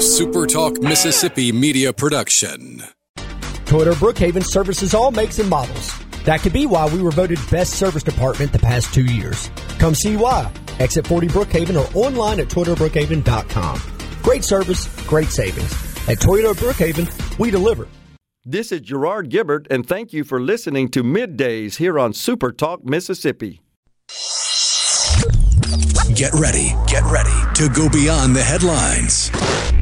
A SuperTalk Mississippi media production. Toyota Brookhaven services all makes and models. That could be why we were voted best service department the past two years. Come see why. Exit 40 Brookhaven or online at ToyotaBrookhaven.com. Great service, great savings. At Toyota Brookhaven, we deliver. This is Gerard Gibert, and thank you for listening to Middays here on Super Talk Mississippi. Get ready, get ready to go beyond the headlines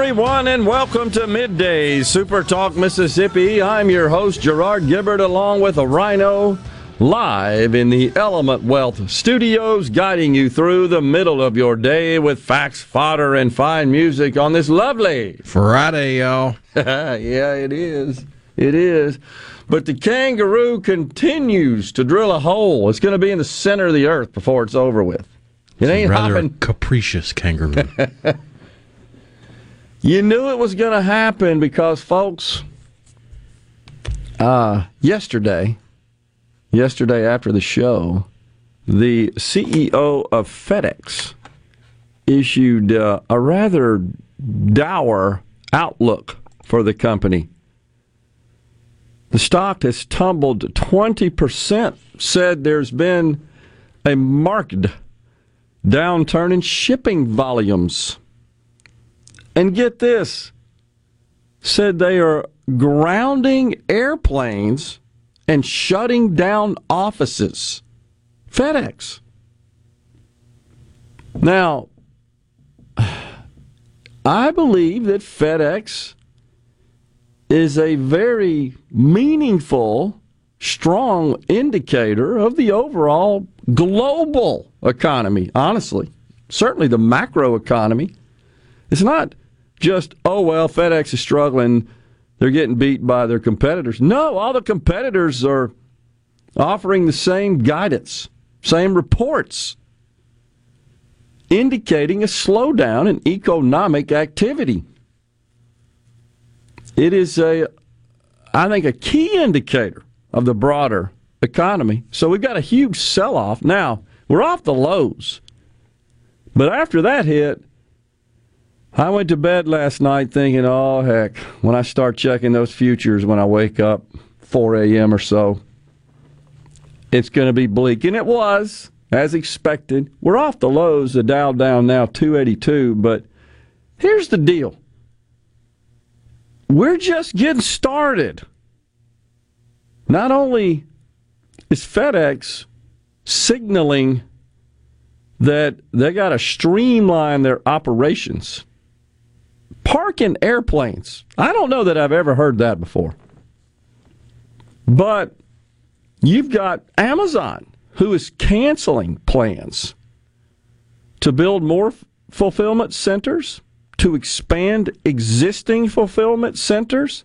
Everyone, and welcome to Midday Super Talk Mississippi. I'm your host, Gerard Gibert, along with a rhino live in the Element Wealth studios, guiding you through the middle of your day with facts, fodder, and fine music on this lovely Friday, y'all. yeah, it is. It is. But the kangaroo continues to drill a hole. It's going to be in the center of the earth before it's over with. It ain't Rather hopping. capricious kangaroo. You knew it was going to happen because, folks, uh, yesterday, yesterday after the show, the CEO of FedEx issued uh, a rather dour outlook for the company. The stock has tumbled 20%, said there's been a marked downturn in shipping volumes. And get this said they are grounding airplanes and shutting down offices. FedEx. Now, I believe that FedEx is a very meaningful, strong indicator of the overall global economy, honestly. Certainly the macro economy. It's not just, oh, well, FedEx is struggling. They're getting beat by their competitors. No, all the competitors are offering the same guidance, same reports, indicating a slowdown in economic activity. It is a, I think, a key indicator of the broader economy. So we've got a huge sell off. Now, we're off the lows. But after that hit, I went to bed last night thinking, oh, heck, when I start checking those futures when I wake up 4 a.m. or so, it's going to be bleak. And it was, as expected. We're off the lows, the Dow down now 282. But here's the deal we're just getting started. Not only is FedEx signaling that they got to streamline their operations parking airplanes. I don't know that I've ever heard that before. But you've got Amazon who is canceling plans to build more fulfillment centers, to expand existing fulfillment centers,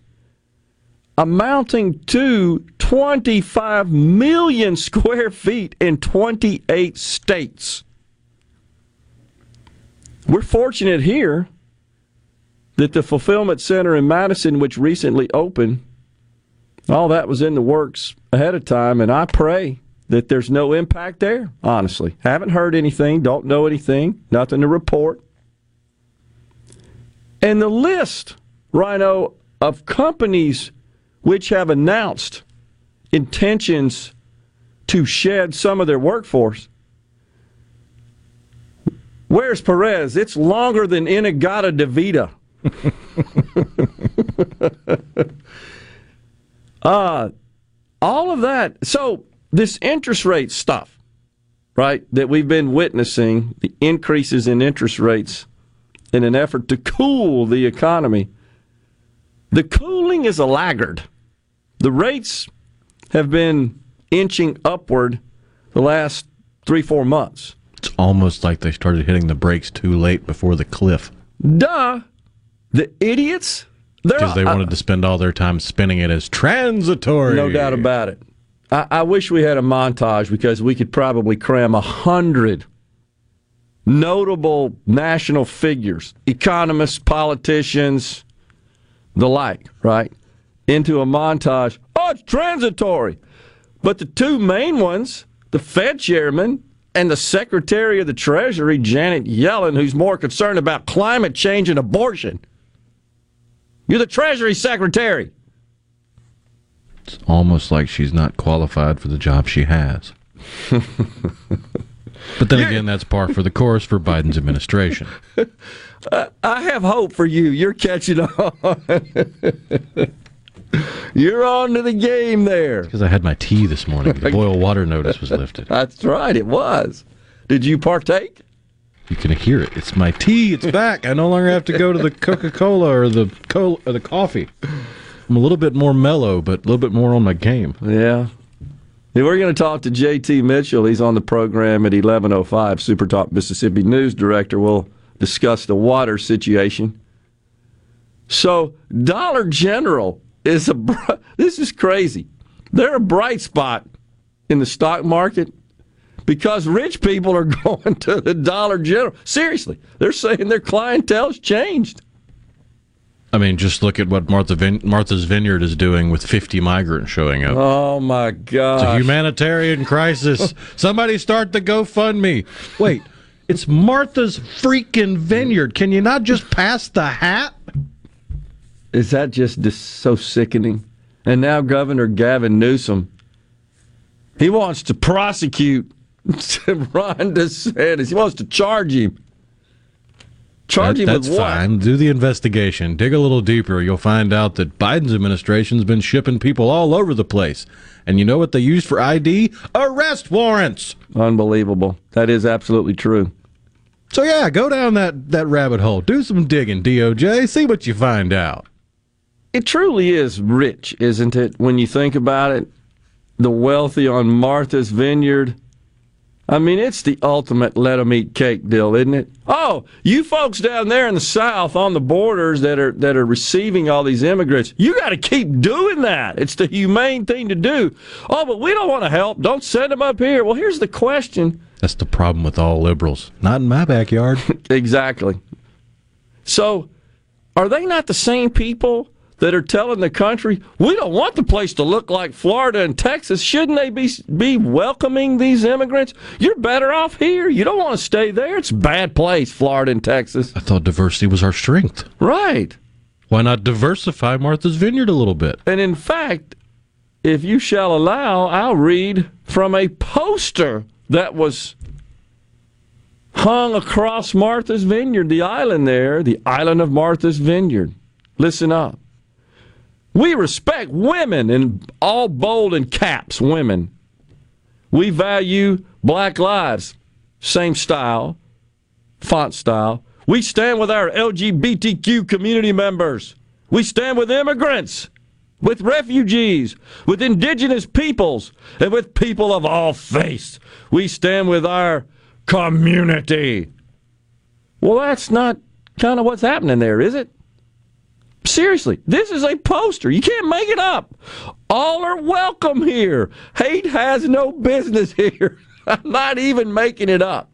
amounting to 25 million square feet in 28 states. We're fortunate here that the fulfillment center in Madison, which recently opened, all that was in the works ahead of time, and I pray that there's no impact there, honestly. Haven't heard anything, don't know anything, nothing to report. And the list, Rhino, of companies which have announced intentions to shed some of their workforce. Where's Perez? It's longer than In-A-Gadda-Da-Vida. uh, all of that. So, this interest rate stuff, right, that we've been witnessing, the increases in interest rates in an effort to cool the economy, the cooling is a laggard. The rates have been inching upward the last three, four months. It's almost like they started hitting the brakes too late before the cliff Duh. The idiots. Because they I- wanted to spend all their time spinning it as transitory. No doubt about it. I, I wish we had a montage because we could probably cram a hundred notable national figures, economists, politicians, the like, right, into a montage. Oh, it's transitory. But the two main ones, the Fed chairman and the Secretary of the Treasury, Janet Yellen, who's more concerned about climate change and abortion. You're the Treasury Secretary. It's almost like she's not qualified for the job she has. but then again, that's par for the course for Biden's administration. I have hope for you. You're catching on. You're on to the game there. Because I had my tea this morning. The boil water notice was lifted. That's right, it was. Did you partake? You can hear it. It's my tea. It's back. I no longer have to go to the Coca Cola or the cola or the coffee. I'm a little bit more mellow, but a little bit more on my game. Yeah. We're going to talk to JT Mitchell. He's on the program at 11:05. Super Talk Mississippi News Director. We'll discuss the water situation. So, Dollar General is a. This is crazy. They're a bright spot in the stock market because rich people are going to the Dollar General. Seriously, they're saying their clientele's changed. I mean, just look at what Martha Vin- Martha's Vineyard is doing with 50 migrants showing up. Oh my God! It's a humanitarian crisis. Somebody start the GoFundMe. Wait, it's Martha's freaking Vineyard. Can you not just pass the hat? Is that just dis- so sickening? And now Governor Gavin Newsom, he wants to prosecute Ron DeSantis. He wants to charge him. Charge That- him that's with what? fine. Do the investigation. Dig a little deeper. You'll find out that Biden's administration's been shipping people all over the place. And you know what they use for ID? Arrest warrants. Unbelievable. That is absolutely true. So yeah, go down that, that rabbit hole. Do some digging, DOJ. See what you find out. It truly is rich, isn't it? When you think about it, the wealthy on Martha's Vineyard. I mean, it's the ultimate let 'em eat cake deal, isn't it? Oh, you folks down there in the South on the borders that are that are receiving all these immigrants, you got to keep doing that. It's the humane thing to do. Oh, but we don't want to help. Don't send them up here. Well, here's the question. That's the problem with all liberals. Not in my backyard. Exactly. So, are they not the same people that are telling the country we don't want the place to look like Florida and Texas? Shouldn't they be be welcoming these immigrants? You're better off here. You don't want to stay there. It's a bad place, Florida and Texas. I thought diversity was our strength. Right. Why not diversify Martha's Vineyard a little bit? And in fact, if you shall allow, I'll read from a poster that was hung across Martha's Vineyard, the island there, the island of Martha's Vineyard. Listen up. We respect women in all bold and caps, women. We value black lives, same style, font style. We stand with our LGBTQ community members. We stand with immigrants, with refugees, with indigenous peoples, and with people of all faiths. We stand with our community. Well, that's not kind of what's happening there, is it? Seriously, this is a poster. You can't make it up. All are welcome here. Hate has no business here. I'm not even making it up.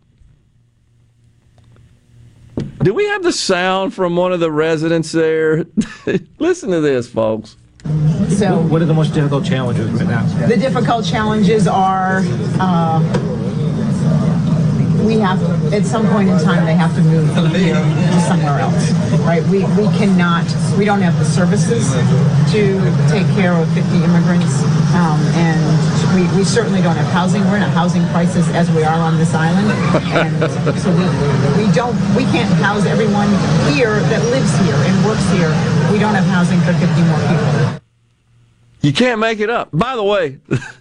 Do we have the sound from one of the residents there? Listen to this, folks. So What are the most difficult challenges right now? the difficult challenges are uh, we have at some point in time they have to move here to somewhere else right? We we cannot we don't have the services to take care of 50 immigrants um, and we, we certainly don't have housing. We're in a housing crisis as we are on this island. And so we, we don't we can't house everyone here that lives here and works here. We don't have housing for 50 more people. You can't make it up. By the way,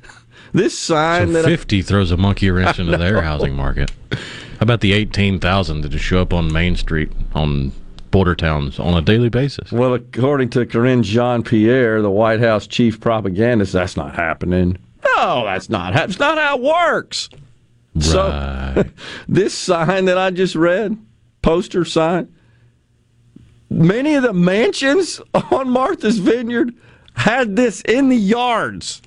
this sign So that I, 50 throws a monkey wrench into their housing market. How about the 18,000 that just show up on Main Street on border towns on a daily basis? well, according to Karine Jean Pierre, the White House chief propagandist, that's not happening. No, that's not. That's not how it works. So, this sign that I just read, poster sign, many of the mansions on Martha's Vineyard had this in the yards.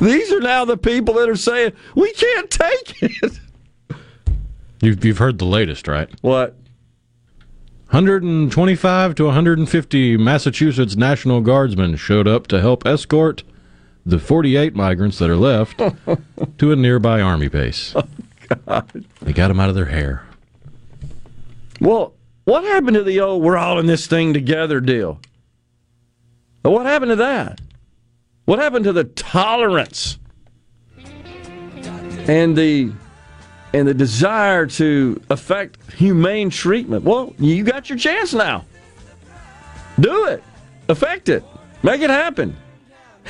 These are now the people that are saying, we can't take it. You've, you've heard the latest, right? What? 125 to 150 Massachusetts National Guardsmen showed up to help escort the 48 migrants that are left to a nearby army base. Oh, God. They got them out of their hair. Well, what happened to the old we're all in this thing together deal? What happened to that? What happened to the tolerance and the and the desire to affect humane treatment? Well, you got your chance now. Do it. Affect it. Make it happen.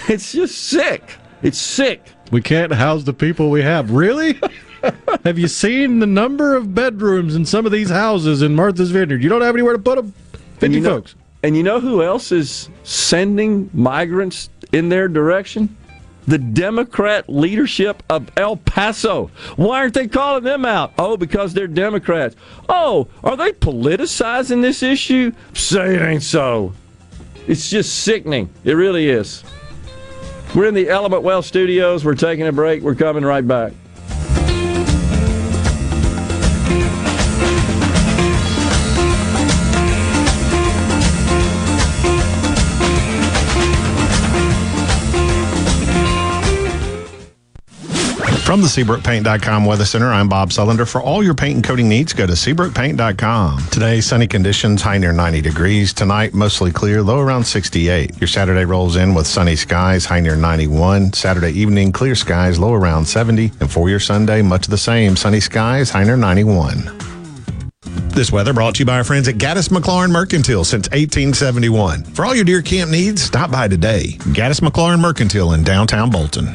It's just sick. It's sick. We can't house the people we have. Really? have you seen the number of bedrooms in some of these houses in Martha's Vineyard? You don't have anywhere to put them. 50 And you know, folks. And you know who else is sending migrants in their direction? The Democrat leadership of El Paso. Why aren't they calling them out? Oh, because they're Democrats. Oh, are they politicizing this issue? Say it ain't so. It's just sickening. It really is. We're in the Element Wealth studios. We're taking a break. We're coming right back. From the SeabrookPaint.com Weather Center, I'm Bob Sullender. For all your paint and coating needs, go to SeabrookPaint.com. Today, sunny conditions, high near 90 degrees. Tonight, mostly clear, low around 68. Your Saturday rolls in with sunny skies, high near 91. Saturday evening, clear skies, low around 70. And for your Sunday, much the same, sunny skies, high near 91. This weather brought to you by our friends at Gaddis McLaurin Mercantile since 1871. For all your deer camp needs, stop by today. Gaddis McLaurin Mercantile in downtown Bolton.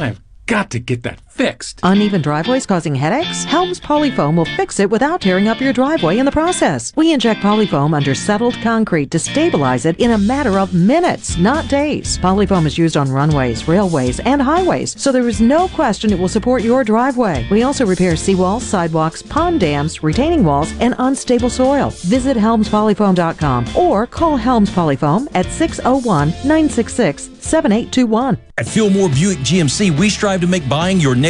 I've got to get that fixed. Uneven driveways causing headaches? Helms Polyfoam will fix it without tearing up your driveway in the process. We inject polyfoam under settled concrete to stabilize it in a matter of minutes, not days. Polyfoam is used on runways, railways, and highways, so there is no question it will support your driveway. We also repair seawalls, sidewalks, pond dams, retaining walls, and unstable soil. Visit helmspolyfoam.com or call Helms Polyfoam at 601 966 7821. At Fillmore Buick GMC, we strive to make buying your next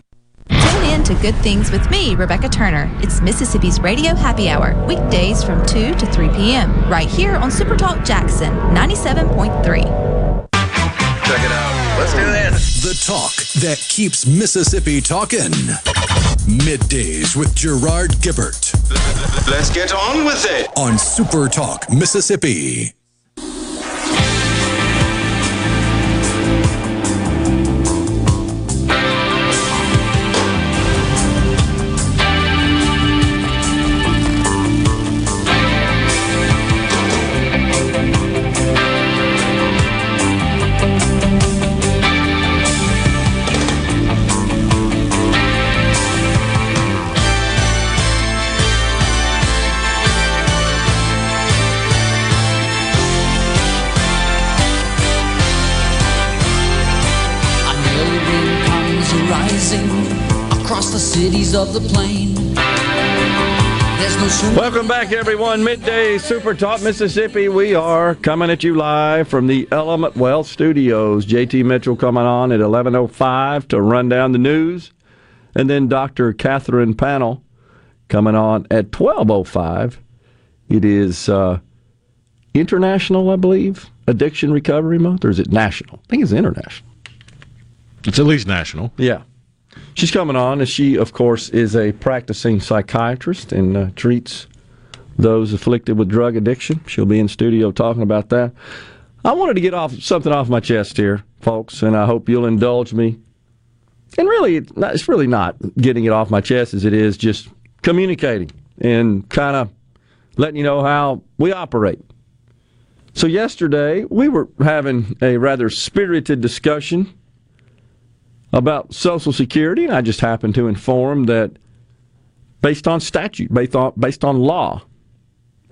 Tune in to Good Things with me, Rebecca Turner. It's Mississippi's Radio Happy Hour, weekdays from 2 to 3 p.m., right here on Supertalk Jackson 97.3. Check it out. Let's do this. The talk that keeps Mississippi talking. Middays with Gerard Gibert. Let's get on with it. On Super Talk, Mississippi. Cities of the plain. No Welcome back, everyone. Midday Super Talk Mississippi. We are coming at you live from the Element Wealth Studios. JT Mitchell coming on at 11.05 to run down the news. And then Dr. Catherine Panel coming on at 12.05. It is uh, international, I believe, Addiction Recovery Month, or is it national? I think it's international. It's at least national. Yeah. She's coming on, as she, of course, is a practicing psychiatrist and uh, treats those afflicted with drug addiction. She'll be in studio talking about that. I wanted to get off something off my chest here, folks, and I hope you'll indulge me. And really, it's really not getting it off my chest as it is just communicating and kind of letting you know how we operate. So, yesterday, we were having a rather spirited discussion about Social Security, and I just happened to inform that based on statute, based on, based on law,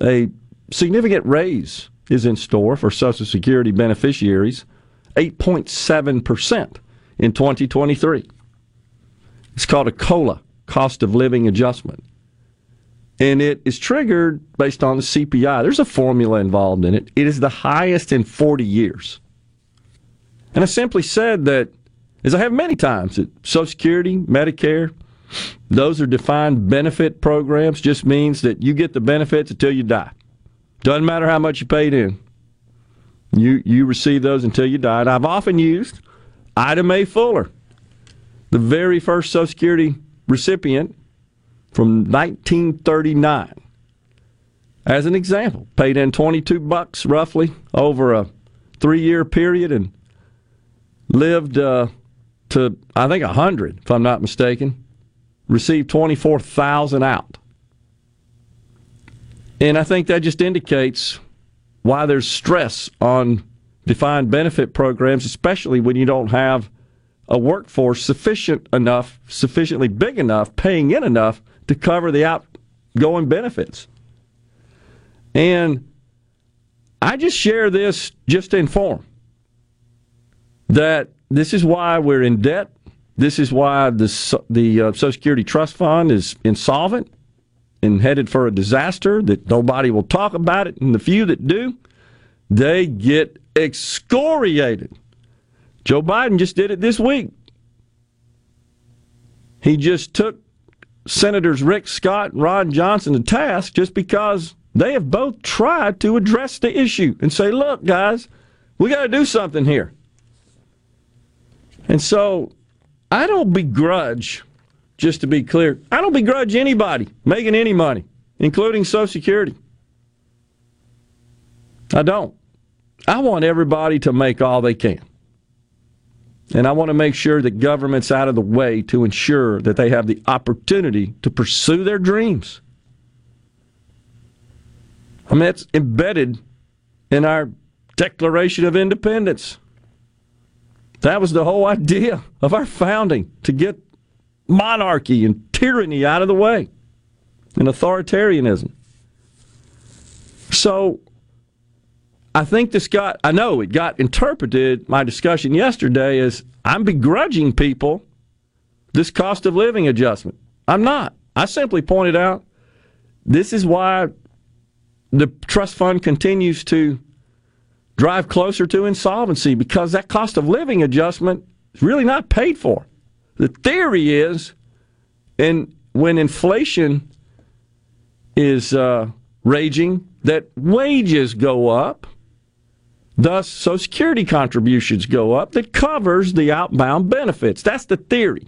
a significant raise is in store for Social Security beneficiaries, 8.7% in 2023. It's called a COLA, cost of living adjustment. And it is triggered based on the CPI. There's a formula involved in it. It is the highest in 40 years. And I simply said that as I have many times, that Social Security, Medicare, those are defined benefit programs, just means that you get the benefits until you die. Doesn't matter how much you paid in. You you receive those until you die. And I've often used Ida Mae Fuller, the very first Social Security recipient from 1939, as an example. Paid in 22 bucks roughly over a three year period and lived uh, to I think hundred, if I'm not mistaken, received twenty four thousand out, and I think that just indicates why there's stress on defined benefit programs, especially when you don't have a workforce sufficient enough, sufficiently big enough, paying in enough to cover the outgoing benefits. And I just share this just to inform that this is why we're in debt. This is why the the uh, Social Security Trust Fund is insolvent and headed for a disaster that nobody will talk about it, and the few that do, they get excoriated. Joe Biden just did it this week. He just took Senators Rick Scott and Ron Johnson to task just because they have both tried to address the issue and say, look, guys, we got to do something here. And so I don't begrudge, just to be clear, I don't begrudge anybody making any money, including Social Security. I don't. I want everybody to make all they can. And I want to make sure that government's out of the way to ensure that they have the opportunity to pursue their dreams. I mean, it's embedded in our Declaration of Independence. That was the whole idea of our founding to get monarchy and tyranny out of the way and authoritarianism. So I think this got, I know it got interpreted, my discussion yesterday, as I'm begrudging people this cost of living adjustment. I'm not. I simply pointed out this is why the trust fund continues to drive closer to insolvency because that cost of living adjustment is really not paid for. The theory is, and when inflation is uh, raging, that wages go up, Thus, Social Security contributions go up that covers the outbound benefits. That's the theory.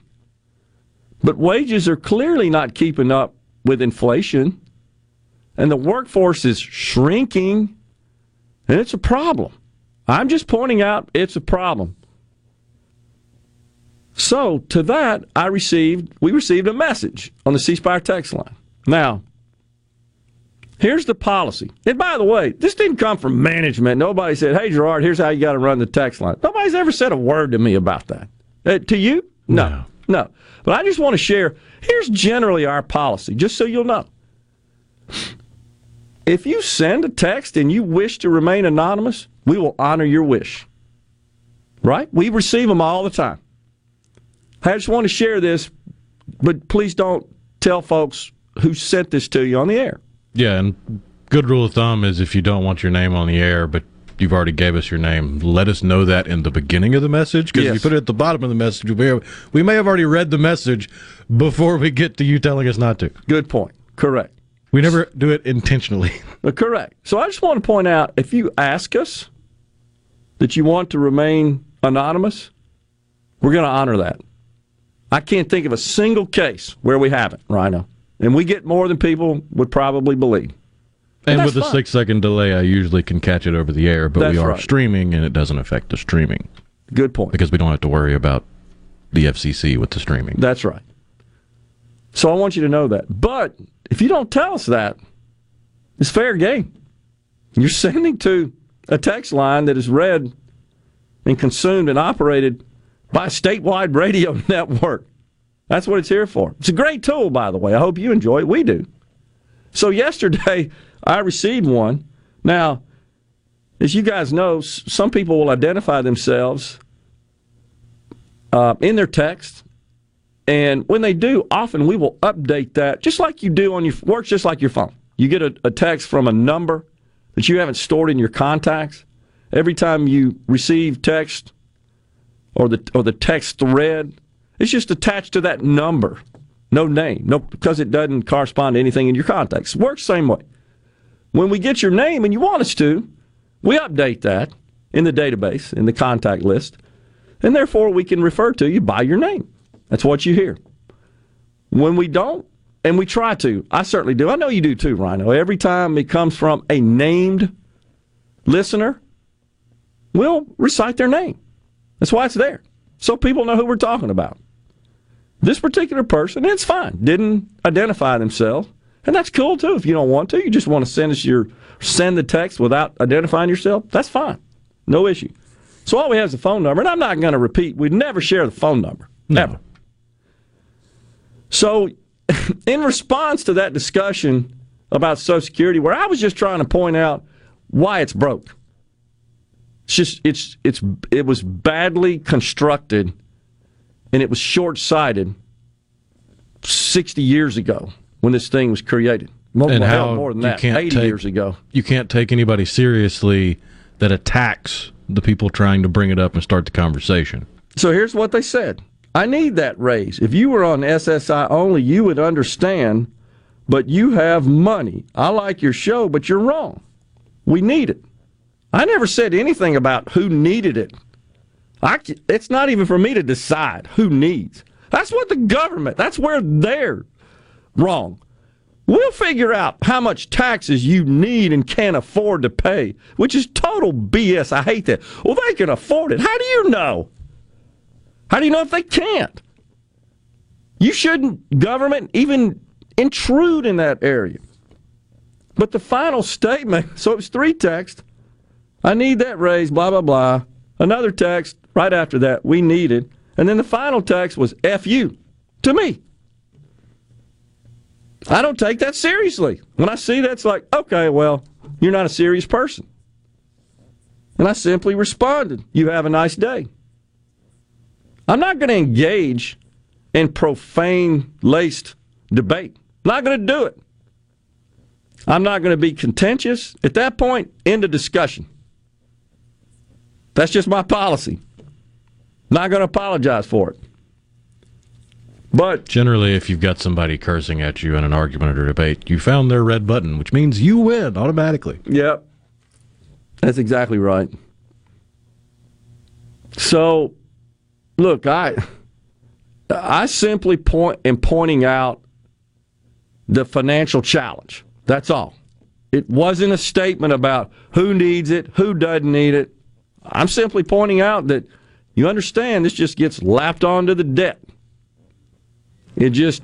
But wages are clearly not keeping up with inflation, and the workforce is shrinking, and it's a problem. I'm just pointing out it's a problem. So, to that, I received, we received a message on the C Spire text line. Now, here's the policy. And by the way, this didn't come from management. Nobody said, hey, Gerard, here's how you got to run the text line. Nobody's ever said a word to me about that. Uh, to you? No, no. No. But I just want to share here's generally our policy, just so you'll know. If you send a text and you wish to remain anonymous, we will honor your wish. Right? We receive them all the time. I just want to share this, but please don't tell folks who sent this to you on the air. Yeah, and good rule of thumb is if you don't want your name on the air, but you've already gave us your name, let us know that in the beginning of the message because yes. if you put it at the bottom of the message, we may, have, we may have already read the message before we get to you telling us not to. Good point. Correct. We never do it intentionally. Correct. So I just want to point out if you ask us that you want to remain anonymous, we're going to honor that. I can't think of a single case where we haven't, Rhino. And we get more than people would probably believe. And, and with the six second delay, I usually can catch it over the air, but that's we are right. streaming and it doesn't affect the streaming. Good point. Because we don't have to worry about the FCC with the streaming. That's right. So I want you to know that. But if you don't tell us that, it's fair game. You're sending to a text line that is read and consumed and operated by a statewide radio network. That's what it's here for. It's a great tool, by the way. I hope you enjoy it. We do. So yesterday, I received one. Now, as you guys know, some people will identify themselves uh, in their text. And when they do, often we will update that just like you do on your works, just like your phone. You get a, a text from a number that you haven't stored in your contacts. Every time you receive text or the or the text thread, it's just attached to that number. No name, no because it doesn't correspond to anything in your contacts. Works same way. When we get your name and you want us to, we update that in the database, in the contact list, and therefore we can refer to you by your name. That's what you hear. When we don't, and we try to, I certainly do. I know you do too, Rhino. Every time it comes from a named listener, we'll recite their name. That's why it's there. So people know who we're talking about. This particular person, it's fine, didn't identify themselves. And that's cool too. If you don't want to, you just want to send us your send the text without identifying yourself. That's fine, no issue. So all we have is the phone number, and I'm not going to repeat. We never share the phone number, never. So, in response to that discussion about Social Security, where I was just trying to point out why it's broke, it's just it's it's it was badly constructed, and it was short sighted. Sixty years ago, when this thing was created. More, and how more than that, 80 take, years ago. You can't take anybody seriously that attacks the people trying to bring it up and start the conversation. So here's what they said I need that raise. If you were on SSI only, you would understand, but you have money. I like your show, but you're wrong. We need it. I never said anything about who needed it. I, it's not even for me to decide who needs. That's what the government, that's where they're Wrong. We'll figure out how much taxes you need and can't afford to pay, which is total BS. I hate that. Well, they can afford it. How do you know? How do you know if they can't? You shouldn't, government, even intrude in that area. But the final statement, so it was three texts. I need that raise, blah, blah, blah. Another text right after that, we need it. And then the final text was F you to me. I don't take that seriously. When I see that, it's like, okay, well, you're not a serious person. And I simply responded, You have a nice day. I'm not going to engage in profane laced debate. I'm not going to do it. I'm not going to be contentious. At that point, end of discussion. That's just my policy. Not going to apologize for it. But generally, if you've got somebody cursing at you in an argument or debate, you found their red button, which means you win automatically. Yep. That's exactly right. So, look, I I simply point am pointing out the financial challenge. That's all. It wasn't a statement about who needs it, who doesn't need it. I'm simply pointing out that you understand this just gets lapped onto the debt. It just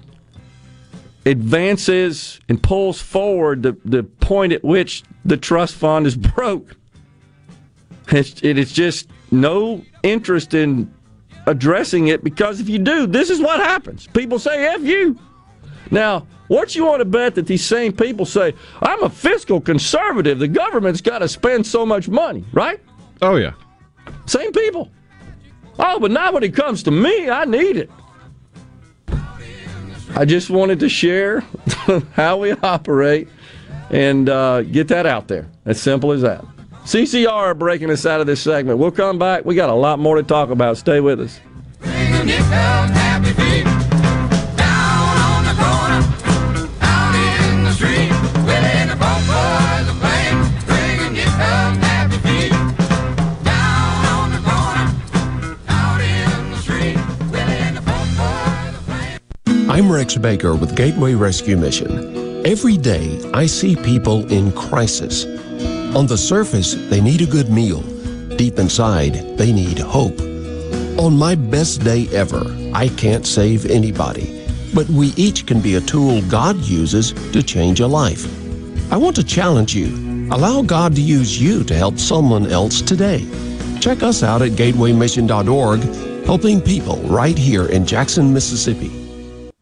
advances and pulls forward the, the point at which the trust fund is broke. It's, it is just no interest in addressing it because if you do, this is what happens. People say, F you. Now, what you want to bet that these same people say, I'm a fiscal conservative, the government's got to spend so much money, right? Oh, yeah. Same people. Oh, but not when it comes to me, I need it. I just wanted to share how we operate and uh, get that out there. As simple as that. CCR breaking us out of this segment. We'll come back. We got a lot more to talk about. Stay with us. I'm Rex Baker with Gateway Rescue Mission. Every day, I see people in crisis. On the surface, they need a good meal. Deep inside, they need hope. On my best day ever, I can't save anybody, but we each can be a tool God uses to change a life. I want to challenge you. Allow God to use you to help someone else today. Check us out at gatewaymission.org, helping people right here in Jackson, Mississippi.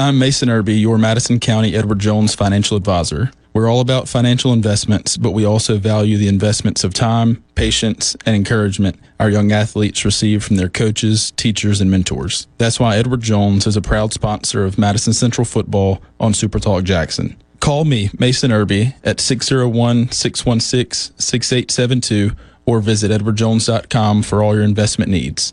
I'm Mason Irby, your Madison County Edward Jones financial advisor. We're all about financial investments, but we also value the investments of time, patience, and encouragement our young athletes receive from their coaches, teachers, and mentors. That's why Edward Jones is a proud sponsor of Madison Central football on Super Talk Jackson. Call me, Mason Irby, at 601 616 6872 or visit edwardjones.com for all your investment needs.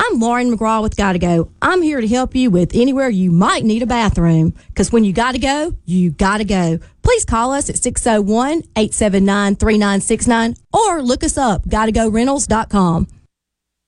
I'm Lauren McGraw with Gotta Go. I'm here to help you with anywhere you might need a bathroom. Because when you gotta go, you gotta go. Please call us at 601 879 3969 or look us up, gottogorentals.com.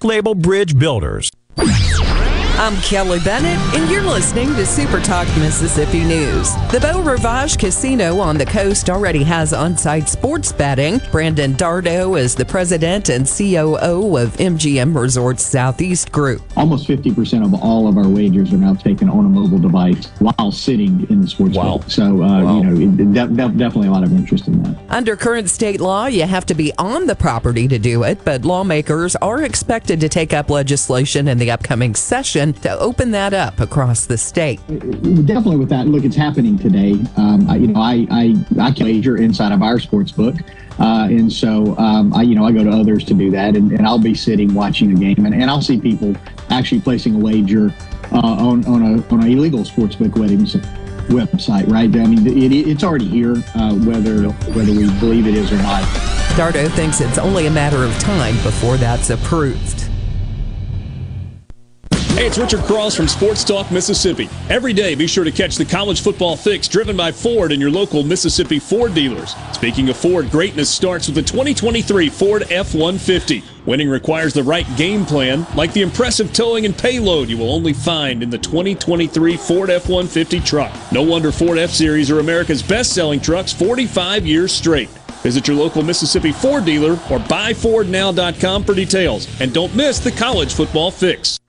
Label Bridge Builders. I'm Kelly Bennett, and you're listening to Super Talk Mississippi News. The Beau Rivage Casino on the coast already has on site sports betting. Brandon Dardeau is the president and COO of MGM Resorts Southeast Group. Almost 50% of all of our wagers are now taken on a mobile device while sitting in the sports wow. book. So, uh, wow. you know, de- de- definitely a lot of interest in that. Under current state law, you have to be on the property to do it, but lawmakers are expected to take up legislation in the upcoming session plan to open that up across the state. definitely with that look it's happening today um, I, you know i i i can wager inside of our sports book uh, and so um, i you know i go to others to do that and, and i'll be sitting watching a game and, and i'll see people actually placing a wager uh, on on a on a illegal sports book weddings website right i mean it, it's already here uh, whether whether we believe it is or not Dardeau thinks it's only a matter of time before that's approved. Hey, it's Richard Cross from Sports Talk Mississippi. Every day, be sure to catch the college football fix driven by Ford and your local Mississippi Ford dealers. Speaking of Ford, greatness starts with the 2023 Ford F 150. Winning requires the right game plan, like the impressive towing and payload you will only find in the 2023 Ford F 150 truck. No wonder Ford F Series are America's best selling trucks 45 years straight. Visit your local Mississippi Ford dealer or buyfordnow.com for details. And don't miss the college football fix.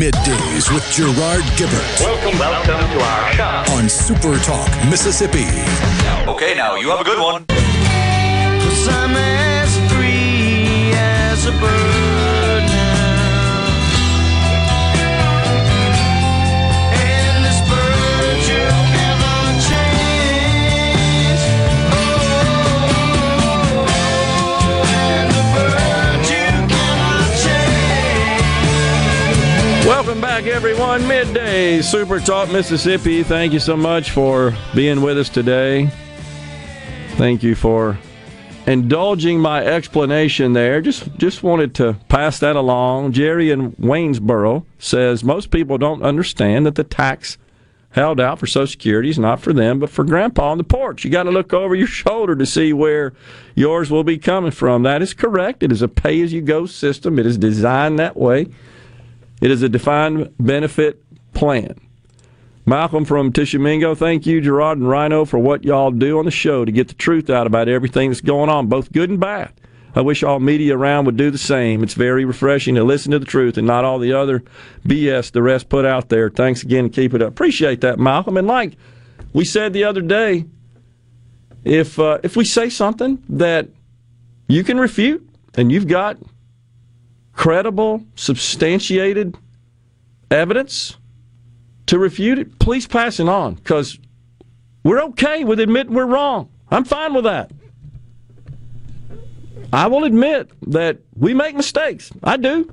Middays with Gerard Gibert Welcome, welcome to our shop. on Super Talk Mississippi. Okay, now you have a good one. Cause I'm as free as a bird back, everyone. Midday Super Talk Mississippi. Thank you so much for being with us today. Thank you for indulging my explanation there. Just just wanted to pass that along. Jerry in Waynesboro says most people don't understand that the tax held out for Social Security is not for them, but for Grandpa on the porch. You got to look over your shoulder to see where yours will be coming from. That is correct. It is a pay as you go system. It is designed that way. It is a defined benefit plan. Malcolm from Tishomingo, thank you, Gerard and Rhino, for what y'all do on the show to get the truth out about everything that's going on, both good and bad. I wish all media around would do the same. It's very refreshing to listen to the truth and not all the other BS the rest put out there. Thanks again keep it up. Appreciate that, Malcolm. And like we said the other day, if uh, if we say something that you can refute and you've got credible, substantiated evidence to refute it, please pass it on because we're okay with admitting we're wrong. I'm fine with that. I will admit that we make mistakes. I do.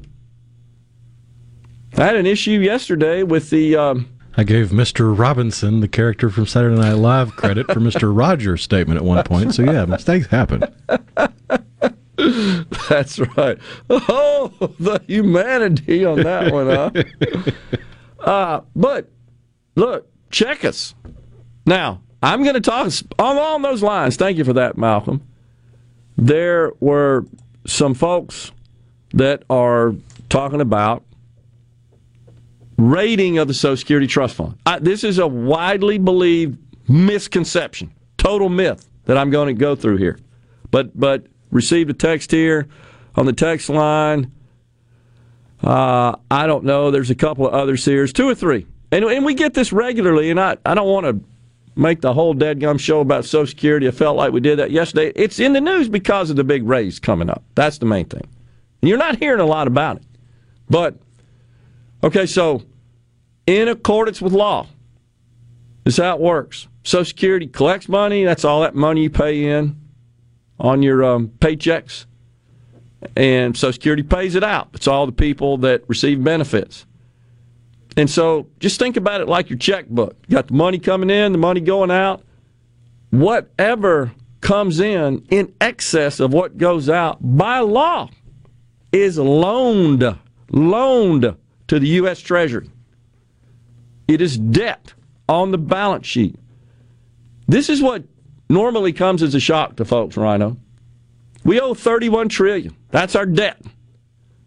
I had an issue yesterday with the. Um, I gave Mr. Robinson, the character from Saturday Night Live, credit for Mr. Rogers' statement at one point. So, yeah, mistakes happen. That's right. Oh, the humanity on that one, huh? uh, but look, check us. Now, I'm going to talk along those lines. Thank you for that, Malcolm. There were some folks that are talking about rating of the Social Security Trust Fund. I, this is a widely believed misconception, total myth that I'm going to go through here. But but received a text here on the text line. Uh, I don't know. There's a couple of others here, two or three, and and we get this regularly. And I I don't want to make the whole dead gum show about Social Security. I felt like we did that yesterday. It's in the news because of the big raise coming up. That's the main thing. And you're not hearing a lot about it. But okay, so in accordance with law, this is how it works. Social Security collects money. That's all that money you pay in on your um, paychecks, and Social Security pays it out. It's all the people that receive benefits. And so just think about it like your checkbook. You got the money coming in, the money going out. Whatever comes in in excess of what goes out by law is loaned, loaned to the U.S. Treasury. It is debt on the balance sheet. This is what normally comes as a shock to folks, Rhino. We owe 31 trillion. That's our debt.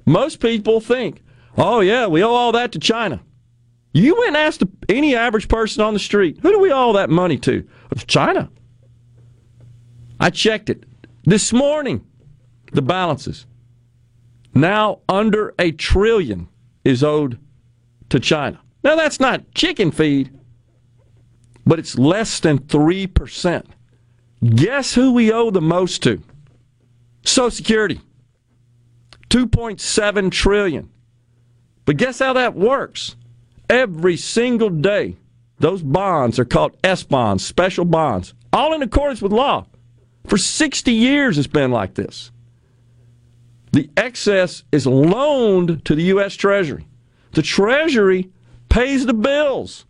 Most people think, oh yeah, we owe all that to China. You went and asked any average person on the street, who do we owe all that money to? Oh, it's China. I checked it this morning. The balances now under a trillion is owed to China. Now that's not chicken feed, but it's less than three percent. Guess who we owe the most to? Social Security. 2.7 trillion. But guess how that works? Every single day, those bonds are called S bonds, special bonds, all in accordance with law. For 60 years, it's been like this. The excess is loaned to the U.S. Treasury. The Treasury pays the bills.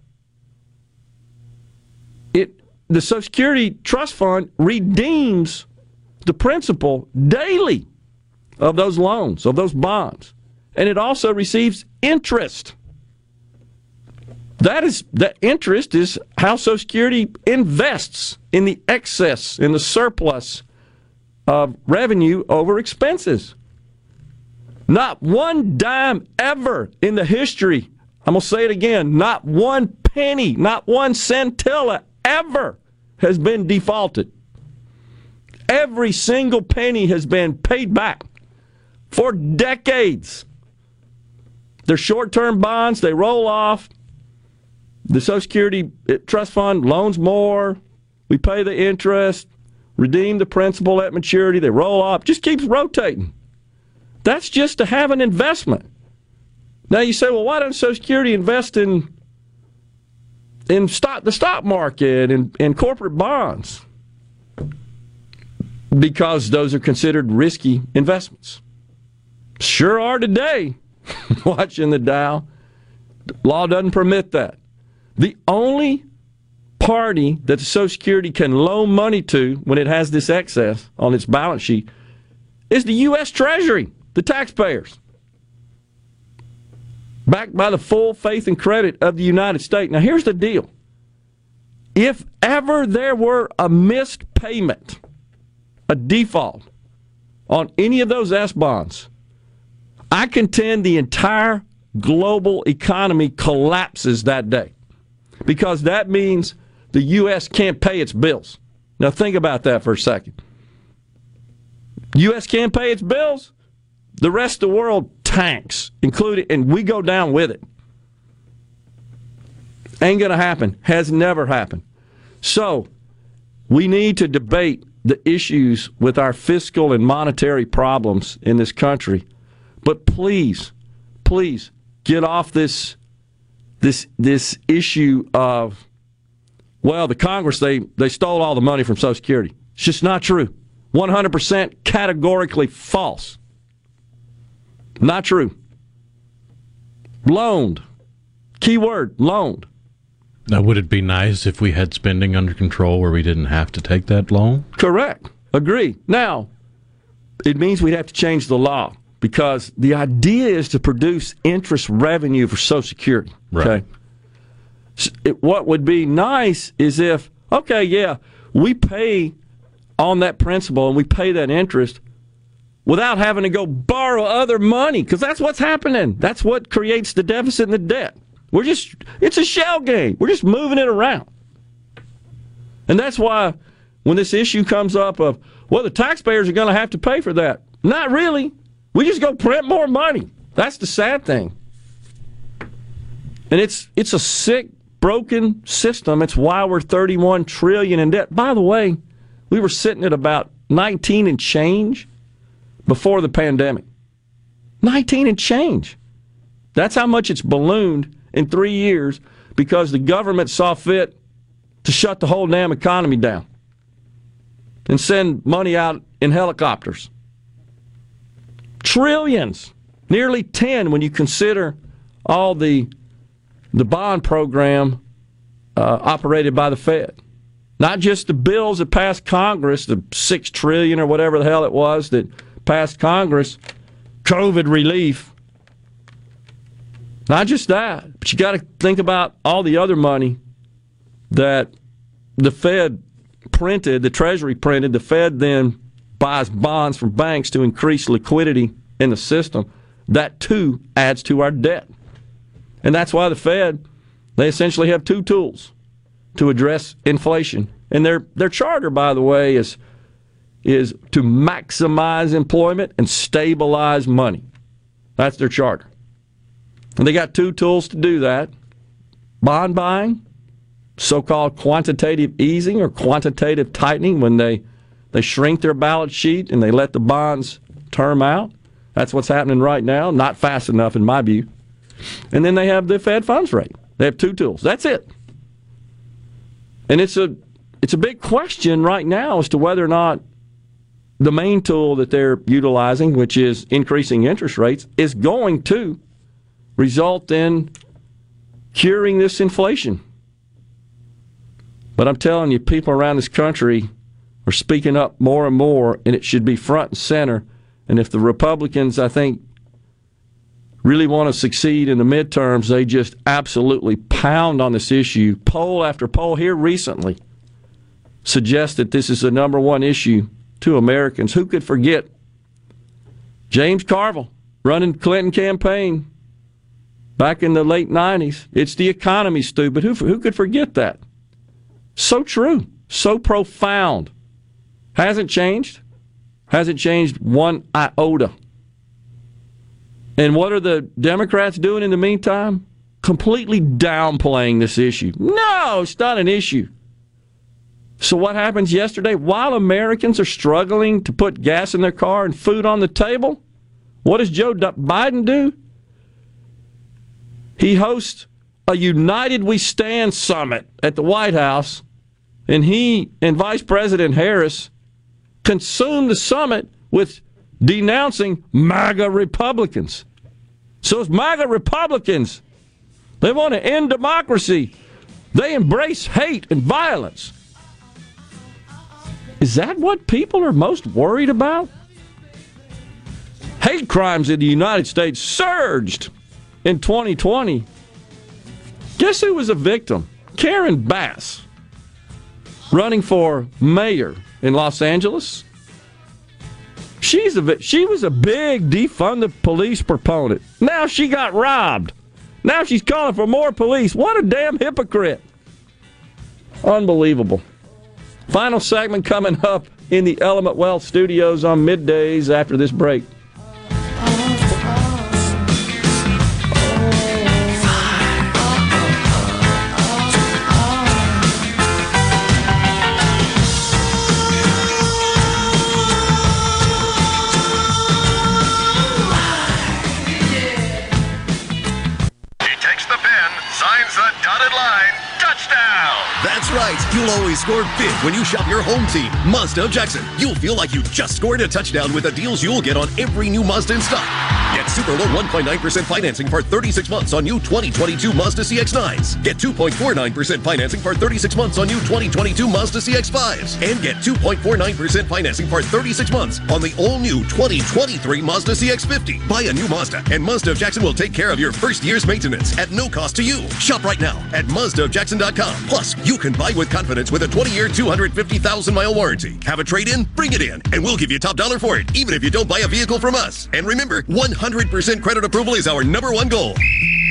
The Social Security Trust Fund redeems the principal daily of those loans, of those bonds. And it also receives interest. That is the interest is how Social Security invests in the excess, in the surplus of revenue over expenses. Not one dime ever in the history, I'm going to say it again, not one penny, not one centilla ever has been defaulted. Every single penny has been paid back for decades. They're short term bonds, they roll off. The Social Security eh, Trust Fund loans more. We pay the interest, redeem the principal at maturity, they roll off. Just keeps rotating. That's just to have an investment. Now you say, well, why doesn't Social Security invest in in stock the stock market and, and corporate bonds? Because those are considered risky investments. Sure are today, watching the Dow. Law doesn't permit that. The only party that the Social Security can loan money to when it has this excess on its balance sheet is the U.S. Treasury, the taxpayers. Backed by the full faith and credit of the United States. Now, here's the deal if ever there were a missed payment, a default on any of those S bonds, I contend the entire global economy collapses that day because that means the U.S. can't pay its bills. Now, think about that for a second. U.S. can't pay its bills, the rest of the world tanks, including, and we go down with it. Ain't going to happen. Has never happened. So, we need to debate the issues with our fiscal and monetary problems in this country. But please, please get off this this this issue of well, the Congress they they stole all the money from Social Security. It's just not true. 100% categorically false. Not true. Loaned. Key word, loaned. Now, would it be nice if we had spending under control where we didn't have to take that loan? Correct. Agree. Now, it means we'd have to change the law because the idea is to produce interest revenue for Social Security. Right. Okay. It, what would be nice is if, okay, yeah, we pay on that principal and we pay that interest without having to go borrow other money because that's what's happening. That's what creates the deficit and the debt. We're just, it's a shell game. We're just moving it around. And that's why when this issue comes up of, well, the taxpayers are going to have to pay for that. Not really. We just go print more money. That's the sad thing. And it's it's a sick, broken system. It's why we're 31 trillion in debt. By the way, we were sitting at about 19 and change before the pandemic. 19 and change. That's how much it's ballooned in three years because the government saw fit to shut the whole damn economy down and send money out in helicopters. Trillions, nearly 10 when you consider all the the bond program uh, operated by the Fed. Not just the bills that passed Congress, the six trillion or whatever the hell it was that passed Congress, COVID relief. Not just that, but you got to think about all the other money that the Fed printed, the Treasury printed. The Fed then buys bonds from banks to increase liquidity in the system. That too adds to our debt. And that's why the Fed, they essentially have two tools to address inflation. And their their charter, by the way, is is to maximize employment and stabilize money. That's their charter. And they got two tools to do that. Bond buying, so-called quantitative easing or quantitative tightening when they they shrink their balance sheet and they let the bonds term out. That's what's happening right now, not fast enough in my view. And then they have the Fed funds rate. They have two tools. That's it. And it's a it's a big question right now as to whether or not the main tool that they're utilizing, which is increasing interest rates, is going to result in curing this inflation. But I'm telling you, people around this country are speaking up more and more, and it should be front and center. And if the Republicans, I think, really want to succeed in the midterms, they just absolutely pound on this issue. Poll after poll here recently suggests that this is the number one issue to Americans. Who could forget James Carville running Clinton campaign back in the late 90s? It's the economy, stupid. Who, who could forget that? So true, so profound. Hasn't changed. Hasn't changed one iota. And what are the Democrats doing in the meantime? Completely downplaying this issue. No, it's not an issue. So, what happens yesterday? While Americans are struggling to put gas in their car and food on the table, what does Joe Biden do? He hosts a United We Stand summit at the White House, and he and Vice President Harris consume the summit with denouncing MAGA Republicans. So it's MAGA Republicans. They want to end democracy. They embrace hate and violence. Is that what people are most worried about? Hate crimes in the United States surged in 2020. Guess who was a victim? Karen Bass, running for mayor in Los Angeles. She's a she was a big defund the police proponent. Now she got robbed. Now she's calling for more police. What a damn hypocrite. Unbelievable. Final segment coming up in the Element Wealth studios on middays after this break. Always score big when you shop your home team, Mazda of Jackson. You'll feel like you just scored a touchdown with the deals you'll get on every new Mazda in stock. Get super low 1.9% financing for 36 months on new 2022 Mazda CX-9s. Get 2.49% financing for 36 months on new 2022 Mazda CX-5s. And get 2.49% financing for 36 months on the all-new 2023 Mazda CX-50. Buy a new Mazda, and Mazda of Jackson will take care of your first year's maintenance at no cost to you. Shop right now at MazdaofJackson.com. Plus, you can buy with confidence with a 20-year, 250,000-mile warranty. Have a trade-in? Bring it in, and we'll give you top dollar for it, even if you don't buy a vehicle from us. And remember, 100% credit approval is our number one goal.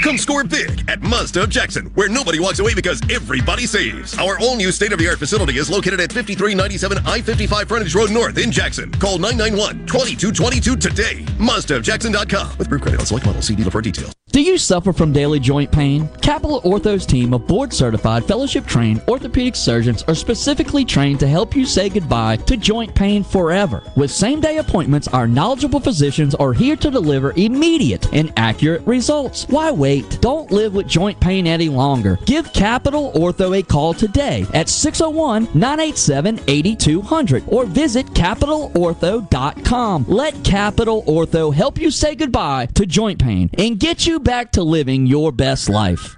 Come score big at Mazda of Jackson, where nobody walks away because everybody saves. Our all-new state-of-the-art facility is located at 5397 I-55 Frontage Road North in Jackson. Call 991-2222 today. MazdaofJackson.com. With approved credit on select models. See dealer for details. Do you suffer from daily joint pain? Capital Ortho's team of board certified, fellowship trained orthopedic surgeons are specifically trained to help you say goodbye to joint pain forever. With same day appointments, our knowledgeable physicians are here to deliver immediate and accurate results. Why wait? Don't live with joint pain any longer. Give Capital Ortho a call today at 601 987 8200 or visit capitalortho.com. Let Capital Ortho help you say goodbye to joint pain and get you back to living your best life.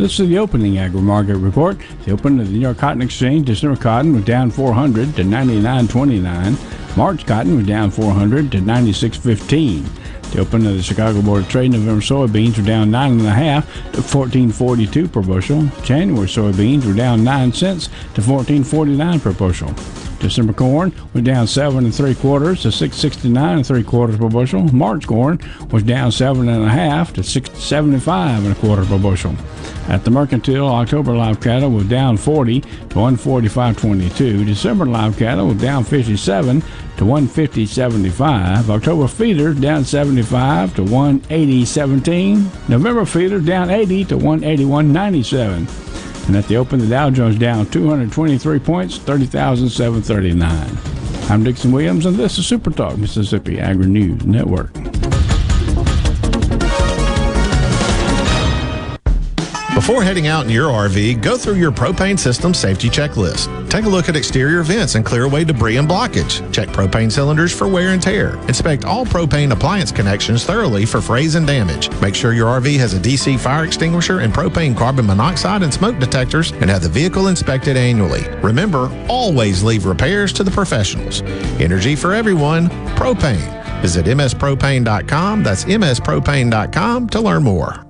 This is the opening agri market report. The opening of the New York Cotton Exchange, December cotton was down 400 to 99.29. March cotton was down 400 to 96.15. The opening of the Chicago Board of Trade, November soybeans were down nine and a half to 14.42 per bushel. January soybeans were down nine cents to 14.49 per bushel. December corn was down seven and three quarters to six sixty nine and three quarters per bushel. March corn was down seven and a half to six seventy five and a quarter per bushel. At the mercantile, October live cattle was down 40 to 145.22. December live cattle was down 57 to 150.75. October feeders down 75 to 180.17. November feeders down 80 to 181.97. And at the open, the Dow Jones down 223 points, 30,739. I'm Dixon Williams, and this is Super Talk Mississippi Agri News Network. Before heading out in your RV, go through your propane system safety checklist. Take a look at exterior vents and clear away debris and blockage. Check propane cylinders for wear and tear. Inspect all propane appliance connections thoroughly for frays and damage. Make sure your RV has a DC fire extinguisher and propane carbon monoxide and smoke detectors and have the vehicle inspected annually. Remember, always leave repairs to the professionals. Energy for everyone, propane. Visit mspropane.com. That's mspropane.com to learn more.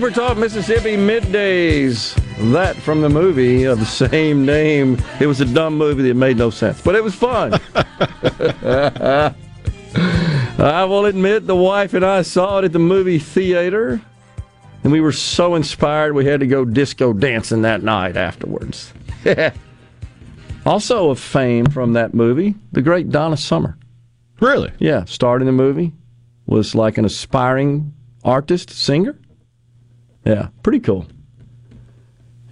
Super Talk Mississippi middays. That from the movie of the same name. It was a dumb movie that made no sense, but it was fun. I will admit, the wife and I saw it at the movie theater, and we were so inspired we had to go disco dancing that night afterwards. also of fame from that movie, the great Donna Summer. Really? Yeah, starred in the movie, was like an aspiring artist, singer. Yeah, pretty cool.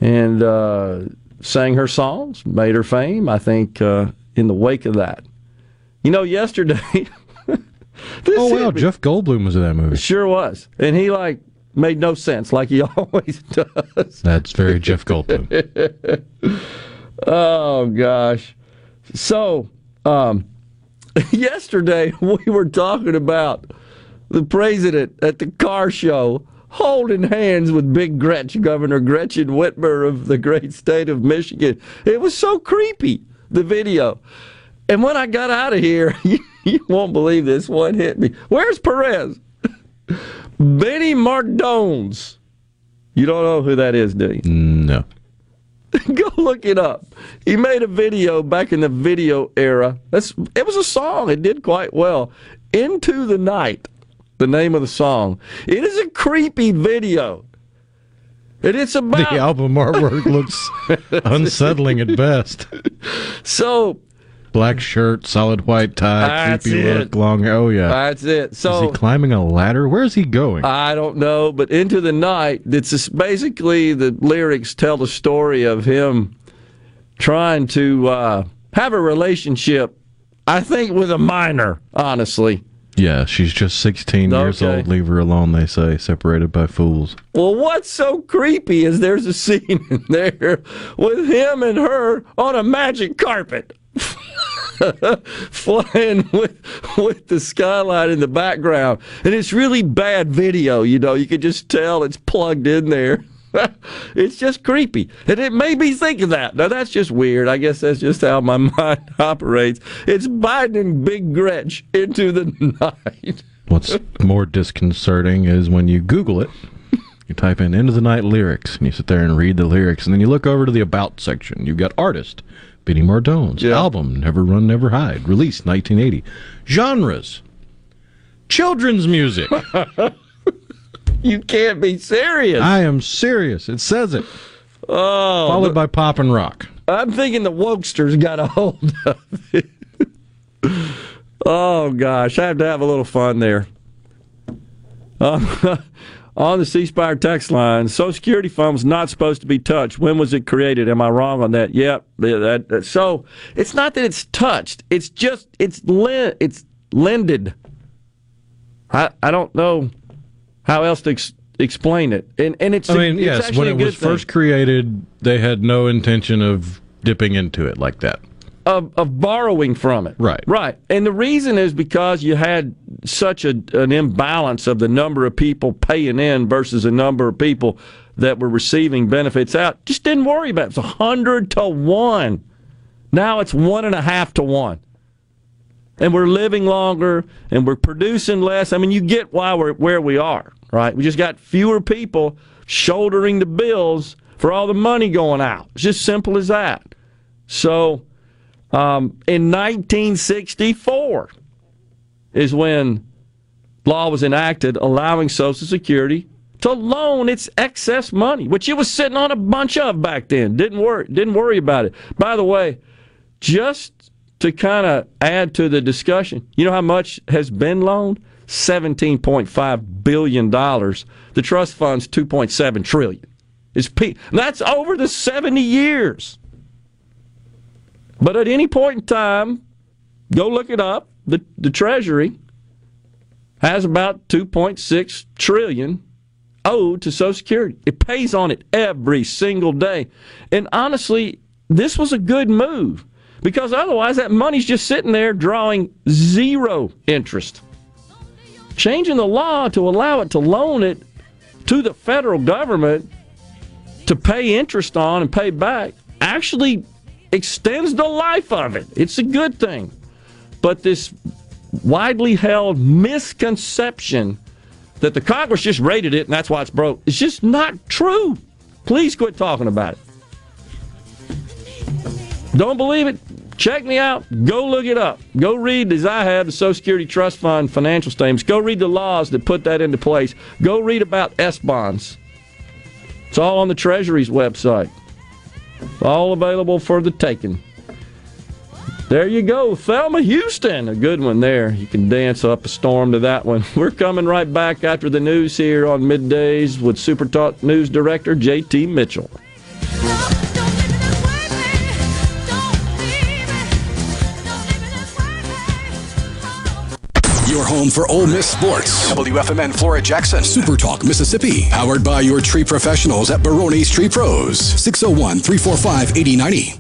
And uh, sang her songs, made her fame, I think, uh, in the wake of that. You know, yesterday. oh, wow. Jeff Goldblum was in that movie. Sure was. And he, like, made no sense, like he always does. That's very Jeff Goldblum. oh, gosh. So, um, yesterday we were talking about the president at the car show holding hands with Big Gretch, Governor Gretchen Whitmer of the great state of Michigan. It was so creepy, the video. And when I got out of here, you, won't believe this one hit me. Where's Perez? Benny Mardones. You don't know who that is, do you? No. Go look it up. He made a video back in the video era. That's it was a song. It did quite well. Into the Night, the name of the song. It is a creepy video. And it's about The album artwork looks unsettling at best. So Black shirt, solid white tie, creepy it. look, long. Oh yeah, That's it. So Is he climbing a ladder? Where's he going? I don't know, but Into the Night, it's basically the lyrics tell the story of him trying to uh, have a relationship, I think, with a minor, honestly. Yeah, she's just 16 years old. Leave her alone. They say separated by fools. Well, what's so creepy is there's a scene in there with him and her on a magic carpet. Flying with with the skyline in the background, and it's really bad video. You know, you can just tell it's plugged in there. it's just creepy, and it made me think of that. Now that's just weird. I guess that's just how my mind operates. It's Biden and Big Gretch into the night. What's more disconcerting is when you Google it, you type in "Into the Night" lyrics, and you sit there and read the lyrics, and then you look over to the About section. You've got artist, Benny Mardones, album "Never Run, Never Hide," released 1980, genres, children's music. You can't be serious. I am serious. It says it. Oh, Followed by pop and rock. I'm thinking the wokesters got a hold of it. oh gosh, I have to have a little fun there. Uh, on the C Spire text line, Social Security fund was not supposed to be touched. When was it created? Am I wrong on that? Yep. That, that- so it's not that it's touched. It's just it's len- it's lended. I I don't know how else to ex- explain it. And and it's I mean, it's yes, actually when it was thing. first created, they had no intention of dipping into it like that. of, of borrowing from it. Right. Right. And the reason is because you had such a, an imbalance of the number of people paying in versus the number of people that were receiving benefits out. Just didn't worry about it. It's a hundred to one. Now it's one and a half to one. And we're living longer and we're producing less. I mean, you get why we're where we are, right? We just got fewer people shouldering the bills for all the money going out. It's just simple as that. So, um, in 1964 is when law was enacted allowing Social Security to loan its excess money, which it was sitting on a bunch of back then. Didn't worry, didn't worry about it. By the way, just to kind of add to the discussion, you know how much has been loaned? $17.5 billion. The trust fund's 2.7 trillion. It's pe- that's over the 70 years. But at any point in time, go look it up. The the Treasury has about 2.6 trillion owed to Social Security. It pays on it every single day. And honestly, this was a good move because otherwise that money's just sitting there drawing zero interest. Changing the law to allow it to loan it to the federal government to pay interest on and pay back actually extends the life of it. It's a good thing. But this widely held misconception that the Congress just raided it and that's why it's broke is just not true. Please quit talking about it. Don't believe it? Check me out. Go look it up. Go read, as I have, the Social Security Trust Fund financial statements. Go read the laws that put that into place. Go read about S bonds. It's all on the Treasury's website. All available for the taking. There you go, Thelma Houston, a good one there. You can dance up a storm to that one. We're coming right back after the news here on middays with Super Talk News Director JT Mitchell. Your home for Ole Miss sports. WFMN Flora Jackson. Super Talk Mississippi. Powered by your tree professionals at Baroni's Tree Pros. 601 345 8090.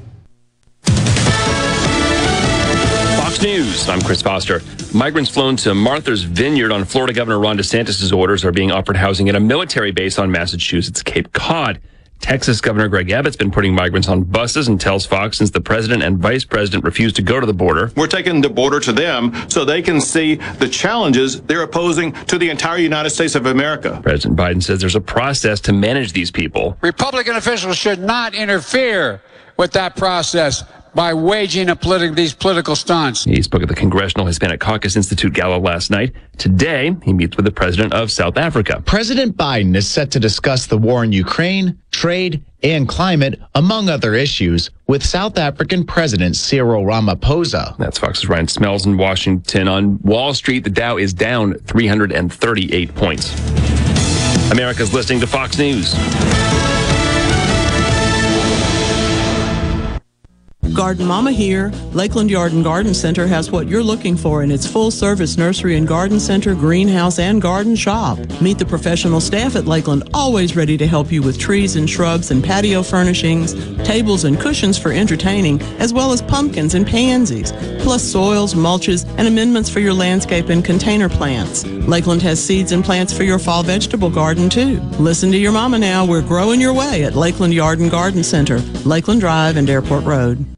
Fox News. I'm Chris Foster. Migrants flown to Martha's Vineyard on Florida Governor Ron DeSantis' orders are being offered housing at a military base on Massachusetts Cape Cod. Texas Governor Greg Abbott's been putting migrants on buses and tells Fox since the president and vice president refused to go to the border. We're taking the border to them so they can see the challenges they're opposing to the entire United States of America. President Biden says there's a process to manage these people. Republican officials should not interfere with that process by waging a politi- these political stunts. He spoke at the Congressional Hispanic Caucus Institute Gala last night. Today, he meets with the president of South Africa. President Biden is set to discuss the war in Ukraine, trade, and climate, among other issues, with South African President Cyril Ramaphosa. That's Fox's Ryan Schmelz in Washington. On Wall Street, the Dow is down 338 points. America's listening to Fox News. Garden Mama here. Lakeland Yard and Garden Center has what you're looking for in its full service nursery and garden center, greenhouse, and garden shop. Meet the professional staff at Lakeland, always ready to help you with trees and shrubs and patio furnishings, tables and cushions for entertaining, as well as pumpkins and pansies, plus soils, mulches, and amendments for your landscape and container plants. Lakeland has seeds and plants for your fall vegetable garden, too. Listen to your mama now. We're growing your way at Lakeland Yard and Garden Center, Lakeland Drive and Airport Road.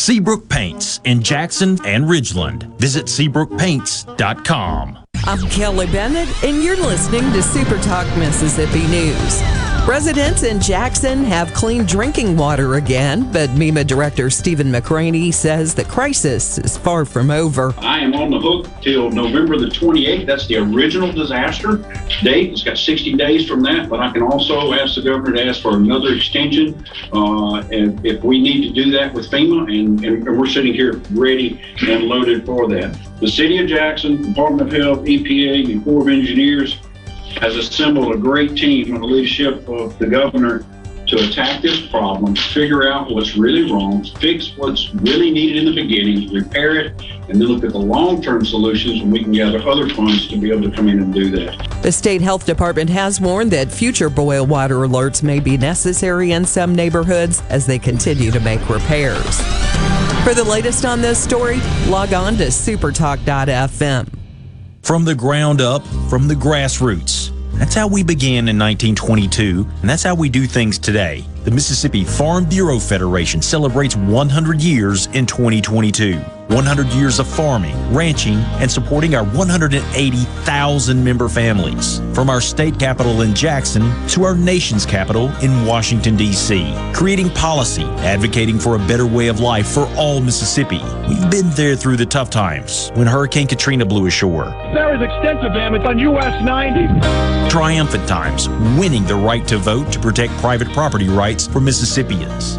Seabrook Paints in Jackson and Ridgeland. Visit SeabrookPaints.com. I'm Kelly Bennett, and you're listening to Super Talk Mississippi News. Residents in Jackson have clean drinking water again, but MEMA Director Stephen McCraney says the crisis is far from over. I am on the hook till November the 28th. That's the original disaster date. It's got 60 days from that, but I can also ask the governor to ask for another extension uh, if, if we need to do that with FEMA, and, and we're sitting here ready and loaded for that. The City of Jackson, Department of Health, EPA, and Corps of Engineers has assembled a great team under the leadership of the governor to attack this problem, figure out what's really wrong, fix what's really needed in the beginning, repair it, and then look at the long-term solutions and we can gather other funds to be able to come in and do that. The state health department has warned that future boil water alerts may be necessary in some neighborhoods as they continue to make repairs. For the latest on this story, log on to supertalk.fm. From the ground up, from the grassroots. That's how we began in 1922, and that's how we do things today. The Mississippi Farm Bureau Federation celebrates 100 years in 2022. 100 years of farming, ranching, and supporting our 180,000 member families. From our state capital in Jackson to our nation's capital in Washington, D.C. Creating policy, advocating for a better way of life for all Mississippi. We've been there through the tough times when Hurricane Katrina blew ashore. There is extensive damage on US 90. Triumphant times, winning the right to vote to protect private property rights for Mississippians.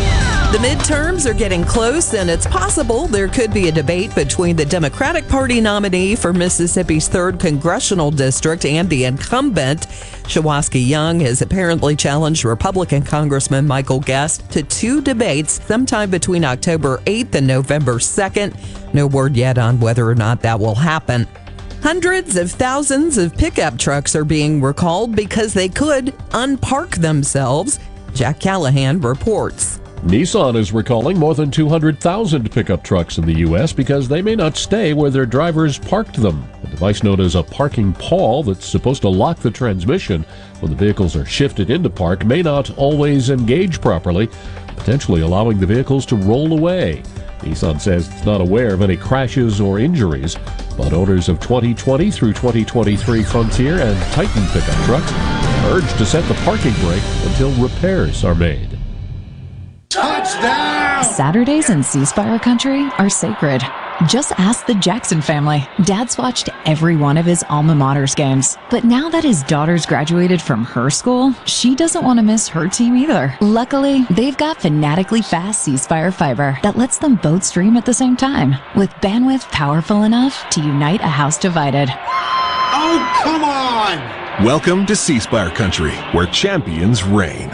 The midterms are getting close, and it's possible there could be a debate between the Democratic Party nominee for Mississippi's 3rd Congressional District and the incumbent. Shuwaski Young has apparently challenged Republican Congressman Michael Guest to two debates sometime between October 8th and November 2nd. No word yet on whether or not that will happen. Hundreds of thousands of pickup trucks are being recalled because they could unpark themselves. Jack Callahan reports. Nissan is recalling more than 200,000 pickup trucks in the U.S. because they may not stay where their drivers parked them. A device known as a parking pawl that's supposed to lock the transmission when the vehicles are shifted into park may not always engage properly, potentially allowing the vehicles to roll away. Nissan says it's not aware of any crashes or injuries, but owners of 2020 through 2023 Frontier and Titan pickup trucks are urged to set the parking brake until repairs are made. Saturdays in C Spire country are sacred. Just ask the Jackson family. Dad's watched every one of his alma mater's games. But now that his daughter's graduated from her school, she doesn't want to miss her team either. Luckily, they've got fanatically fast C Spire fiber that lets them both stream at the same time, with bandwidth powerful enough to unite a house divided. Oh, come on! Welcome to C Spire Country, where champions reign.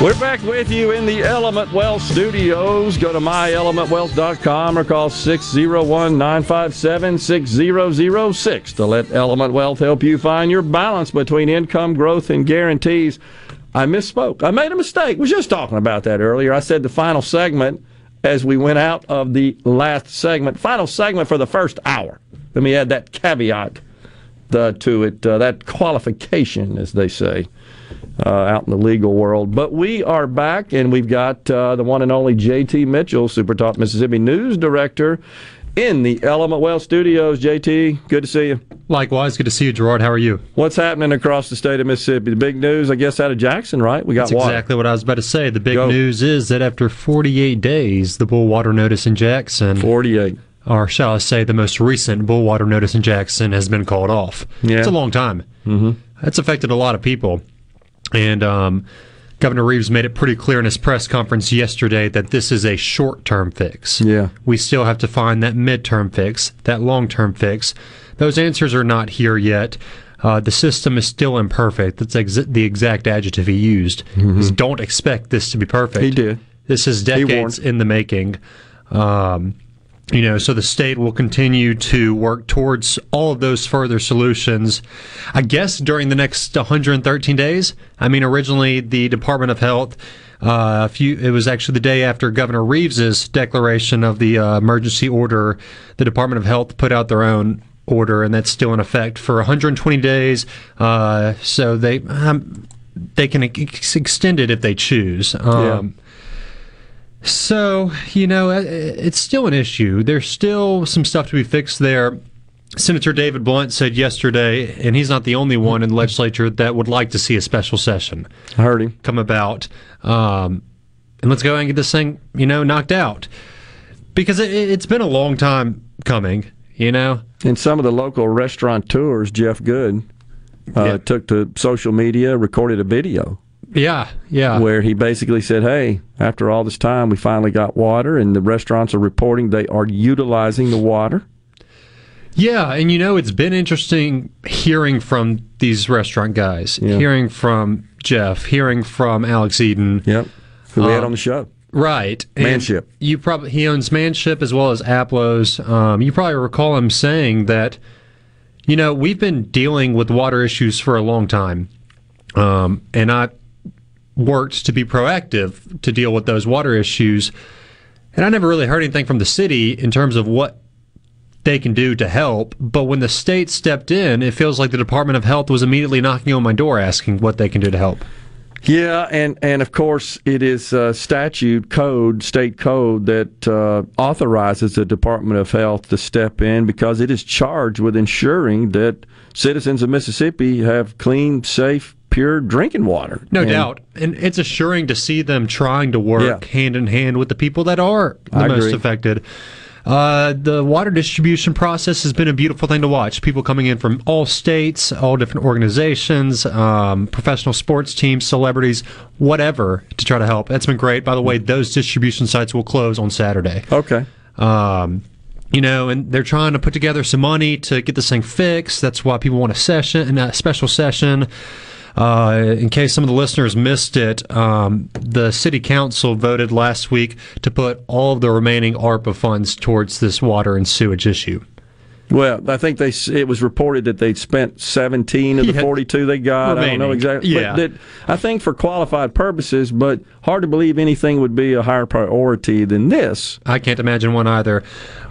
We're back with you in the Element Wealth studios. Go to myelementwealth.com or call 601 957 6006 to let Element Wealth help you find your balance between income growth and guarantees. I misspoke. I made a mistake. Was just talking about that earlier. I said the final segment as we went out of the last segment. Final segment for the first hour. Let me add that caveat uh, to it, uh, that qualification, as they say out in the legal world. But we are back, and we've got uh, the one and only JT Mitchell, Super Talk Mississippi News Director, in the Element Wealth Studios. JT, good to see you. Likewise, good to see you, Gerard. How are you? What's happening across the state of Mississippi? The big news, I guess, out of Jackson, right? We got That's water. exactly what I was about to say. The big Go. news is that after 48 days, the boil water notice in Jackson, 48, or shall I say, the most recent boil water notice in Jackson has been called off. Yeah. It's a long time. Mm-hmm. That's affected a lot of people, and um, Governor Reeves made it pretty clear in his press conference yesterday that this is a short-term fix. Yeah. We still have to find that midterm fix, that long-term fix. Those answers are not here yet. Uh, the system is still imperfect. That's ex- the exact adjective he used. Is don't expect this to be perfect. He did. This is decades in the making. Um, you know, so the state will continue to work towards all of those further solutions. I guess during the next 113 days. I mean, originally the Department of Health. Uh, a few. It was actually the day after Governor Reeves's declaration of the uh, emergency order. The Department of Health put out their own order, and that's still in effect for 120 days. Uh, so they um, they can ex- extend it if they choose. Um, so, you know, uh, it's still an issue. There's still some stuff to be fixed there. Senator David Blunt said yesterday, and he's not the only one in the legislature that would like to see a special session. I heard him come about, um, and let's go and get this thing, you know, knocked out because it, it's been a long time coming. You know, And some of the local restaurateurs, Jeff Good, uh, took to social media, recorded a video. Yeah, yeah. Where he basically said, "Hey, after all this time, we finally got water, and the restaurants are reporting they are utilizing the water." Yeah, and you know, it's been interesting hearing from these restaurant guys, hearing from Jeff, hearing from Alex Eden. Yep. Who we had Um, on the show. Right. And Manship. You probably he owns Manship as well as Aplos. Um, you probably recall him saying that, you know, we've been dealing with water issues for a long time, um, and I worked to be proactive to deal with those water issues, and I never really heard anything from the city in terms of what they can do to help. But when the state stepped in, it feels like the Department of Health was immediately knocking on my door asking what they can do to help. Yeah, and, and of course, it is statute code, state code, that uh, authorizes the Department of Health to step in because it is charged with ensuring that citizens of Mississippi have clean, safe pure drinking water. No And- doubt. And it's assuring to see them trying to work hand in hand with the people that are the I most agree. affected. Uh, the water distribution process has been a beautiful thing to watch. People coming in from all states, all different organizations, um, professional sports teams, celebrities, whatever, to try to help. That's been great. By the way, those distribution sites will close on Saturday. Okay. Um, you know, and they're trying to put together some money to get this thing fixed. That's why people want a session, a special session. Uh, in case some of the listeners missed it, um, the city council voted last week to put all of the remaining ARPA funds towards this water and sewage issue. Well, I think they it was reported that they'd spent 17 of the Yeah. 42 they got. I don't know exactly. Yeah. But that, I think for qualified purposes, but hard to believe anything would be a higher priority than this. I can't imagine one either.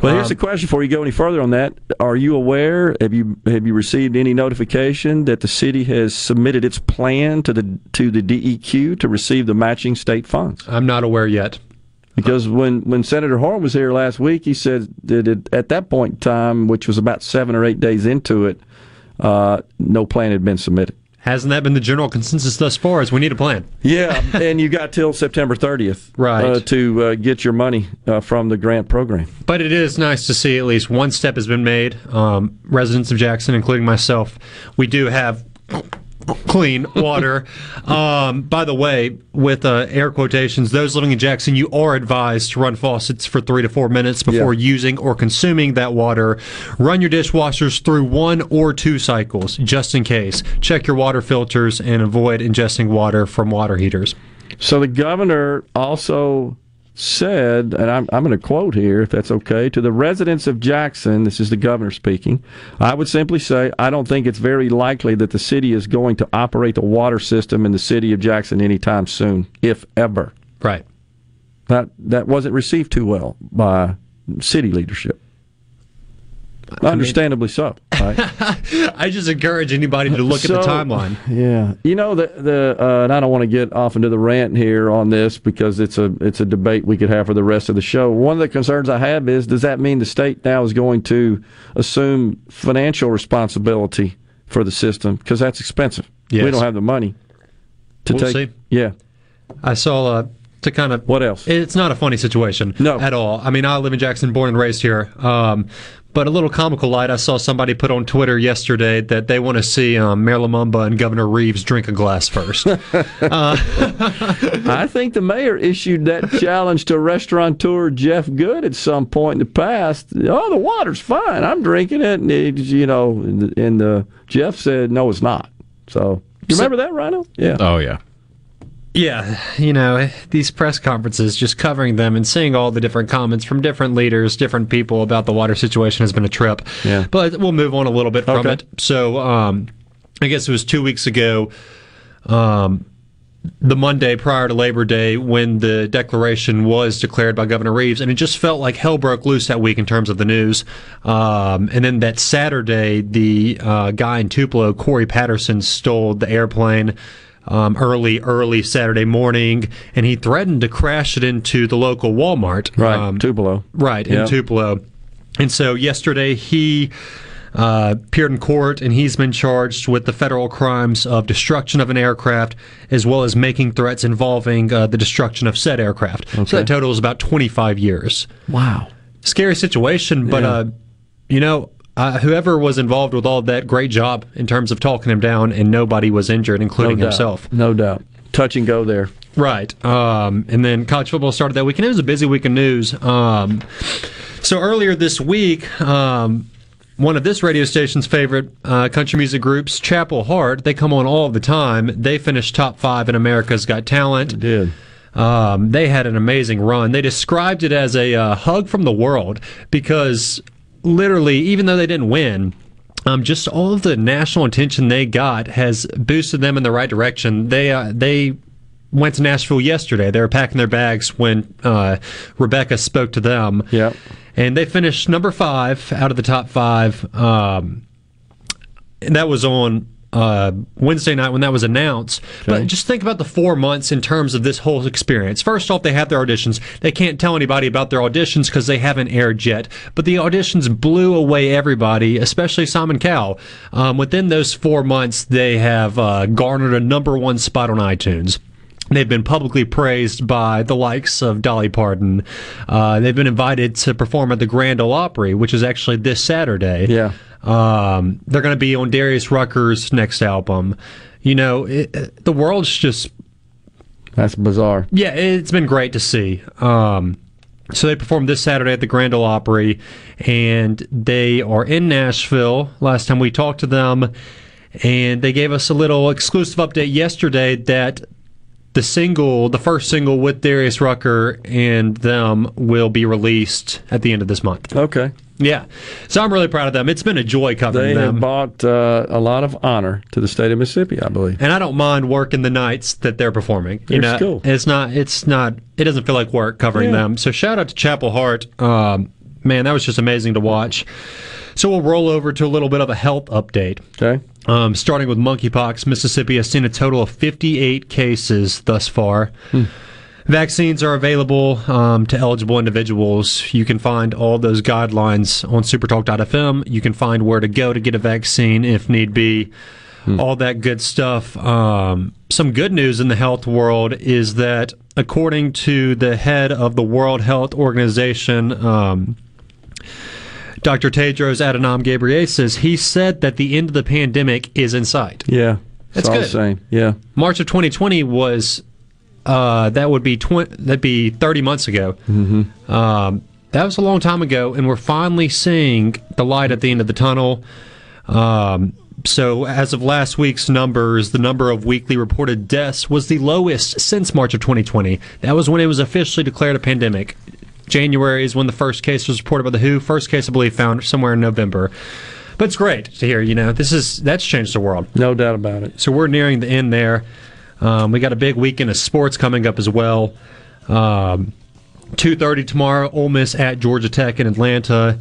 Well, here's Um, the question before you go any further on that. Are you aware, have you have you received any notification that the city has submitted its plan to the to the DEQ to receive the matching state funds? I'm not aware yet. Because when, when Senator Horn was here last week, he said that it, at that point in time, which was about seven or eight days into it, uh, no plan had been submitted. Hasn't that been the general consensus thus far? Is we need a plan. Yeah, and you got till September 30th Right. uh, to uh, get your money uh, from the grant program. But it is nice to see at least one step has been made. Um, residents of Jackson, including myself, we do have clean water. um, by the way, with uh, air quotations, those living in Jackson, you are advised to run faucets for three to four minutes before using or consuming that water. Run your dishwashers through one or two cycles, just in case. Check your water filters and avoid ingesting water from water heaters. So the governor also said, and I'm, I'm going to quote here, if that's okay, to the residents of Jackson, this is the governor speaking, I would simply say, I don't think it's very likely that the city is going to operate the water system in the city of Jackson anytime soon, if ever. Right. That, that wasn't received too well by city leadership. Understandably so. Right? I just encourage anybody to look at the timeline. Yeah, you know the the uh, and I don't want to get off into the rant here on this because it's a it's a debate we could have for the rest of the show. One of the concerns I have is does that mean the state now is going to assume financial responsibility for the system because that's expensive. We don't have the money to We'll take. see. Yeah. I saw uh, to kind of what else? It's not a funny situation, no, at all. I mean, I live in Jackson, born and raised here. Um, but a little comical light, I saw somebody put on Twitter yesterday that they want to see um, Mayor Lumumba and Governor Reeves drink a glass first. uh, I think the mayor issued that challenge to restaurateur Jeff Good at some point in the past. Oh, the water's fine. I'm drinking it, and it, you know, and, and uh, Jeff said no, it's not. So you remember that, Rhino? Yeah. Oh yeah. Yeah, you know, these press conferences, just covering them and seeing all the different comments from different leaders, different people about the water situation has been a trip. Yeah. But we'll move on a little bit from Okay. it. So, um, I guess it was two weeks ago, um, the Monday prior to Labor Day, when the declaration was declared by Governor Reeves, and it just felt like hell broke loose that week in terms of the news. Um, and then that Saturday, the uh, guy in Tupelo, Corey Patterson, stole the airplane um, early, early Saturday morning, and he threatened to crash it into the local Walmart. Right, um, Tupelo. Right, in Tupelo. And so yesterday he uh, appeared in court and he's been charged with the federal crimes of destruction of an aircraft as well as making threats involving uh, the destruction of said aircraft. So that total is about 25 years. Wow. Scary situation, but, Yeah. uh, you know, uh, whoever was involved with all of that, great job in terms of talking him down, and nobody was injured, including no himself. No doubt. Touch and go there. Right. Um, and then college football started that weekend. It was a busy week of news. Um, so earlier this week, um, one of this radio station's favorite uh, country music groups, Chapel Hart, they come on all the time. They finished top five in America's Got Talent. did. Um, they had an amazing run. They described it as a uh, hug from the world because literally, even though they didn't win, um, just all of the national attention they got has boosted them in the right direction. They uh, they went to Nashville yesterday. They were packing their bags when uh, Rebecca spoke to them. Yep. And they finished number five out of the top five. Um, and that was on uh, Wednesday night when that was announced. But just think about the four months in terms of this whole experience. First off, they have their auditions. They can't tell anybody about their auditions because they haven't aired yet. But the auditions blew away everybody, especially Simon Cowell. Um, within those four months, they have uh, garnered a number one spot on iTunes. They've been publicly praised by the likes of Dolly Parton. Uh, they've been invited to perform at the Grand Ole Opry, which is actually this Saturday. Yeah. Um, they're going to be on Darius Rucker's next album. You know, it, it- the world's just That's bizarre. yeah, it's been great to see. Um, so they performed this Saturday at the Grand Ole Opry, and they are in Nashville. Last time we talked to them, and they gave us a little exclusive update yesterday that the single, the first single with Darius Rucker and them, will be released at the end of this month. Okay. Yeah, so I'm really proud of them. It's been a joy covering They them. have brought uh, a lot of honor to the state of Mississippi, I believe. and I don't mind working the nights that they're performing. You They're know, cool. it's not, it's not, it doesn't feel like work covering Yeah. them. So shout out to Chapel Hart. Um, man, that was just amazing to watch. So we'll roll over to a little bit of a health update. Okay. Um, starting with monkeypox, Mississippi has seen a total of 58 cases thus far. Vaccines are available um, to eligible individuals. You can find all those guidelines on supertalk.fm. You can find where to go to get a vaccine if need be. All that good stuff. Um, some good news in the health world is that, according to the head of the World Health Organization, um, Dr. Tedros Adhanom Ghebreyesus, he said that the end of the pandemic is in sight. Yeah. That's all good. same. Yeah. March of 2020 was uh, that would be tw- that'd be 30 months ago. Mm-hmm. Um, that was a long time ago, and we're finally seeing the light at the end of the tunnel. Um, so, as of last week's numbers, the number of weekly reported deaths was the lowest since March of 2020. That was when it was officially declared a pandemic. January is when the first case was reported by the WHO. First case, I believe, found somewhere in November. But it's great to hear. You know, this is that's changed the world. No doubt about it. So we're nearing the end there. Um, we got a big weekend of sports coming up as well. Um, Two thirty tomorrow. Ole Miss at Georgia Tech in Atlanta.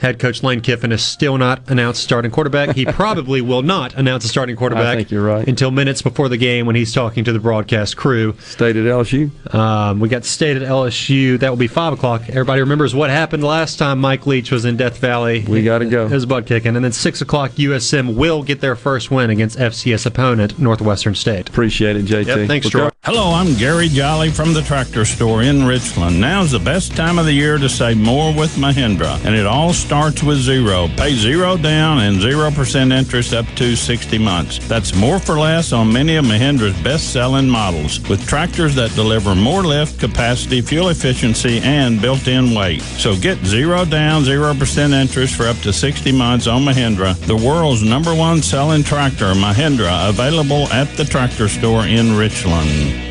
Head coach Lane Kiffin has still not announced starting quarterback. He probably will not announce a starting quarterback. I think you're right. Until minutes before the game when he's talking to the broadcast crew. State at LSU. Um, we got state at LSU. That will be five o'clock. Everybody remembers what happened last time Mike Leach was in Death Valley. We got to go. His butt kicking, and then six o'clock. USM will get their first win against FCS opponent Northwestern State. Appreciate it, JT. Yep, thanks, We'll Troy. Hello, I'm Gary Jolly from the Tractor Store in Richland. Now's the best time of the year to save more with Mahindra, and it all starts with zero. Pay zero down and 0% interest up to 60 months. That's more for less on many of Mahindra's best selling models, with tractors that deliver more lift, capacity, fuel efficiency, and built in weight. So get zero down, 0% interest for up to 60 months on Mahindra, the world's number one selling tractor, Mahindra, available at the Tractor Store in Richland.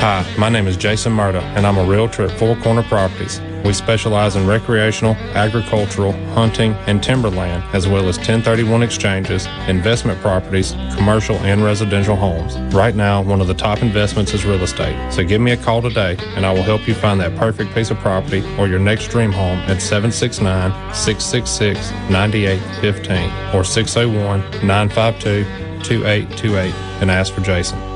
Hi, my name is Jason Murda, and I'm a realtor at Four Corner Properties. We specialize in recreational, agricultural, hunting, and timberland, as well as 1031 exchanges, investment properties, commercial, and residential homes. Right now, one of the top investments is real estate. So give me a call today, and I will help you find that perfect piece of property or your next dream home at 769 666 9815 or 601 952 2828 and ask for Jason.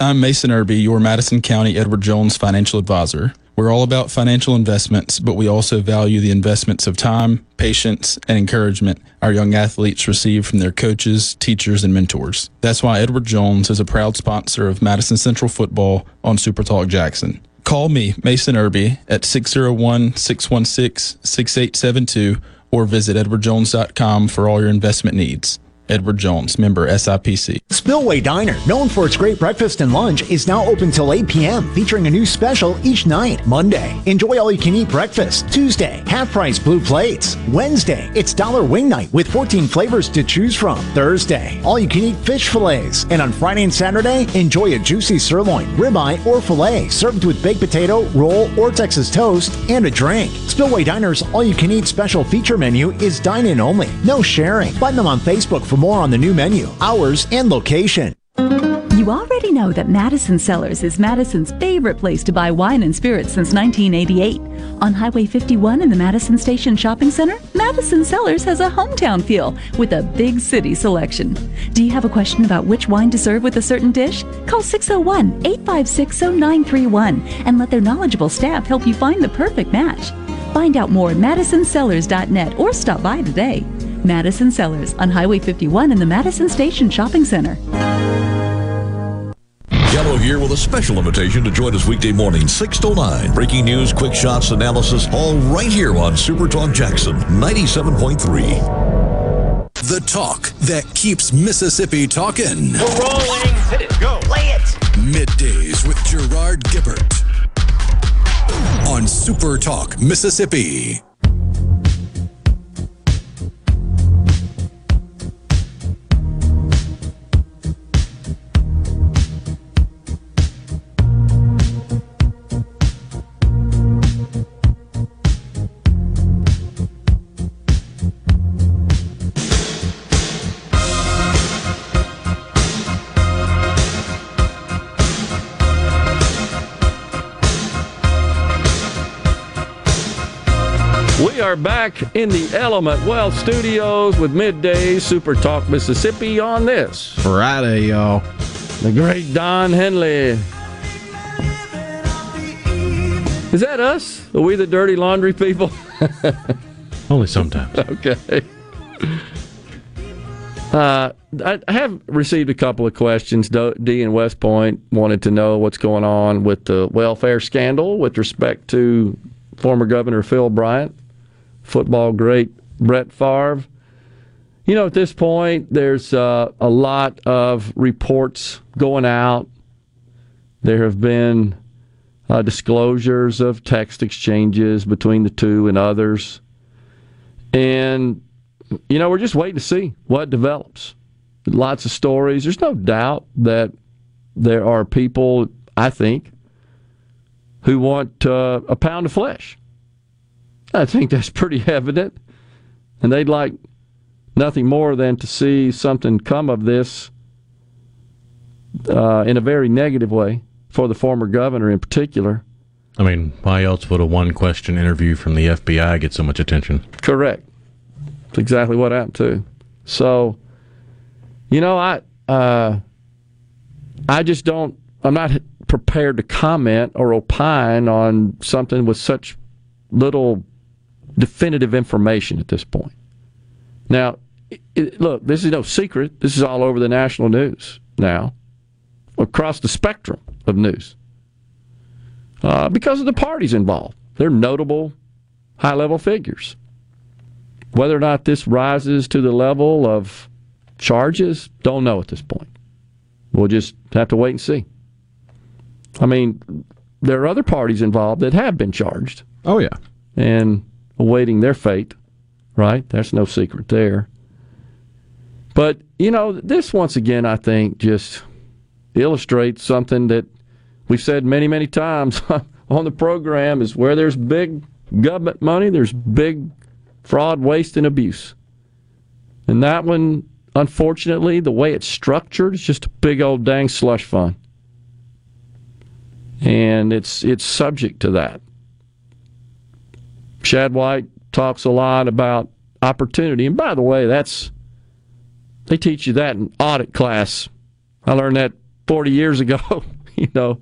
I'm Mason Irby, your Madison County Edward Jones financial advisor. We're all about financial investments, but we also value the investments of time, patience, and encouragement our young athletes receive from their coaches, teachers, and mentors. That's why Edward Jones is a proud sponsor of Madison Central Football on Super Talk Jackson. Call me, Mason Irby, at 601 616 6872 or visit edwardjones.com for all your investment needs. Edward Jones, member SIPC. Spillway Diner, known for its great breakfast and lunch, is now open till 8 p.m., featuring a new special each night. Monday, enjoy all you can eat breakfast. Tuesday, half price blue plates. Wednesday, it's dollar wing night with 14 flavors to choose from. Thursday, all you can eat fish fillets. And on Friday and Saturday, enjoy a juicy sirloin, ribeye, or filet served with baked potato, roll, or Texas toast, and a drink. Spillway Diner's all you can eat special feature menu is dine in only, no sharing. Find them on Facebook for more on the new menu, hours, and location. You already know that Madison Cellars is Madison's favorite place to buy wine and spirits since 1988. On Highway 51 in the Madison Station Shopping Center, Madison Cellars has a hometown feel with a big city selection. Do you have a question about which wine to serve with a certain dish? Call 601 856 0931 and let their knowledgeable staff help you find the perfect match. Find out more at madisoncellars.net or stop by today. Madison Cellars on Highway 51 in the Madison Station Shopping Center. Gallo here with a special invitation to join us weekday morning, 6 to 9. Breaking news, quick shots, analysis, all right here on Super Talk Jackson 97.3. The talk that keeps Mississippi talking. We're rolling. Hit it. Go. Play it. Middays with Gerard Gibert on Super Talk Mississippi. Are back in the Element Wealth Studios with Midday Super Talk Mississippi on this Friday, y'all. The great Don Henley. Is that us? Are we the dirty laundry people? Only sometimes. okay. Uh, I have received a couple of questions. D in West Point wanted to know what's going on with the welfare scandal with respect to former Governor Phil Bryant, football great Brett Favre. You know, at this point, there's uh, a lot of reports going out. There have been uh, disclosures of text exchanges between the two and others. And, you know, we're just waiting to see what develops. Lots of stories. There's no doubt that there are people, I think, who want uh, a pound of flesh. I think that's pretty evident. And they'd like nothing more than to see something come of this uh, in a very negative way for the former governor in particular. I mean, why else would a one question interview from the FBI get so much attention? Correct. That's exactly what happened too. So, you know, I uh, I just don't. I'm not prepared to comment or opine on something with such little definitive information at this point. Now, it, it- look, this is no secret. This is all over the national news now, across the spectrum of news, uh, because of the parties involved. They're notable, high-level figures. Whether or not this rises to the level of charges, don't know at this point. We'll just have to wait and see. I mean, there are other parties involved that have been charged. Oh, yeah. And awaiting their fate, right? That's no secret there. But, you know, this once again, I think, just illustrates something that we've said many, many times on the program is where there's big government money, there's big fraud, waste, and abuse. And that one, unfortunately, the way it's structured is just a big old dang slush fund. And it's it's subject to that. Shad White talks a lot about opportunity. And by the way, that's they teach you that in audit class. I learned that 40 years ago, you know,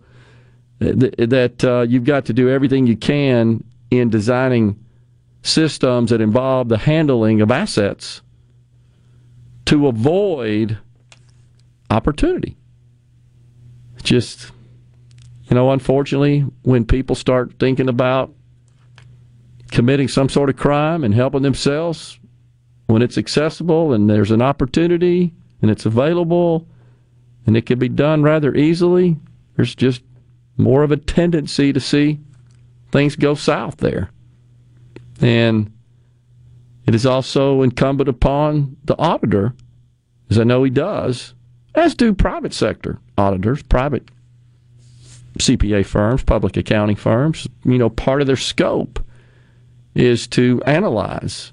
that uh, you've got to do everything you can in designing systems that involve the handling of assets to avoid opportunity. Just, you know, unfortunately, when people start thinking about committing some sort of crime and helping themselves, when it's accessible and there's an opportunity and it's available and it can be done rather easily, there's just more of a tendency to see things go south there. And it is also incumbent upon the auditor, as I know he does, as do private sector auditors, private CPA firms, public accounting firms. You know, part of their scope is to analyze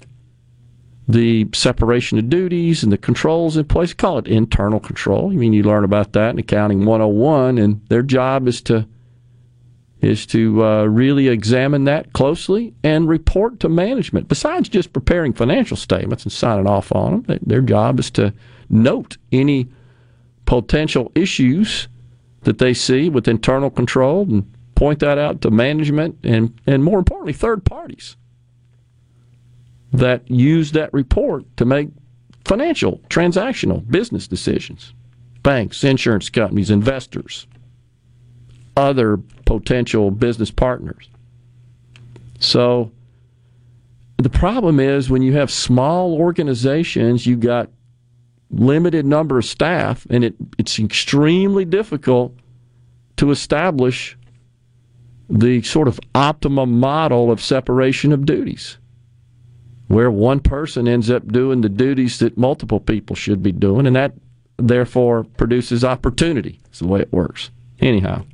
the separation of duties and the controls in place. Call it internal control. I mean, you learn about that in Accounting 101, and their job is to is to uh, really examine that closely and report to management. Besides just preparing financial statements and signing off on them, their job is to note any potential issues that they see with internal control and point that out to management and, and more importantly, third parties that use that report to make financial, transactional, business decisions. Banks, insurance companies, investors, other potential business partners. So the problem is when you have small organizations, you've got limited number of staff, and it, it's extremely difficult to establish the sort of optimum model of separation of duties, where one person ends up doing the duties that multiple people should be doing, and that therefore produces opportunity. It's the way it works. Anyhow,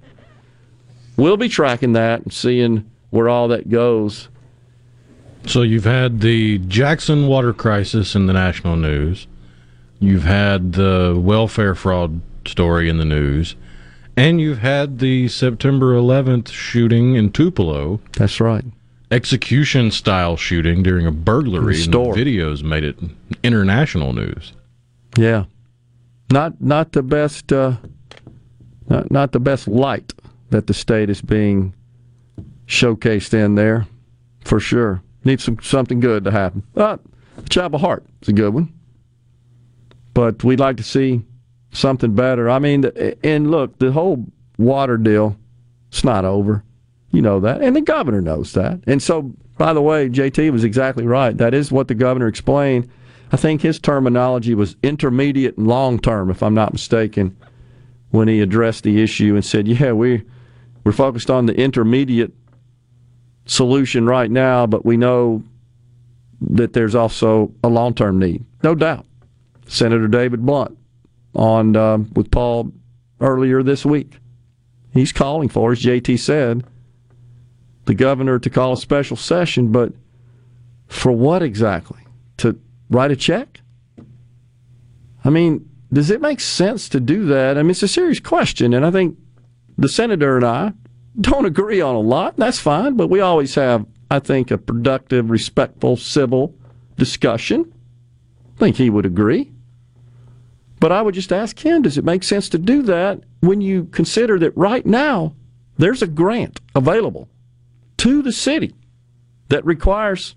we'll be tracking that and seeing where all that goes. So you've had the Jackson water crisis in the national news. You've had the welfare fraud story in the news. And you've had the September 11th shooting in Tupelo. That's right. Execution style shooting during a burglary. In the and the videos made it international news. Yeah. Not not the best uh, not, not the best light that the state is being showcased in there, for sure. Needs some something good to happen. Uh, Chapel Hart is a good one, but we'd like to see something better. I mean, and look, the whole water deal, it's not over. You know that, and the governor knows that. And so, by the way, JT was exactly right. That is what the governor explained. I think his terminology was intermediate and long term, if I'm not mistaken, when he addressed the issue and said, "Yeah, we we're focused on the intermediate solution right now, but we know that there's also a long term need, no doubt." Senator David Blunt on um, with Paul earlier this week. He's calling for, as JT said, the governor to call a special session, but for what exactly? To write a check? I mean, does it make sense to do that? I mean, it's a serious question, and I think the senator and I don't agree on a lot. That's fine, but we always have, I think, a productive, respectful, civil discussion. I think he would agree. But I would just ask him, does it make sense to do that when you consider that right now there's a grant available to the city that requires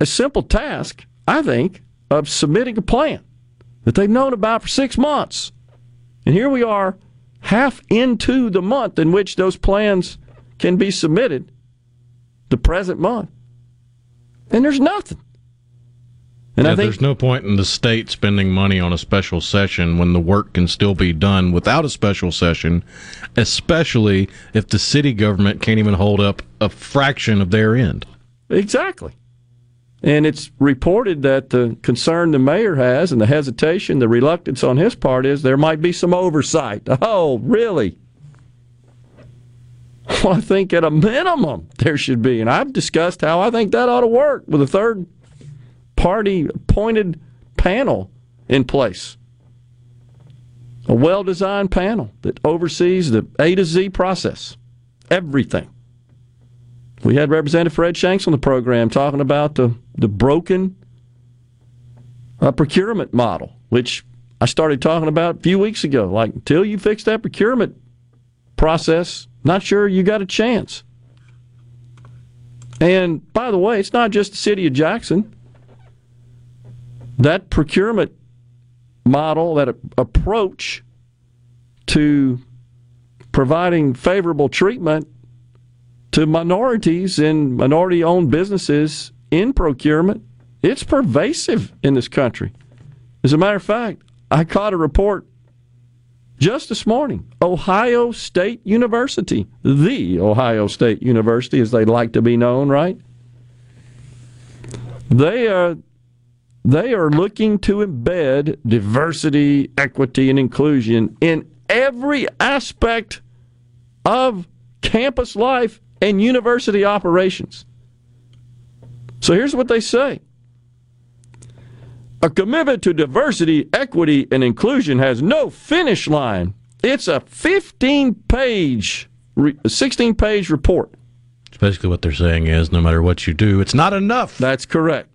a simple task, I think, of submitting a plan that they've known about for six months. And here we are, half into the month in which those plans can be submitted, the present month. And there's nothing. And yeah, I think there's no point in the state spending money on a special session when the work can still be done without a special session, especially if the city government can't even hold up a fraction of their end. Exactly. And it's reported that the concern the mayor has and the hesitation, the reluctance on his part is there might be some oversight. Oh, really? Well, I think at a minimum there should be. And I've discussed how I think that ought to work with a third party appointed panel in place. A well designed panel that oversees the A to Z process, everything. We had Representative Fred Shanks on the program talking about the, the broken uh, procurement model, which I started talking about a few weeks ago. Like, until you fix that procurement process, not sure you got a chance. And by the way, it's not just the city of Jackson that procurement model, that approach to providing favorable treatment to minorities and minority owned businesses in procurement it's pervasive in this country. As a matter of fact, I caught a report just this morning. Ohio State University, the Ohio State University, as they like to be known, right? They are they are looking to embed diversity, equity, and inclusion in every aspect of campus life and university operations. So here's what they say. A commitment to diversity, equity, and inclusion has no finish line. It's a 15 page, 16 page report. Basically, what they're saying is no matter what you do, it's not enough. That's correct.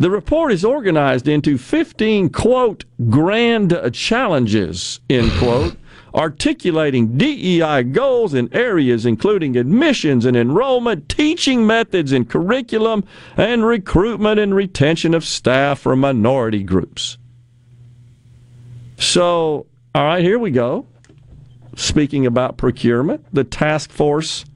The report is organized into 15, quote, grand challenges, end quote, articulating DEI goals in areas including admissions and enrollment, teaching methods and curriculum, and recruitment and retention of staff from minority groups. So, all right, here we go. Speaking about procurement, the task force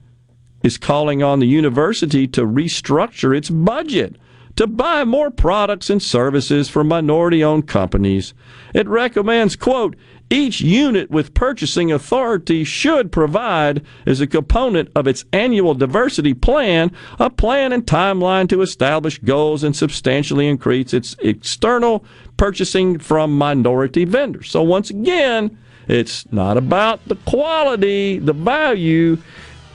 is calling on the university to restructure its budget to buy more products and services from minority owned companies. It recommends, quote, each unit with purchasing authority should provide, as a component of its annual diversity plan, a plan and timeline to establish goals and substantially increase its external purchasing from minority vendors. So, once again, it's not about the quality, the value,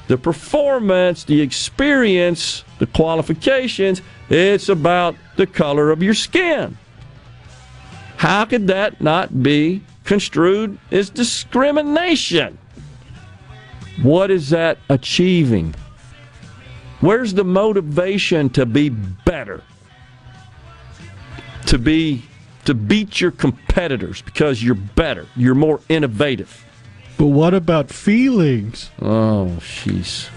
the performance, the experience, the qualifications. It's about the color of your skin. How could that not be construed as discrimination? What is that achieving? Where's the motivation to be better? To be to beat your competitors because you're better, you're more innovative. But what about feelings? Oh, jeez.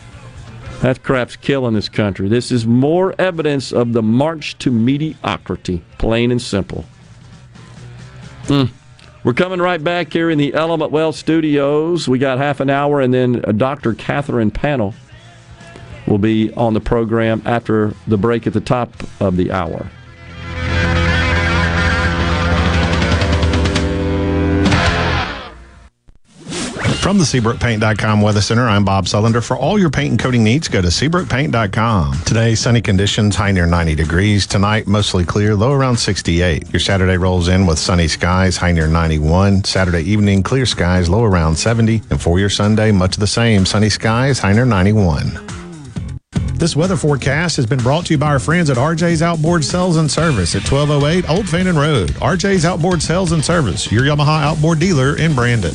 That crap's killing this country. This is more evidence of the march to mediocrity, plain and simple. Mm. We're coming right back here in the Element Wealth studios. We got half an hour, and then Dr. Catherine Panel will be on the program after the break at the top of the hour. From the SeabrookPaint.com Weather Center, I'm Bob Sullender. For all your paint and coating needs, go to SeabrookPaint.com. Today, sunny conditions, high near 90 degrees. Tonight, mostly clear, low around 68. Your Saturday rolls in with sunny skies, high near 91. Saturday evening, clear skies, low around 70. And for your Sunday, much the same, sunny skies, high near 91. This weather forecast has been brought to you by our friends at RJ's Outboard Sales and Service at 1208 Old Fannin Road. RJ's Outboard Sales and Service, your Yamaha outboard dealer in Brandon.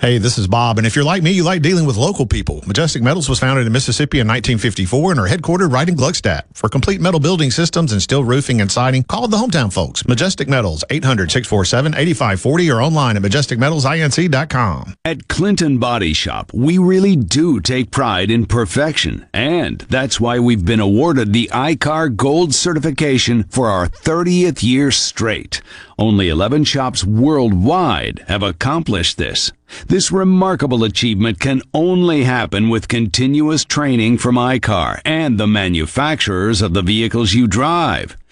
Hey, this is Bob, and if you're like me, you like dealing with local people. Majestic Metals was founded in Mississippi in 1954 and are headquartered right in Gluckstadt. For complete metal building systems and steel roofing and siding, call the hometown folks. Majestic Metals, 800-647-8540 or online at majesticmetalsinc.com. At Clinton Body Shop, we really do take pride in perfection, and that's why we've been awarded the ICAR Gold certification for our 30th year straight. Only 11 shops worldwide have accomplished this. This remarkable achievement can only happen with continuous training from ICAR and the manufacturers of the vehicles you drive.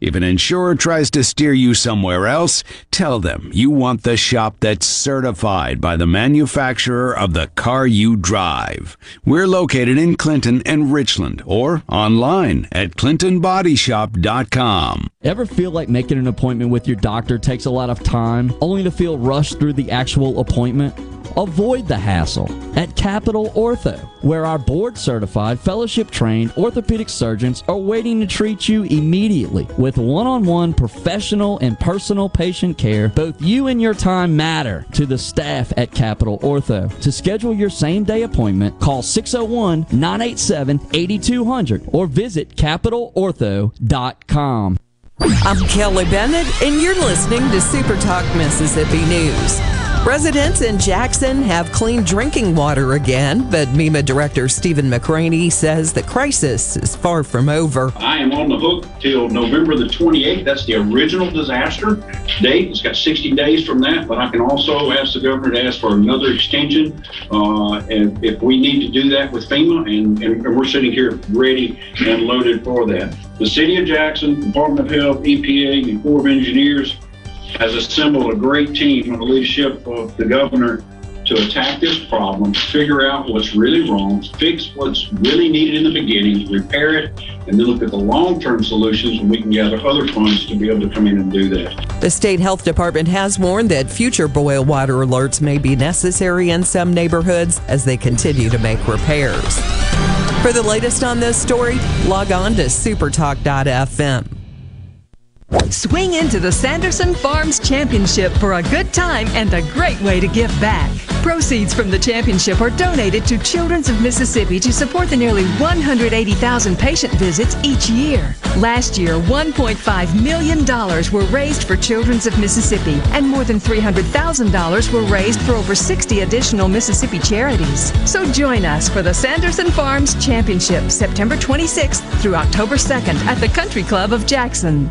If an insurer tries to steer you somewhere else, tell them you want the shop that's certified by the manufacturer of the car you drive. We're located in Clinton and Richland or online at clintonbodyshop.com. Ever feel like making an appointment with your doctor takes a lot of time, only to feel rushed through the actual appointment? Avoid the hassle at Capital Ortho, where our board certified, fellowship trained orthopedic surgeons are waiting to treat you immediately. With one on one professional and personal patient care, both you and your time matter to the staff at Capital Ortho. To schedule your same day appointment, call 601 987 8200 or visit capitalortho.com. I'm Kelly Bennett, and you're listening to Super Talk Mississippi News. Residents in Jackson have clean drinking water again, but MEMA Director Stephen McCraney says the crisis is far from over. I am on the hook till November the 28th. That's the original disaster date. It's got 60 days from that, but I can also ask the governor to ask for another extension uh, if, we need to do that with FEMA, and, and we're sitting here ready and loaded for that. The City of Jackson, Department of Health, EPA, and Corps of Engineers has assembled a great team under the leadership of the governor to attack this problem, figure out what's really wrong, fix what's really needed in the beginning, repair it, and then look at the long-term solutions when we can gather other funds to be able to come in and do that. The state health department has warned that future boil water alerts may be necessary in some neighborhoods as they continue to make repairs. For the latest on this story, log on to supertalk.fm. Swing into the Sanderson Farms Championship for a good time and a great way to give back. Proceeds from the championship are donated to Children's of Mississippi to support the nearly 180,000 patient visits each year. Last year, $1.5 million were raised for Children's of Mississippi, and more than $300,000 were raised for over 60 additional Mississippi charities. So join us for the Sanderson Farms Championship, September 26th through October 2nd at the Country Club of Jackson.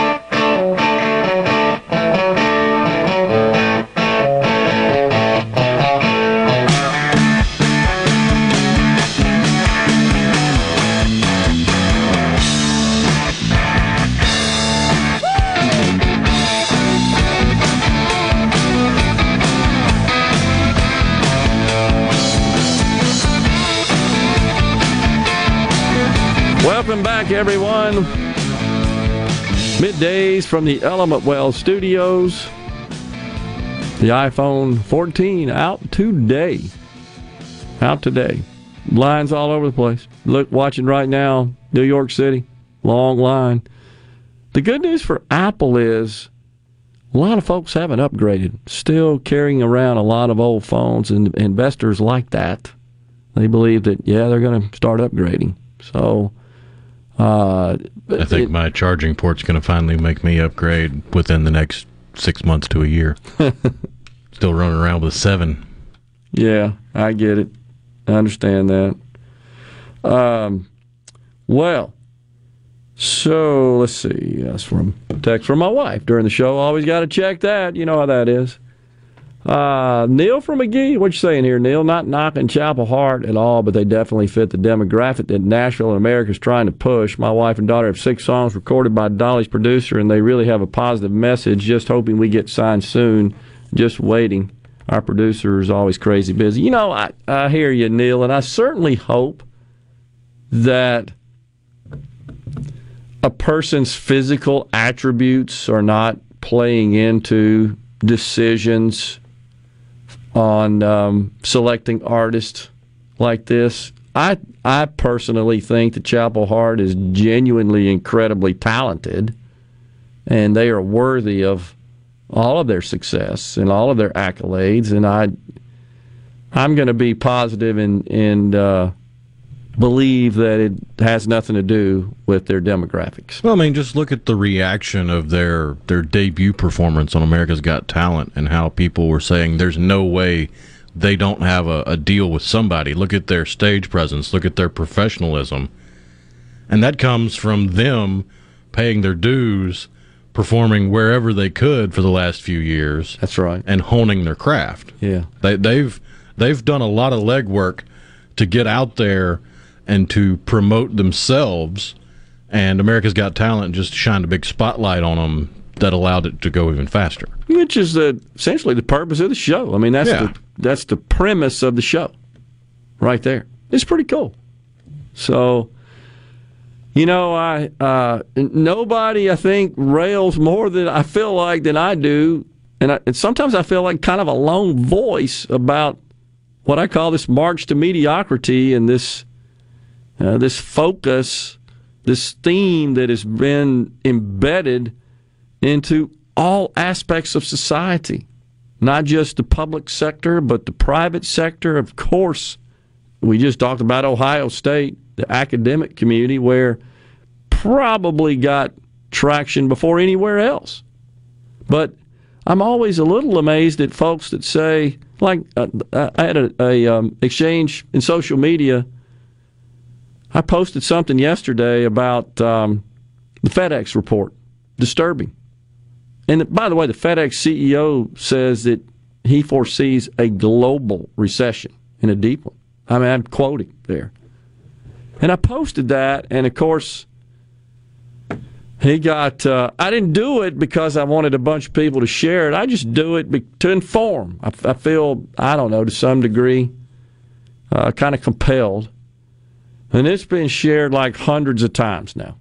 Everyone. Middays from the Element Wealth Studios. The iPhone 14 out today. Out today. Lines all over the place. Look, watching right now, New York City, long line. The good news for Apple is a lot of folks haven't upgraded. Still carrying around a lot of old phones, and investors like that. They believe that, yeah, they're going to start upgrading. So, uh, I think my charging port's going to finally make me upgrade within the next six months to a year. Still running around with a seven. Yeah, I get it. I understand that. Um, well, so let's see. That's from text from my wife during the show. Always got to check that. You know how that is. Uh, Neil from McGee, what you saying here, Neil? Not knocking Chapel Hart at all, but they definitely fit the demographic that Nashville and America is trying to push. My wife and daughter have six songs recorded by Dolly's producer, and they really have a positive message. Just hoping we get signed soon. Just waiting. Our producer is always crazy busy. You know, I, I hear you, Neil, and I certainly hope that a person's physical attributes are not playing into decisions on um, selecting artists like this. I I personally think that Chapel Hart is genuinely incredibly talented, and they are worthy of all of their success and all of their accolades. And I I'm going to be positive and and uh, believe that it has nothing to do with their demographics. Well, I mean, just look at the reaction of their their debut performance on America's Got Talent and how people were saying there's no way they don't have a, a deal with somebody. Look at their stage presence, look at their professionalism. And that comes from them paying their dues, performing wherever they could for the last few years. That's right. And honing their craft. Yeah. They they've they've done a lot of legwork to get out there and to promote themselves. And America's Got Talent just shined a big spotlight on them that allowed it to go even faster. Which is the, essentially the purpose of the show. I mean, that's Yeah. the that's the premise of the show, right there. It's pretty cool. So, you know, I uh, nobody I think rails more than I feel like than I do, and, I, and sometimes I feel like kind of a lone voice about what I call this march to mediocrity and this uh, this focus, this theme that has been embedded into all aspects of society, not just the public sector, but the private sector. Of course, we just talked about Ohio State, the academic community, where probably got traction before anywhere else. But I'm always a little amazed at folks that say, like, uh, I had a, a um, exchange in social media. I posted something yesterday about um, the FedEx report, disturbing. And by the way, the FedEx CEO says that he foresees a global recession and a deep one. I mean, I'm quoting there. And I posted that, and of course, he got. Uh, I didn't do it because I wanted a bunch of people to share it. I just do it be, to inform. I, I feel, I don't know, to some degree, uh, kind of compelled. And it's been shared like hundreds of times now.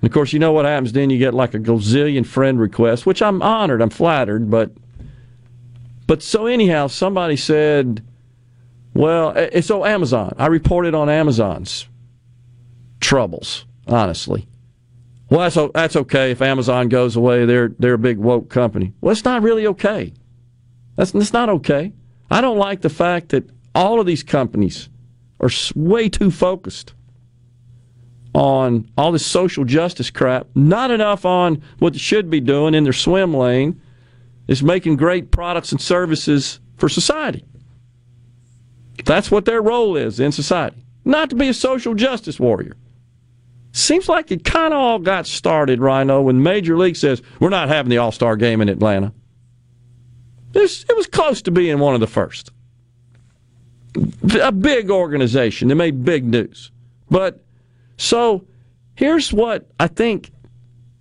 And of course, you know what happens then? You get like a gazillion friend requests, which I'm honored, I'm flattered, but but so anyhow, somebody said, well, it's so Amazon. I reported on Amazon's troubles, honestly. Well, that's, that's okay if Amazon goes away. They're they're a big woke company. Well, it's not really okay. That's it's not okay. I don't like the fact that all of these companies are way too focused on all this social justice crap, not enough on what they should be doing in their swim lane, is making great products and services for society. That's what their role is in society, not to be a social justice warrior. Seems like it kind of all got started, Rhino, when Major League says, we're not having the All Star game in Atlanta. This, it was close to being one of the first. A big organization. They made big news. But so here's what I think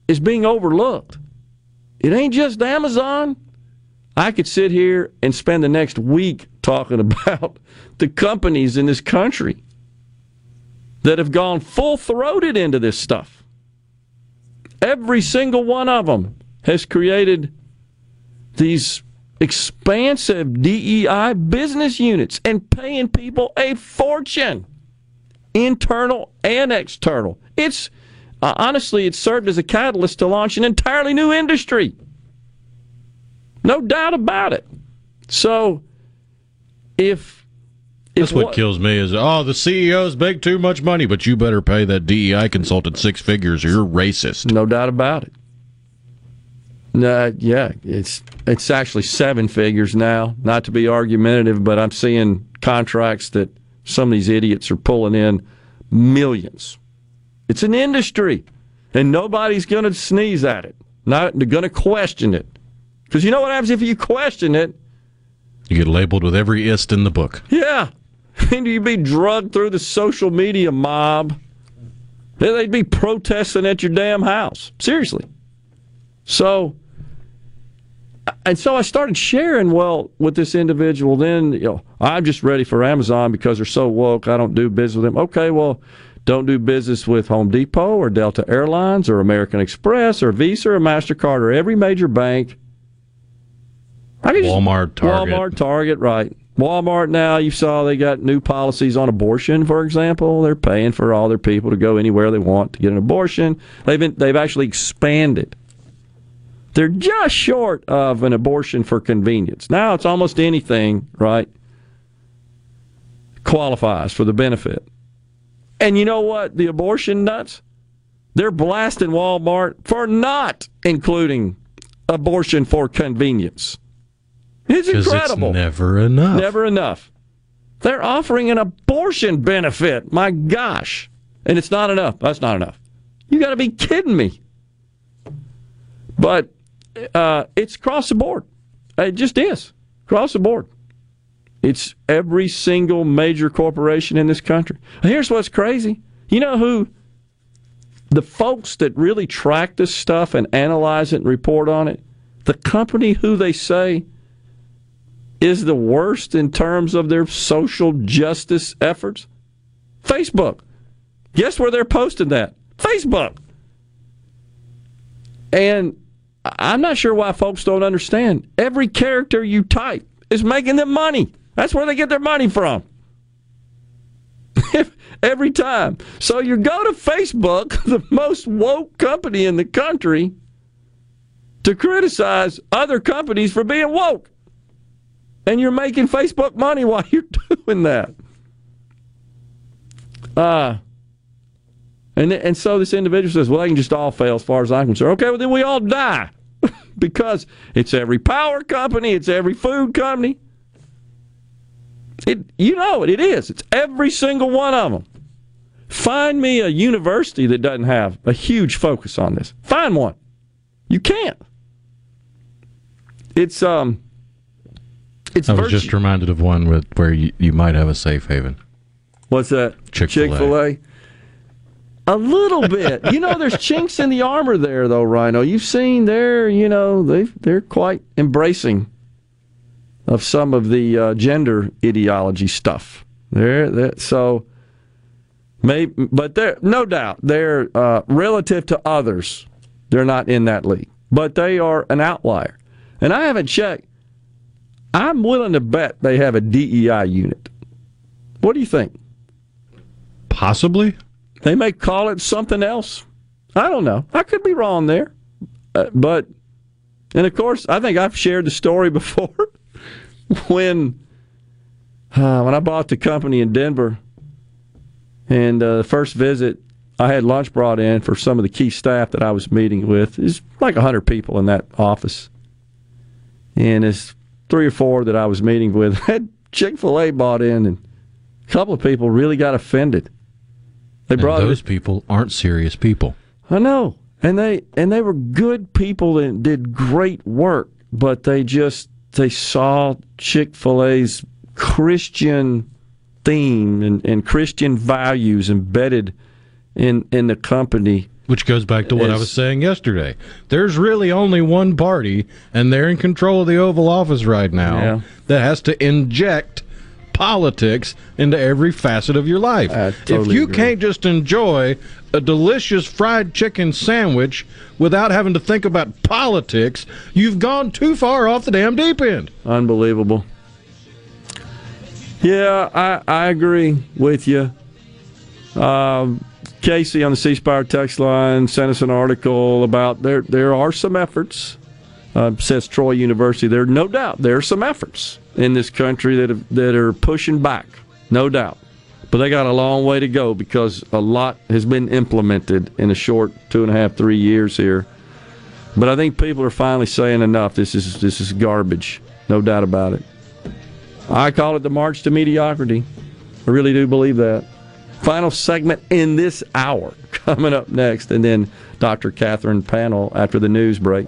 is being overlooked it ain't just Amazon. I could sit here and spend the next week talking about the companies in this country that have gone full throated into this stuff. Every single one of them has created these expansive DEI business units and paying people a fortune, internal and external. It's uh, honestly, it served as a catalyst to launch an entirely new industry. No doubt about it. So, if That's what kills me is oh the CEOs make too much money, but you better pay that DEI consultant six figures or you're racist. No doubt about it. No, yeah, it's it's actually seven figures now. Not to be argumentative, but I'm seeing contracts that some of these idiots are pulling in millions. It's an industry, and nobody's going to sneeze at it. Not going to question it, because you know what happens if you question it. You get labeled with every ist in the book. Yeah. And you'd be drugged through the social media mob. They'd be protesting at your damn house. Seriously. So, and so I started sharing, well, with this individual. Then, you know, I'm just ready for Amazon because they're so woke. I don't do business with them. Okay, well, don't do business with Home Depot or Delta Airlines or American Express or Visa or MasterCard or every major bank. Walmart, Target. Walmart, Target, right. Walmart now, you saw they got new policies on abortion, for example. They're paying for all their people to go anywhere they want to get an abortion. They've been, they've actually expanded. They're just short of an abortion for convenience. Now it's almost anything, right? Qualifies for the benefit. And you know what? The abortion nuts, they're blasting Walmart for not including abortion for convenience. It's incredible. It's never enough. Never enough. They're offering an abortion benefit. My gosh. And it's not enough. That's not enough. You got to be kidding me. But uh, it's across the board. It just is. Across the board. It's every single major corporation in this country. Here's what's crazy. You know who the folks that really track this stuff and analyze it and report on it? The company who they say is the worst in terms of their social justice efforts? Facebook. Guess where they're posting that? Facebook. And I'm not sure why folks don't understand. Every character you type is making them money. That's where they get their money from. Every time. So you go to Facebook, the most woke company in the country, to criticize other companies for being woke and you're making Facebook money while you're doing that. Uh, and and so this individual says, "Well, they can just all fail as far as I'm concerned." Okay, well then we all die because it's every power company, it's every food company. It you know it, it is. It's every single one of them. Find me a university that doesn't have a huge focus on this. Find one. You can't. It's um it's I was virtue- just reminded of one with, where you, you might have a safe haven. What's that? Chick-fil-A. Chick-fil-A? A little bit. you know, there's chinks in the armor there, though, Rhino. You've seen they're, you know, they they're quite embracing of some of the uh, gender ideology stuff. They're, they so maybe, but they're no doubt they're uh, relative to others. They're not in that league, but they are an outlier. And I haven't checked. I'm willing to bet they have a DEI unit. What do you think? Possibly. They may call it something else. I don't know. I could be wrong there. Uh, but, and of course, I think I've shared the story before when uh, when I bought the company in Denver and uh, the first visit, I had lunch brought in for some of the key staff that I was meeting with. There's like 100 people in that office. And it's three or four that I was meeting with had Chick fil A bought in, and a couple of people really got offended. They And brought those people aren't serious people. I know, and they and they were good people and did great work, but they just they saw Chick Fil A's Christian theme and, and Christian values embedded in in the company. Which goes back to what I was saying yesterday. There's really only one party, and they're in control of the Oval Office right now, Yeah. that has to inject politics into every facet of your life. if you agree. can't just enjoy a delicious fried chicken sandwich without having to think about politics, you've gone too far off the damn deep end. Unbelievable. Yeah, I, I agree with you. Um, Casey on the C Spire text line sent us an article about there there are some efforts, uh, says Troy University. There no doubt there are some efforts in this country that have, that are pushing back, no doubt. But they got a long way to go because a lot has been implemented in a short two and a half, three years here. But I think people are finally saying enough. This is this is garbage, no doubt about it. I call it the march to mediocrity. I really do believe that. Final segment in this hour coming up next, and then Dr. Catherine Panel after the news break.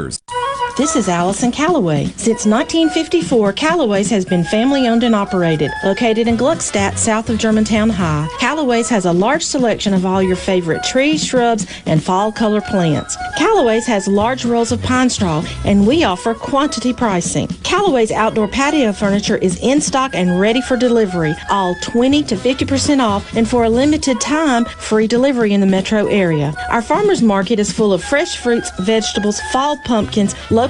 years. This is Allison Callaway. Since 1954, Callaway's has been family owned and operated, located in Gluckstadt, south of Germantown High. Callaway's has a large selection of all your favorite trees, shrubs, and fall color plants. Callaway's has large rolls of pine straw, and we offer quantity pricing. Callaway's outdoor patio furniture is in stock and ready for delivery, all 20 to 50% off, and for a limited time, free delivery in the metro area. Our farmers market is full of fresh fruits, vegetables, fall pumpkins, local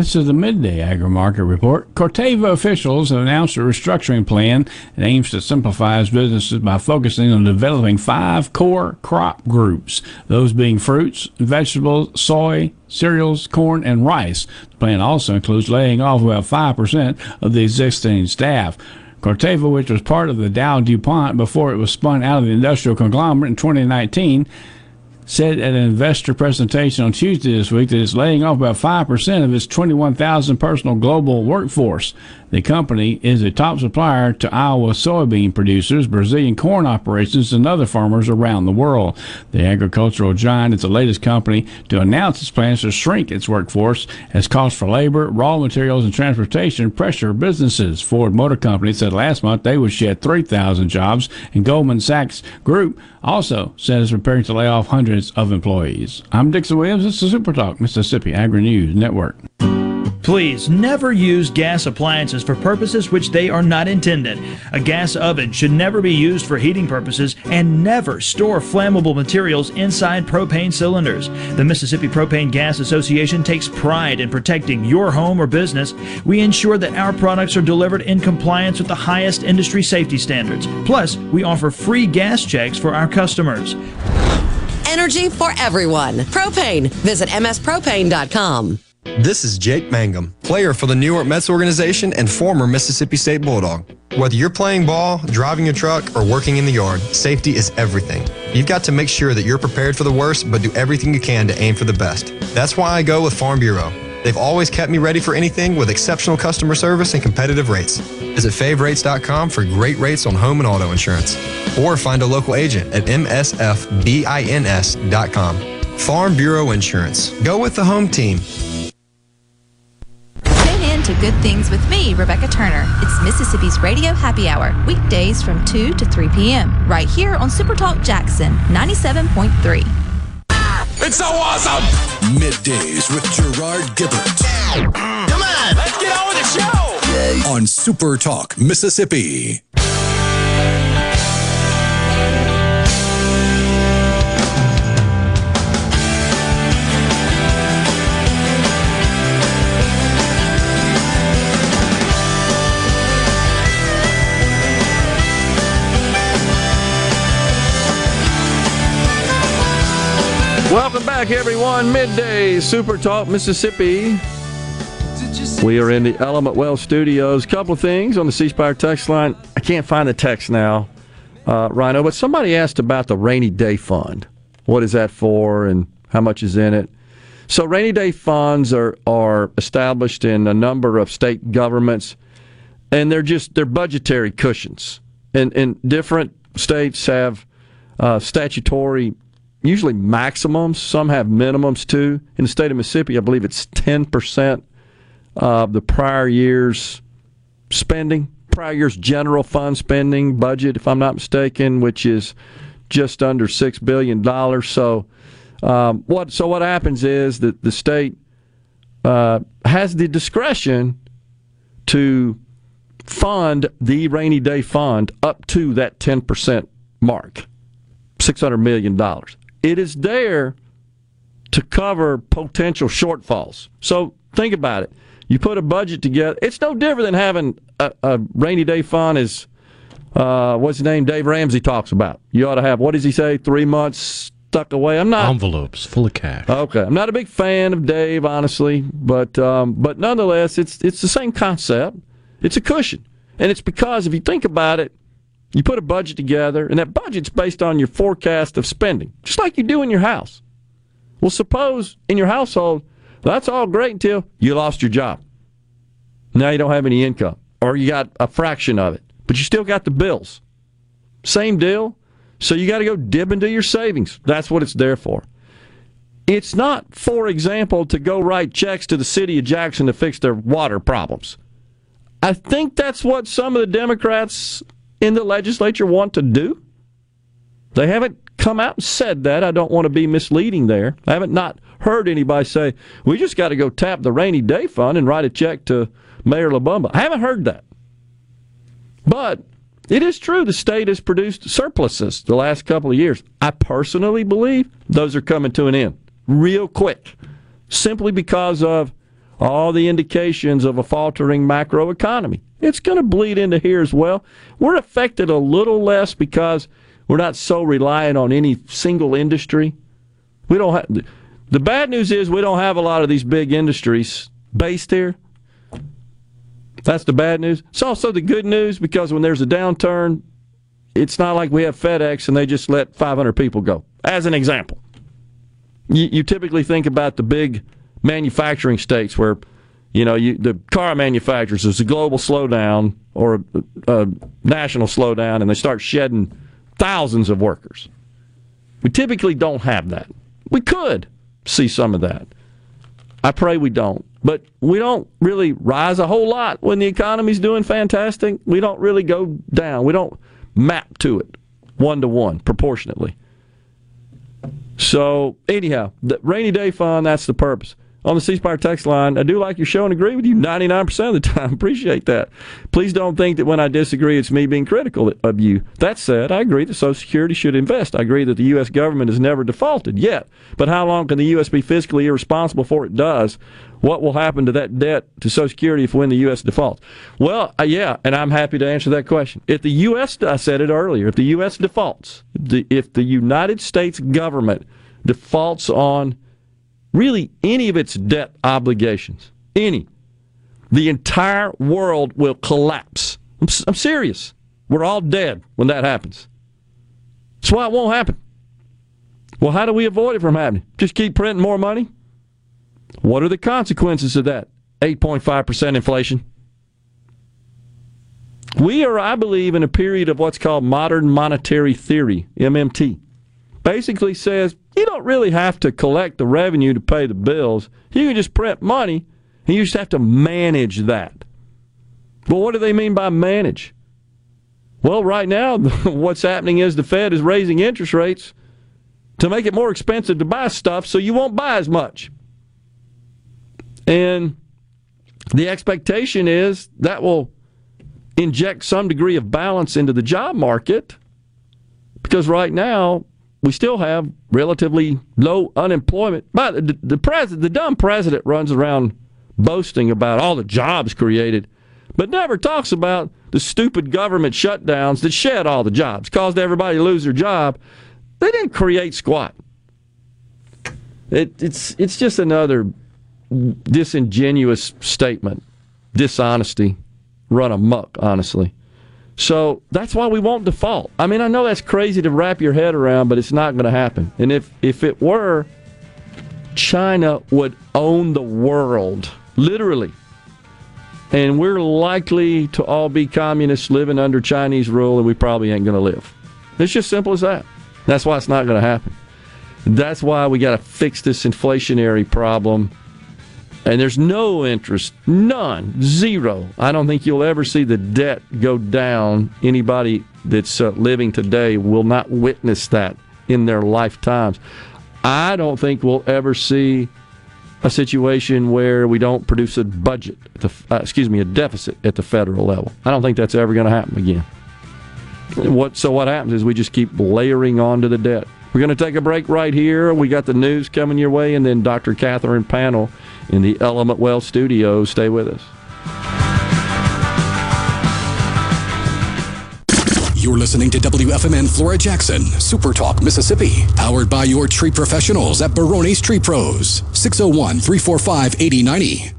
This is the midday agri market report. Corteva officials have announced a restructuring plan that aims to simplify its businesses by focusing on developing five core crop groups, those being fruits, vegetables, soy, cereals, corn, and rice. The plan also includes laying off about 5% of the existing staff. Corteva, which was part of the Dow DuPont before it was spun out of the industrial conglomerate in 2019, said at an investor presentation on Tuesday this week that it's laying off about 5% of its 21,000 personal global workforce. The company is a top supplier to Iowa soybean producers, Brazilian corn operations, and other farmers around the world. The agricultural giant is the latest company to announce its plans to shrink its workforce as costs for labor, raw materials, and transportation pressure businesses. Ford Motor Company said last month they would shed 3,000 jobs, and Goldman Sachs Group also said it's preparing to lay off hundreds of employees. I'm Dixon Williams. This is Super Talk, Mississippi Agri News Network. Please never use gas appliances for purposes which they are not intended. A gas oven should never be used for heating purposes and never store flammable materials inside propane cylinders. The Mississippi Propane Gas Association takes pride in protecting your home or business. We ensure that our products are delivered in compliance with the highest industry safety standards. Plus, we offer free gas checks for our customers. Energy for everyone. Propane. Visit mspropane.com. This is Jake Mangum, player for the New York Mets organization and former Mississippi State Bulldog. Whether you're playing ball, driving a truck, or working in the yard, safety is everything. You've got to make sure that you're prepared for the worst, but do everything you can to aim for the best. That's why I go with Farm Bureau. They've always kept me ready for anything with exceptional customer service and competitive rates. Visit favrates.com for great rates on home and auto insurance. Or find a local agent at msfbins.com. Farm Bureau Insurance. Go with the home team. Tune in to Good Things with me, Rebecca Turner. It's Mississippi's Radio Happy Hour, weekdays from 2 to 3 p.m., right here on Supertalk Jackson 97.3. It's so awesome! Middays with Gerard Gibert. Mm. Come on, let's get on with the show. On Super Talk, Mississippi. Back, everyone. Midday Super Talk Mississippi. We are in the Element Wealth Studios. Couple of things on the C Spire text line. I can't find the text now, uh, Rhino, but somebody asked about the rainy day fund. What is that for and how much is in it? So rainy day funds are are established in a number of state governments, and they're just they're budgetary cushions. And and different states have uh, statutory, usually maximums. Some have minimums too. In the state of Mississippi, I believe it's ten percent of the prior year's spending, prior year's general fund spending budget, if I'm not mistaken, which is just under six billion dollars. So, um, what so what happens is that the state uh, has the discretion to fund the rainy day fund up to that ten percent mark, six hundred million dollars. It is there to cover potential shortfalls. So think about it. You put a budget together. It's no different than having a, a rainy day fund as uh, what's his name? Dave Ramsey talks about. You ought to have what does he say? Three months stuck away. I'm not envelopes full of cash. Okay, I'm not a big fan of Dave, honestly, but um, but nonetheless, it's it's the same concept. It's a cushion, and it's because if you think about it, you put a budget together, and that budget's based on your forecast of spending, just like you do in your house. Well, suppose in your household, that's all great until you lost your job. Now you don't have any income, or you got a fraction of it, but you still got the bills. Same deal. So you got to go dip into your savings. That's what it's there for. It's not, for example, to go write checks to the city of Jackson to fix their water problems. I think that's what some of the Democrats in the legislature want to do. They haven't come out and said that. I don't want to be misleading there. I haven't not heard anybody say, we just got to go tap the rainy day fund and write a check to Mayor LaBamba. I haven't heard that. But it is true the state has produced surpluses the last couple of years. I personally believe those are coming to an end real quick, simply because of all the indications of a faltering macroeconomy. It's going to bleed into here as well. We're affected a little less because we're not so reliant on any single industry. We don't have the bad news is we don't have a lot of these big industries based here. That's the bad news. It's also the good news because when there's a downturn, it's not like we have FedEx and they just let 500 people go. As an example, you, you typically think about the big manufacturing states where, you know, you, the car manufacturers, there's a global slowdown or a, a national slowdown and they start shedding thousands of workers. We typically don't have that. We could see some of that. I pray we don't. But we don't really rise a whole lot when the economy's doing fantastic. We don't really go down. We don't map to it one to one proportionately. So, anyhow, the rainy day fund, that's the purpose on the C Spire text line. I do like your show and agree with you 99% of the time. Appreciate that. Please don't think that when I disagree, it's me being critical of you. That said, I agree that Social Security should invest. I agree that the U.S. government has never defaulted yet. But how long can the U.S. be fiscally irresponsible before it does? What will happen to that debt to Social Security if when the U.S. defaults? Well, uh, yeah, and I'm happy to answer that question. If the U.S., I said it earlier, if the U.S. defaults, if the United States government defaults on really any of its debt obligations, any, the entire world will collapse. I'm, I'm serious. We're all dead when that happens. That's why it won't happen. Well, how do we avoid it from happening? Just keep printing more money? What are the consequences of that? 8.5% inflation. We are, I believe, in a period of what's called modern monetary theory, MMT. Basically says you don't really have to collect the revenue to pay the bills. You can just print money, and you just have to manage that. But what do they mean by manage? Well, right now, what's happening is the Fed is raising interest rates to make it more expensive to buy stuff, so you won't buy as much. And the expectation is that will inject some degree of balance into the job market because right now we still have relatively low unemployment. But the, the president, the dumb president, runs around boasting about all the jobs created, but never talks about the stupid government shutdowns that shed all the jobs, caused everybody to lose their job. They didn't create squat. It, it's it's just another disingenuous statement, dishonesty, run amok. Honestly. So that's why we won't default. I mean, I know that's crazy to wrap your head around, but it's not going to happen. And if if it were, China would own the world, literally. And we're likely to all be communists living under Chinese rule, and we probably ain't going to live. It's just simple as that. That's why it's not going to happen. That's why we got to fix this inflationary problem. And there's no interest, none, zero. I don't think you'll ever see the debt go down. Anybody that's uh, living today will not witness that in their lifetimes. I don't think we'll ever see a situation where we don't produce a budget, the, uh, excuse me, a deficit at the federal level. I don't think that's ever going to happen again. What so what happens is we just keep layering onto the debt. We're going to take a break right here. We got the news coming your way, and then Dr. Catherine Panel in the Element Wealth studio. Stay with us. You're listening to WFMN Flora Jackson, Super Talk, Mississippi, powered by your tree professionals at Barone's Tree Pros, 601 345 8090.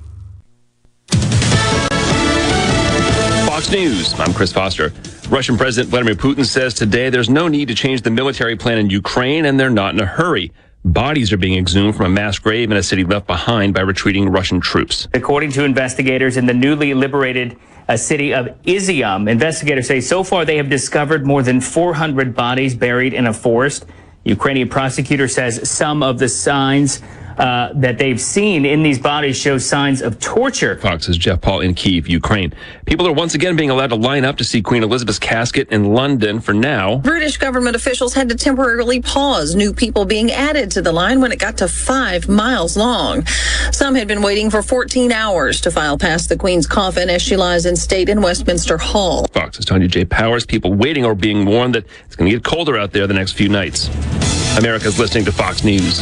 Fox News, I'm Chris Foster. Russian President Vladimir Putin says today there's no need to change the military plan in Ukraine and they're not in a hurry. Bodies are being exhumed from a mass grave in a city left behind by retreating Russian troops. According to investigators in the newly liberated uh, city of Izium, investigators say so far they have discovered more than 400 bodies buried in a forest. Ukrainian prosecutor says some of the signs uh, that they've seen in these bodies show signs of torture. Fox's Jeff Paul in Kiev, Ukraine. People are once again being allowed to line up to see Queen Elizabeth's casket in London for now. British government officials had to temporarily pause new people being added to the line when it got to five miles long. Some had been waiting for 14 hours to file past the Queen's coffin as she lies in state in Westminster Hall. Fox's Tonya J. Powers. People waiting are being warned that it's going to get colder out there the next few nights. America's listening to Fox News.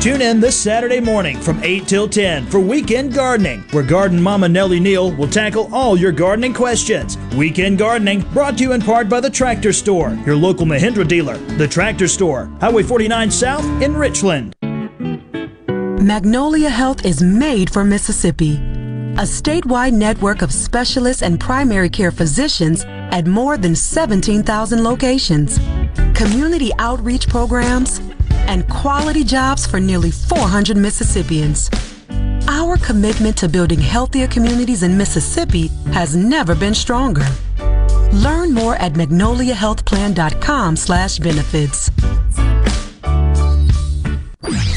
Tune in this Saturday morning from 8 till 10 for Weekend Gardening, where Garden Mama Nellie Neal will tackle all your gardening questions. Weekend Gardening brought to you in part by the Tractor Store, your local Mahindra dealer. The Tractor Store, Highway 49 South in Richland. Magnolia Health is made for Mississippi. A statewide network of specialists and primary care physicians at more than 17,000 locations. Community outreach programs and quality jobs for nearly 400 Mississippians. Our commitment to building healthier communities in Mississippi has never been stronger. Learn more at magnoliahealthplan.com slash benefits.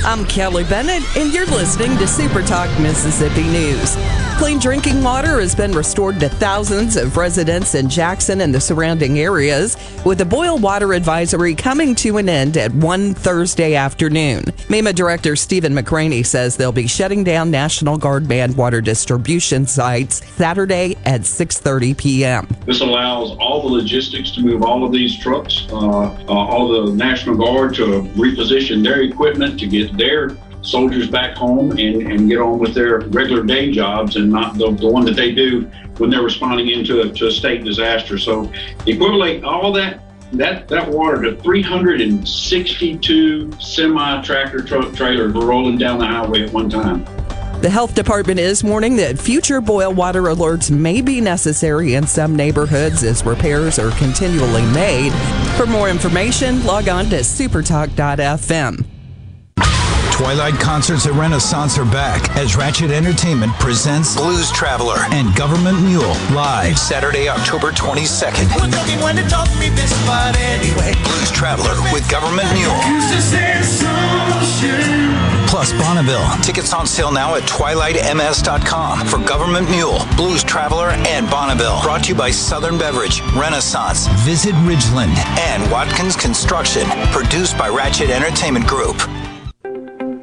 I'm Kelly Bennett, and you're listening to Super Talk Mississippi News. Clean drinking water has been restored to thousands of residents in Jackson and the surrounding areas, with the boil water advisory coming to an end at 1 Thursday afternoon. MEMA Director Stephen McCraney says they'll be shutting down National Guard band water distribution sites Saturday at 6:30 p.m. This allows all the logistics to move all of these trucks, uh, uh, all the National Guard to reposition their equipment to get their soldiers back home and, and get on with their regular day jobs and not the, the one that they do when they're responding into a, to a state disaster. So equivalent all that that that water to 362 semi tractor truck trailers rolling down the highway at one time. The health department is warning that future boil water alerts may be necessary in some neighborhoods as repairs are continually made. For more information, log on to supertalk.fm. Twilight concerts at Renaissance are back as Ratchet Entertainment presents Blues Traveler and Government Mule live Saturday, October 22nd. Blues Traveler with Government Mule. Plus Bonneville. Tickets on sale now at twilightms.com for Government Mule, Blues Traveler, and Bonneville. Brought to you by Southern Beverage, Renaissance, Visit Ridgeland, and Watkins Construction. Produced by Ratchet Entertainment Group.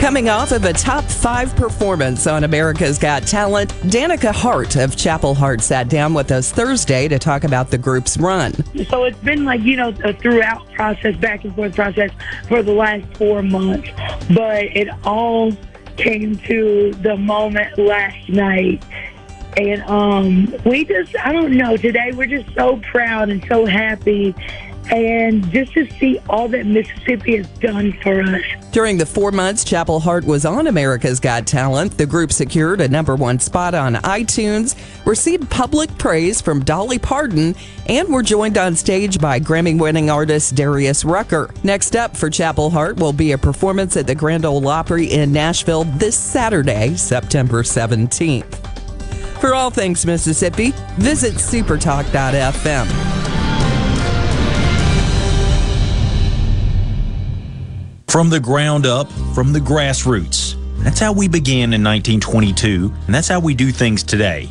Coming off of a top five performance on America's Got Talent, Danica Hart of Chapel Hart sat down with us Thursday to talk about the group's run. So it's been like, you know, a throughout process, back and forth process for the last four months. But it all came to the moment last night. And um, we just, I don't know, today we're just so proud and so happy. And just to see all that Mississippi has done for us. During the four months Chapel Hart was on America's Got Talent, the group secured a number one spot on iTunes, received public praise from Dolly Parton, and were joined on stage by Grammy winning artist Darius Rucker. Next up for Chapel Hart will be a performance at the Grand Ole Opry in Nashville this Saturday, September 17th. For all things Mississippi, visit supertalk.fm. From the ground up, from the grassroots. That's how we began in 1922, and that's how we do things today.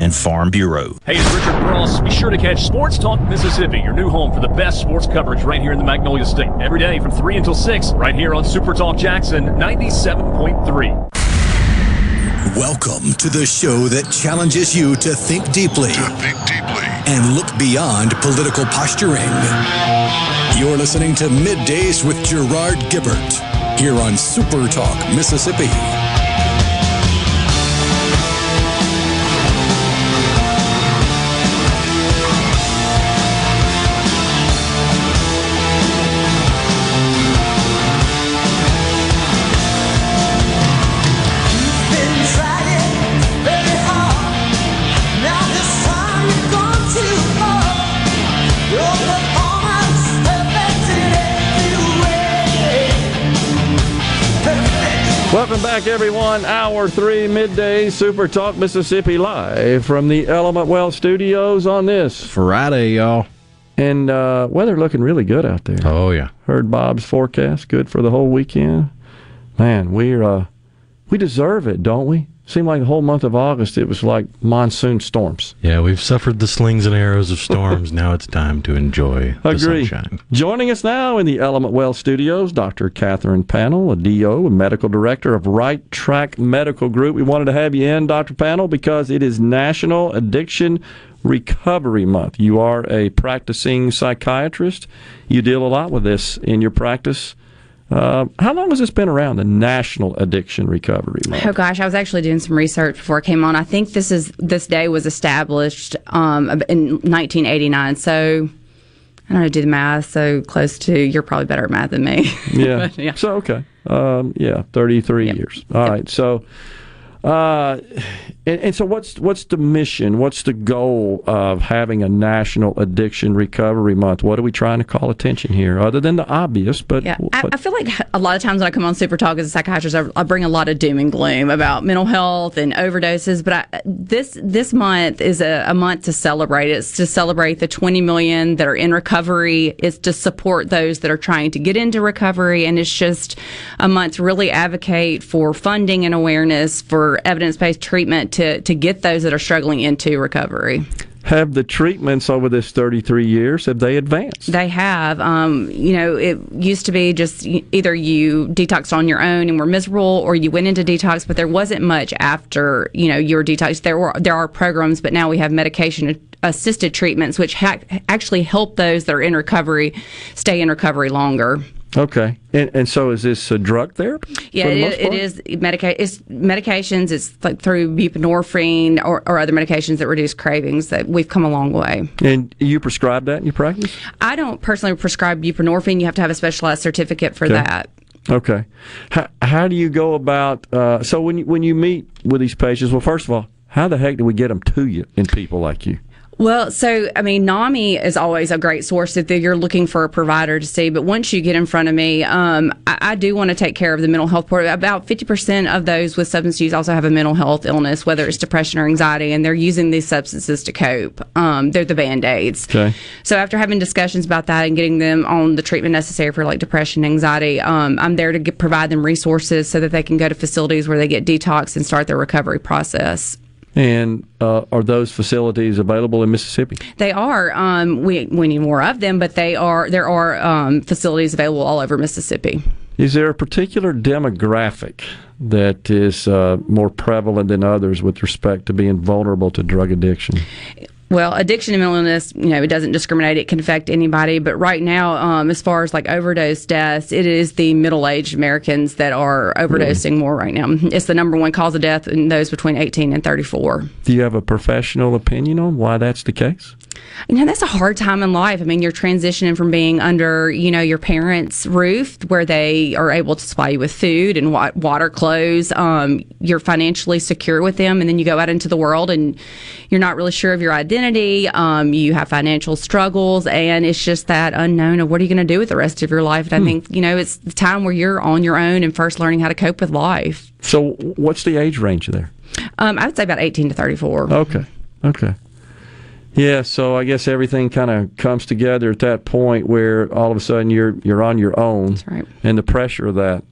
and Farm Bureau. Hey, it's Richard Cross. Be sure to catch Sports Talk Mississippi, your new home for the best sports coverage right here in the Magnolia State. Every day from 3 until 6, right here on Super Talk Jackson 97.3. Welcome to the show that challenges you to think deeply, to think deeply, and look beyond political posturing. You're listening to Middays with Gerard Gibert here on Super Talk Mississippi. Welcome back, everyone. Hour three, midday, Super Talk Mississippi live from the Element Wealth Studios on this Friday, y'all. And uh, weather looking really good out there. Oh yeah. Heard Bob's forecast, good for the whole weekend. Man, we're uh, we deserve it, don't we? Seemed like the whole month of August it was like monsoon storms. Yeah, we've suffered the slings and arrows of storms. now it's time to enjoy the Agree. sunshine. Joining us now in the Element Wealth Studios, Dr. Catherine Panel, a DO, a medical director of Right Track Medical Group. We wanted to have you in, Dr. Panel, because it is National Addiction Recovery Month. You are a practicing psychiatrist. You deal a lot with this in your practice. Uh, how long has this been around, the National Addiction Recovery Month? Oh gosh, I was actually doing some research before I came on. I think this is this day was established um, in 1989. So I don't know, do the math. So close to you're probably better at math than me. Yeah. But, yeah. So okay. Um, yeah, 33 years. All right. So, uh, and, and so what's what's the mission? What's the goal of having a National Addiction Recovery Month? What are we trying to call attention here, other than the obvious? But Yeah, I, I feel like a lot of times when I come on Super Talk as a psychiatrist, I, I bring a lot of doom and gloom about mental health and overdoses. But I, this this month is a, a month to celebrate. It's to celebrate the 20 million that are in recovery. It's to support those that are trying to get into recovery, and it's just a month to really advocate for funding and awareness for evidence based treatment to to get those that are struggling into recovery. have the treatments over this 33 years have they advanced? They have. Um, you know, it used to be just either you detoxed on your own and were miserable, or you went into detox, but there wasn't much after you know your detox. There were there are programs, but now we have medication assisted treatments, which ha- actually help those that are in recovery stay in recovery longer. Okay, and, and so is this a drug therapy? Yeah, the it, it is medica- it's medications. It's like through buprenorphine or, or other medications that reduce cravings. That we've come a long way. And you prescribe that in your practice? I don't personally prescribe buprenorphine. You have to have a specialized certificate for Okay. that. Okay. How, how do you go about? Uh, so when you, when you meet with these patients, well, first of all, how the heck do we get them to you in people like you? Well, so I mean, NAMI is always a great source if you're looking for a provider to see. But once you get in front of me, um, I, I do want to take care of the mental health part. About 50% of those with substance use also have a mental health illness, whether it's depression or anxiety, and they're using these substances to cope. Um, they're the band aids. Okay. So after having discussions about that and getting them on the treatment necessary for like depression, anxiety, um, I'm there to get, provide them resources so that they can go to facilities where they get detox and start their recovery process. And uh, are those facilities available in Mississippi? They are. Um, we we need more of them, but they are. There are um, facilities available all over Mississippi. Is there a particular demographic that is uh, more prevalent than others with respect to being vulnerable to drug addiction? Well, addiction and mental illness, you know, it doesn't discriminate. It can affect anybody. But right now, um, as far as like overdose deaths, it is the middle-aged Americans that are overdosing more right now. It's the number one cause of death in those between 18 and 34. Do you have a professional opinion on why that's the case? You know, that's a hard time in life. I mean, you're transitioning from being under, you know, your parents' roof where they are able to supply you with food and water, clothes. Um, you're financially secure with them. And then you go out into the world and you're not really sure of your identity. Um, you have financial struggles. And it's just that unknown of what are you going to do with the rest of your life. And I Hmm. think, you know, it's the time where you're on your own and first learning how to cope with life. So, what's the age range there? Um, I would say about 18 to 34. Okay. Okay. Yeah, so I guess everything kind of comes together at that point where all of a sudden you're you're on your own, That's right. and the pressure of that.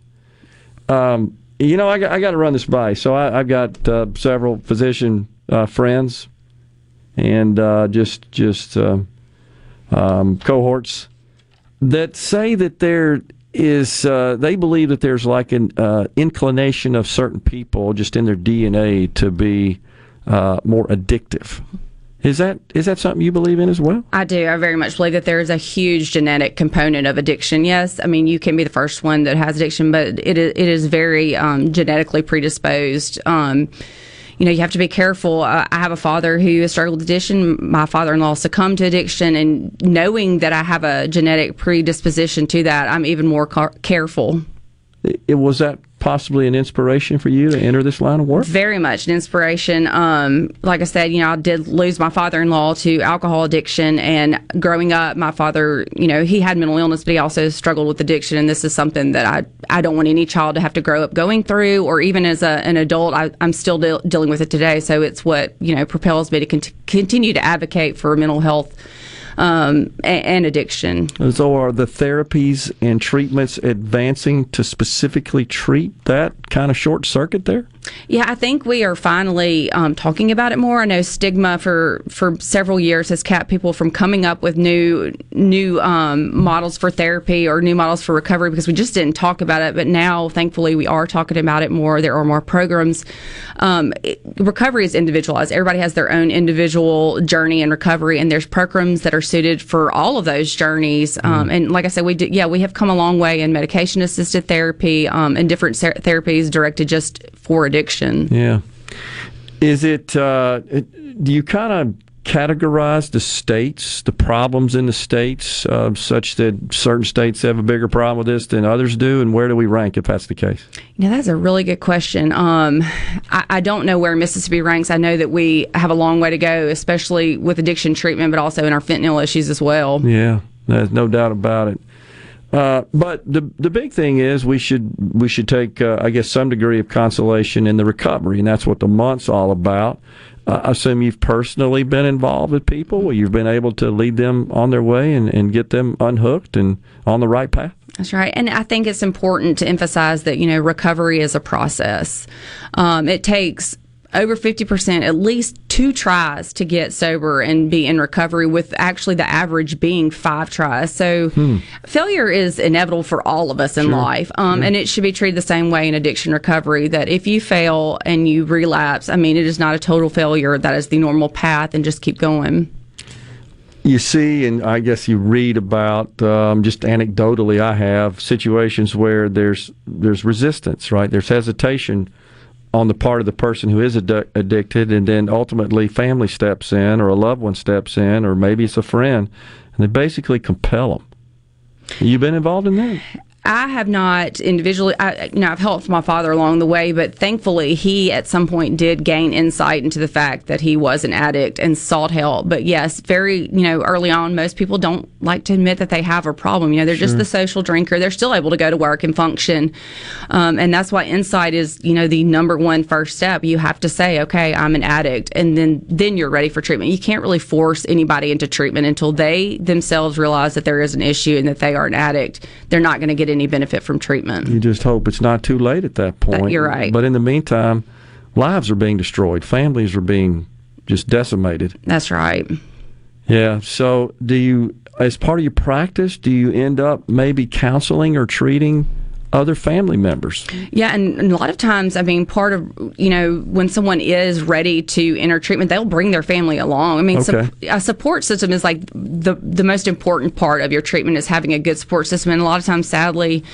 Um, you know, I got, I got to run this by. So I, I've got uh, several physician uh, friends, and uh, just just uh, um, cohorts that say that there is uh, they believe that there's like an uh, inclination of certain people just in their DNA to be uh, more addictive. Is that is that something you believe in as well? I do. I very much believe that there is a huge genetic component of addiction. Yes, I mean you can be the first one that has addiction, but it is, it is very um, genetically predisposed. Um, you know, you have to be careful. Uh, I have a father who has struggled with addiction. My father-in-law succumbed to addiction, and knowing that I have a genetic predisposition to that, I'm even more car- careful. It, was that possibly an inspiration for you to enter this line of work? Very much an inspiration. Um, like I said, you know, I did lose my father-in-law to alcohol addiction, and growing up, my father, you know, he had mental illness, but he also struggled with addiction, and this is something that I I don't want any child to have to grow up going through, or even as a, an adult, I, I'm still deal dealing with it today. So it's what you know propels me to cont- continue to advocate for mental health um, and, addiction. So are the therapies and treatments advancing to specifically treat that kind of short circuit there? Yeah, I think we are finally um, talking about it more. I know stigma for for several years has kept people from coming up with new new um, models for therapy or new models for recovery because we just didn't talk about it. But now, thankfully, we are talking about it more. There are more programs. Um, it, recovery is individualized. Everybody has their own individual journey in recovery, and there's programs that are suited for all of those journeys. Um, and like I said, we do, yeah we have come a long way in medication assisted therapy um, and different ser- therapies directed just for addiction. Yeah. Is it, uh, do you kind of categorize the states, the problems in the states, uh, such that certain states have a bigger problem with this than others do? And where do we rank if that's the case? Yeah, that's a really good question. Um, I, I don't know where Mississippi ranks. I know that we have a long way to go, especially with addiction treatment, but also in our fentanyl issues as well. Yeah, there's no doubt about it. Uh, but the the big thing is we should we should take uh, I guess some degree of consolation in the recovery, and that's what the month's all about. Uh, I assume you've personally been involved with people where you've been able to lead them on their way and, and get them unhooked and on the right path. That's right. And I think it's important to emphasize that, you know, recovery is a process. Um, it takes over 50%, at least two tries to get sober and be in recovery, with actually the average being five tries. So failure is inevitable for all of us in Sure. life. Um, And it should be treated the same way in addiction recovery that if you fail and you relapse, I mean, it is not a total failure. That is the normal path and just keep going. you see, and I guess you read about um, just anecdotally. I have situations where there's there's resistance, right? There's hesitation on the part of the person who is addi- addicted, and then ultimately family steps in, or a loved one steps in, or maybe it's a friend, and they basically compel them. You've been involved in that? I have not individually, I, you know, I've helped my father along the way, but thankfully he at some point did gain insight into the fact that he was an addict and sought help. But yes, very, you know, early on, most people don't like to admit that they have a problem. You know, they're just the social drinker. They're still able to go to work and function. Um, and that's why insight is, you know, the number one first step. You have to say, okay, I'm an addict. And then, then you're ready for treatment. You can't really force anybody into treatment until they themselves realize that there is an issue and that they are an addict. They're not going to get any benefit from treatment. You just hope it's not too late at that point. you're right. But in the meantime, lives are being destroyed. Families are being just decimated. That's right. Yeah. So, do you, as part of your practice, do you end up maybe counseling or treating other family members? Yeah, and, and a lot of times, I mean, part of you know when someone is ready to enter treatment, they'll bring their family along. I mean, Okay. sup- a support system is like the the most important part of your treatment is having a good support system, and a lot of times, sadly.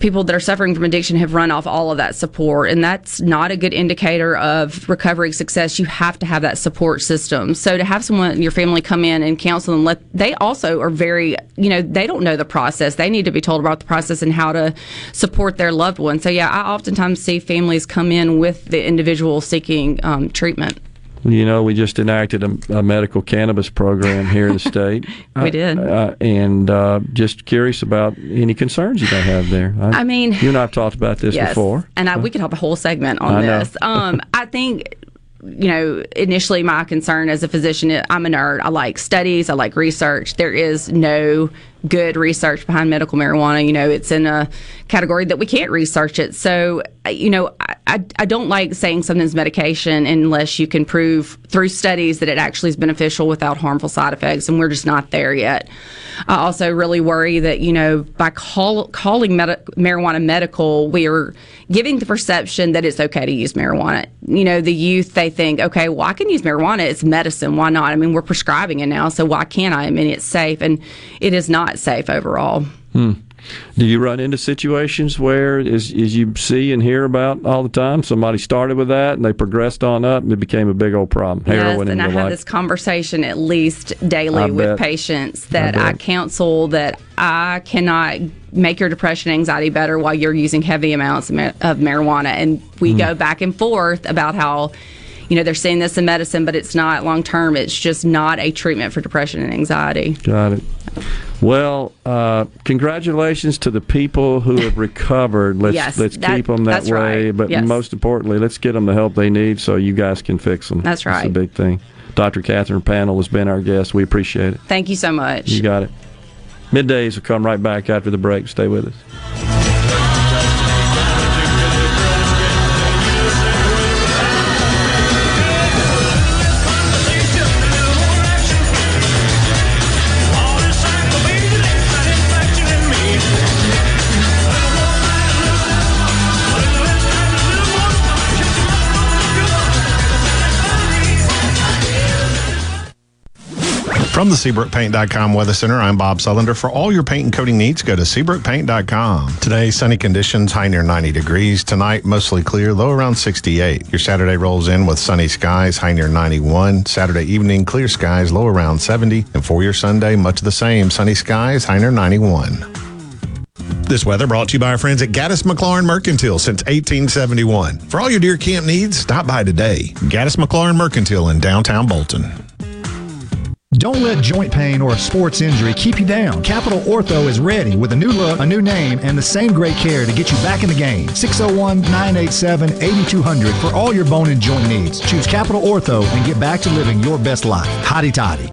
People that are suffering from addiction have run off all of that support, and that's not a good indicator of recovery success. You have to have that support system. So to have someone, in your family, come in and counsel them, let they also are very, you know, they don't know the process. They need to be told about the process and how to support their loved one. So yeah, I oftentimes see families come in with the individual seeking um, treatment. You know, we just enacted a, a medical cannabis program here in the state. We did. Uh, and uh, just curious about any concerns you may have there. I mean- you and I have talked about this yes. before. and I, we could have a whole segment on I this. Um, I think. You know, initially my concern as a physician, I'm a nerd. I like studies. I like research. There is no good research behind medical marijuana. You know, it's in a category that we can't research it. So, you know, I, I, I don't like saying something's medication unless you can prove through studies that it actually is beneficial without harmful side effects. And we're just not there yet. I also really worry that, you know, by call, calling marijuana medical, we are giving the perception that it's okay to use marijuana. You know, the youth, they think, okay, well, I can use marijuana. It's medicine. Why not? I mean, we're prescribing it now, so why can't I? I mean, it's safe, and it is not safe overall. Hmm. Do you run into situations where, as, as you see and hear about all the time, somebody started with that and they progressed on up and it became a big old problem? Heroin yes, and I have like. this conversation at least daily I with bet. patients that I, bet. counsel that I cannot make your depression anxiety better while you're using heavy amounts of marijuana. And we Hmm. go back and forth about how, you know, they're seeing this in medicine, but it's not long term. It's just not a treatment for depression and anxiety. Got it. Well, uh, congratulations to the people who have recovered. Let's Yes, let's that- keep them that way. right. But Yes. most importantly, let's get them the help they need so you guys can fix them. That's That's a right. big thing. Dr. Catherine Panel has been our guest. We appreciate it. Thank you so much. You got it. Middays will come right back after the break. Stay with us. From the SeabrookPaint.com Weather Center, I'm Bob Sullender. For all your paint and coating needs, go to SeabrookPaint.com. Today, sunny conditions, high near 90 degrees. Tonight, mostly clear, low around 68. Your Saturday rolls in with sunny skies, high near 91. Saturday evening, clear skies, low around 70. And for your Sunday, much the same, sunny skies, high near 91. This weather brought to you by our friends at Gaddis McLaurin Mercantile since 1871. For all your deer camp needs, stop by today. Gaddis McLaurin Mercantile in downtown Bolton. Don't let joint pain or a sports injury keep you down. Capital Ortho is ready with a new look, a new name, and the same great care to get you back in the game. 601 987 8200 for all your bone and joint needs. Choose Capital Ortho and get back to living your best life. Hotty toddy.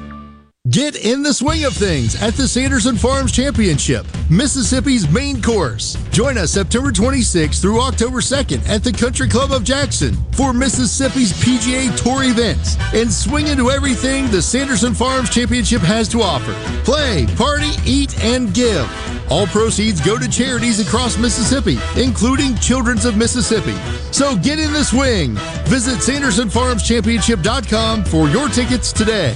Get in the swing of things at the Sanderson Farms Championship, Mississippi's main course. Join us September 26th through October 2nd at the Country Club of Jackson for Mississippi's PGA Tour events and swing into everything the Sanderson Farms Championship has to offer. Play, party, eat, and give. All proceeds go to charities across Mississippi, including Children's of Mississippi. So get in the swing. Visit SandersonFarmsChampionship.com for your tickets today.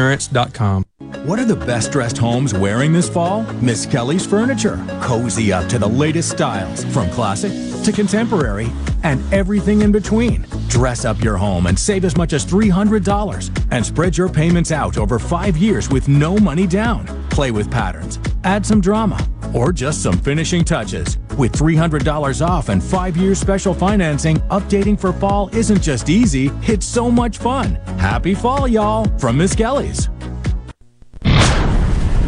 insurance.com. What are the best dressed homes wearing this fall? Miss Kelly's Furniture. Cozy up to the latest styles, from classic to contemporary and everything in between. Dress up your home and save as much as $300 and spread your payments out over five years with no money down. Play with patterns, add some drama, or just some finishing touches. With $300 off and five years special financing, updating for fall isn't just easy, it's so much fun. Happy fall, y'all, from Miss Kelly's.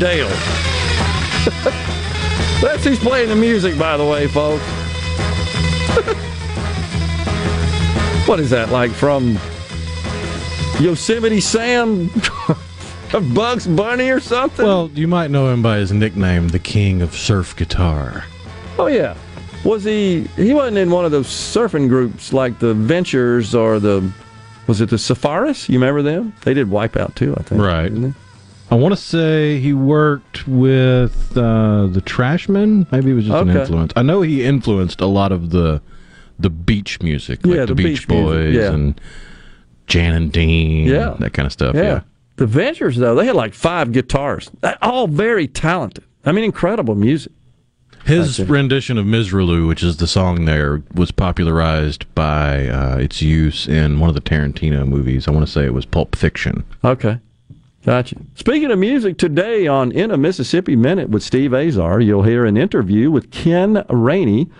Dale? That's who's playing the music, by the way, folks. what is that like from Yosemite Sam? of Bugs Bunny or something? Well, you might know him by his nickname, the King of Surf Guitar. Oh yeah. Was he? He wasn't in one of those surfing groups like the Ventures or the. Was it the Safaris? You remember them? They did Wipeout too, I think. Right. I want to say he worked with uh, the Trashmen. Maybe he was just an influence. I know he influenced a lot of the the beach music, like Yeah, the, the Beach, beach Boys yeah. and Jan and Dean, Yeah. that kind of stuff. yeah. Yeah. The Ventures though, they had like five guitars, all very talented. I mean, incredible music. His rendition of Misirlou, which is the song there, was popularized by uh, its use in one of the Tarantino movies. I want to say it was Pulp Fiction. Okay. Gotcha. Speaking of music, today on In a Mississippi Minute with Steve Azar, you'll hear an interview with Ken Rainey,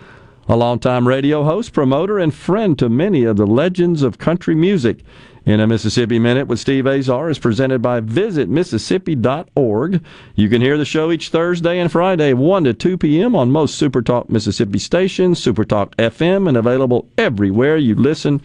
a longtime radio host, promoter, and friend to many of the legends of country music. In a Mississippi Minute with Steve Azar is presented by visitmississippi.org. You can hear the show each Thursday and Friday, 1 to 2 p.m. on most Supertalk Mississippi stations, Supertalk FM, and available everywhere you listen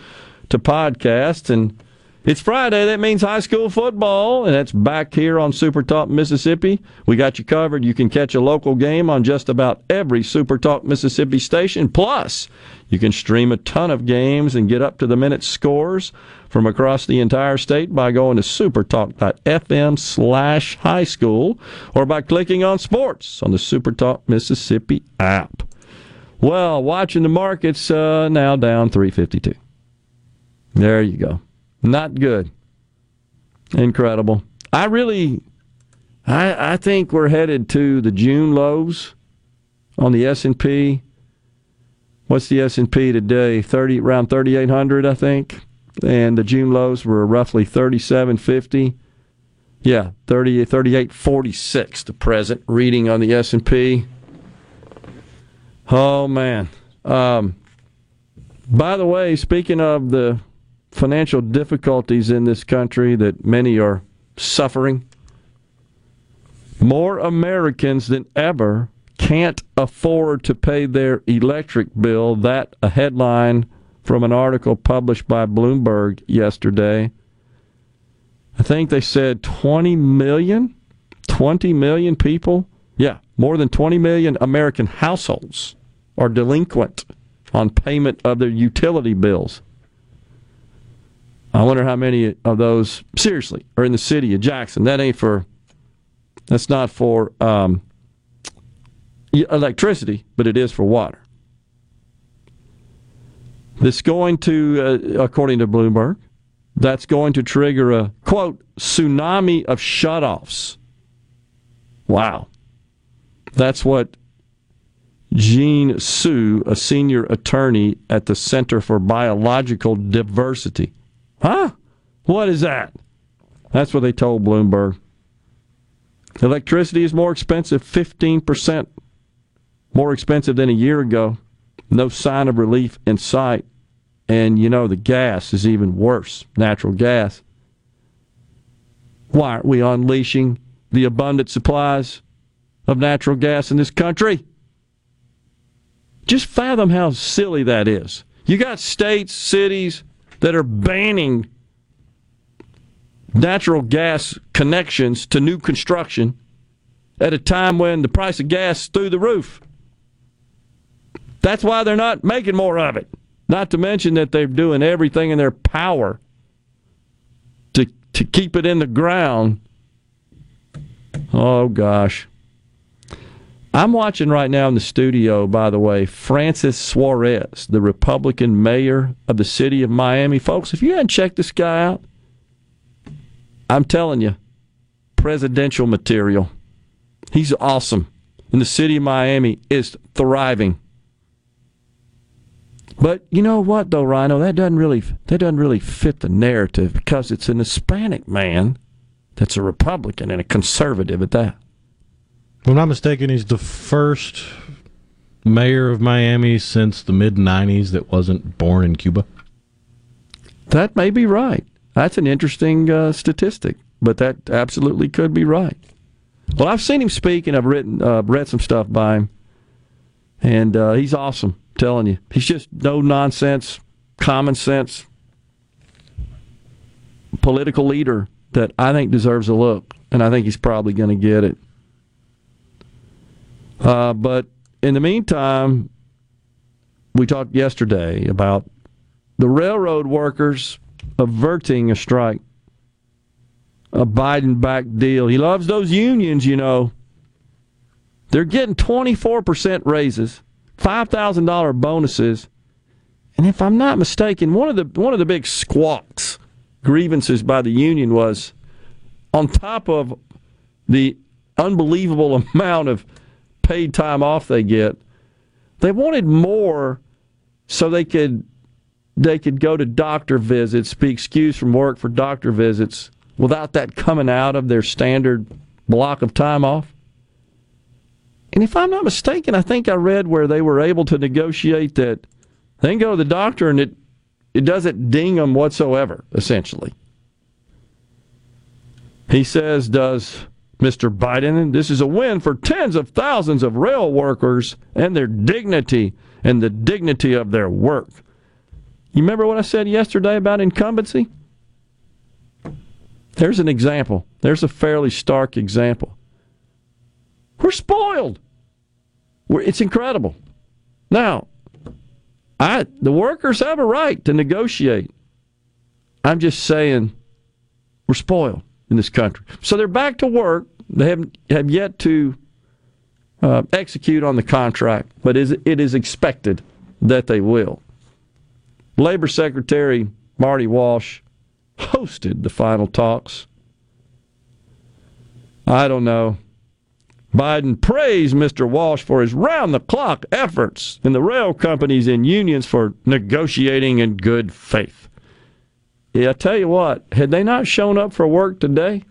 to podcasts. And it's Friday. That means high school football, and that's back here on Super Talk Mississippi. We got you covered. You can catch a local game on just about every Super Talk Mississippi station. Plus, you can stream a ton of games and get up to the minute scores from across the entire state by going to supertalk.fm slash high school or by clicking on sports on the Supertalk Mississippi app. Well, watching the markets uh, now down 352. There you go. Not good. Incredible. I really, I I think we're headed to the June lows on the S and P. What's the S and P today? Thirty around thirty eight hundred, I think, and the June lows were roughly thirty seven fifty. Yeah, 30, 3846, the present reading on the S and P. Oh man. Um, by the way, speaking of the financial difficulties in this country that many are suffering, more Americans than ever can't afford to pay their electric bill. That a headline from an article published by Bloomberg yesterday. I think they said 20 million, 20 million people. Yeah, more than 20 million American households are delinquent on payment of their utility bills. I wonder how many of those, seriously, are in the city of Jackson. That ain't for, that's not for um, electricity, but it is for water. That's going to, uh, according to Bloomberg, that's going to trigger a, quote, tsunami of shutoffs. Wow. That's what Jean Su, a senior attorney at the Center for Biological Diversity. Huh? What is that? That's what they told Bloomberg. Electricity is more expensive, 15% more expensive than a year ago. No sign of relief in sight. And you know, the gas is even worse natural gas. Why aren't we unleashing the abundant supplies of natural gas in this country? Just fathom how silly that is. You got states, cities that are banning natural gas connections to new construction at a time when the price of gas is through the roof. That's why they're not making more of it. Not to mention that they're doing everything in their power to to keep it in the ground. Oh gosh. I'm watching right now in the studio, by the way, Francis Suarez, the Republican mayor of the city of Miami. Folks, if you haven't checked this guy out, I'm telling you, presidential material. He's awesome. And the city of Miami is thriving. But you know what though, Rhino, that doesn't really that doesn't really fit the narrative because it's an Hispanic man that's a Republican and a conservative at that. If I'm not mistaken, he's the first mayor of Miami since the mid 90s that wasn't born in Cuba. That may be right. That's an interesting uh, statistic, but that absolutely could be right. Well, I've seen him speak and I've written, uh, read some stuff by him, and uh, he's awesome. Telling you, he's just no nonsense, common sense political leader that I think deserves a look, and I think he's probably going to get it. Uh, but in the meantime, we talked yesterday about the railroad workers averting a strike, a Biden backed deal. He loves those unions, you know. They're getting 24% raises, $5,000 bonuses. And if I'm not mistaken, one of the one of the big squawks, grievances by the union was on top of the unbelievable amount of paid time off they get, they wanted more so they could they could go to doctor visits, be excused from work for doctor visits without that coming out of their standard block of time off. And if I'm not mistaken, I think I read where they were able to negotiate that they can go to the doctor and it it doesn't ding them whatsoever, essentially. He says, does Mr. Biden, this is a win for tens of thousands of rail workers and their dignity and the dignity of their work. You remember what I said yesterday about incumbency? There's an example. There's a fairly stark example. We're spoiled. We're, it's incredible. Now, I the workers have a right to negotiate. I'm just saying we're spoiled in this country. So they're back to work. They have have yet to uh, execute on the contract, but it is expected that they will. Labor Secretary Marty Walsh hosted the final talks. I don't know. Biden praised Mr. Walsh for his round the clock efforts and the rail companies and unions for negotiating in good faith. Yeah, I tell you what, had they not shown up for work today,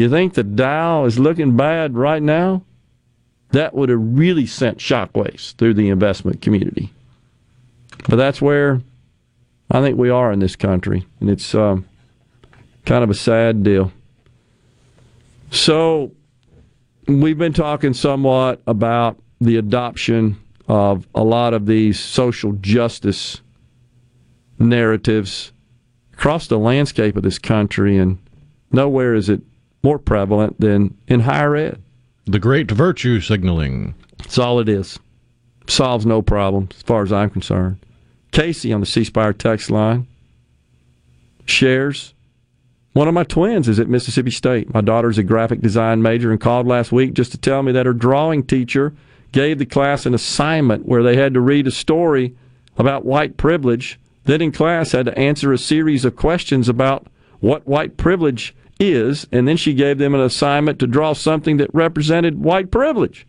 you think the Dow is looking bad right now? That would have really sent shockwaves through the investment community. But that's where I think we are in this country, and it's um, kind of a sad deal. So we've been talking somewhat about the adoption of a lot of these social justice narratives across the landscape of this country, and nowhere is it more prevalent than in higher ed. The great virtue signaling. That's all it is. Solves no problem, as far as I'm concerned. Casey on the C Spire text line shares. One of my twins is at Mississippi State. My daughter's a graphic design major and called last week just to tell me that her drawing teacher gave the class an assignment where they had to read a story about white privilege. Then in class had to answer a series of questions about what white privilege is, and then she gave them an assignment to draw something that represented white privilege.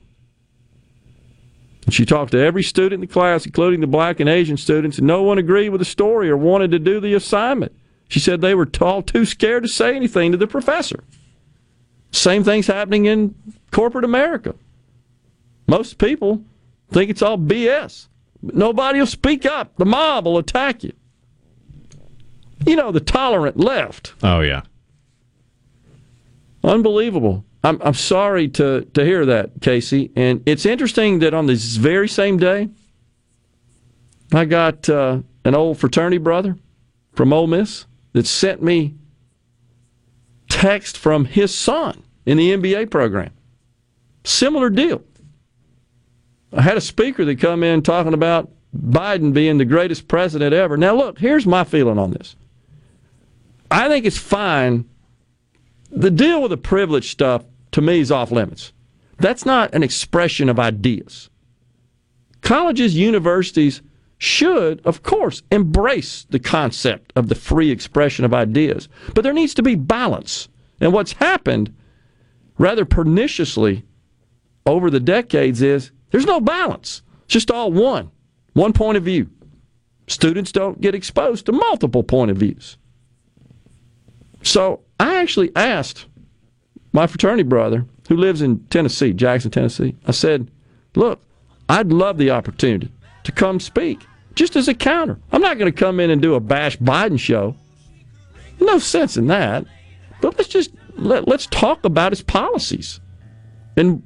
She talked to every student in the class, including the black and Asian students, and no one agreed with the story or wanted to do the assignment. She said they were all too scared to say anything to the professor. Same thing's happening in corporate America. Most people think it's all BS. But nobody will speak up. The mob will attack you. You know, the tolerant left. Oh, yeah. Unbelievable. I'm, I'm sorry to, to hear that, Casey. And it's interesting that on this very same day, I got uh, an old fraternity brother from Ole Miss that sent me text from his son in the MBA program. Similar deal. I had a speaker that come in talking about Biden being the greatest president ever. Now, look, here's my feeling on this. I think it's fine. The deal with the privilege stuff to me is off limits. That's not an expression of ideas. Colleges, universities should, of course, embrace the concept of the free expression of ideas, but there needs to be balance. And what's happened rather perniciously over the decades is there's no balance. It's just all one, one point of view. Students don't get exposed to multiple point of views. So I actually asked my fraternity brother, who lives in Tennessee, Jackson, Tennessee, I said, Look, I'd love the opportunity to come speak just as a counter. I'm not going to come in and do a bash Biden show. No sense in that. But let's just let, let's talk about his policies and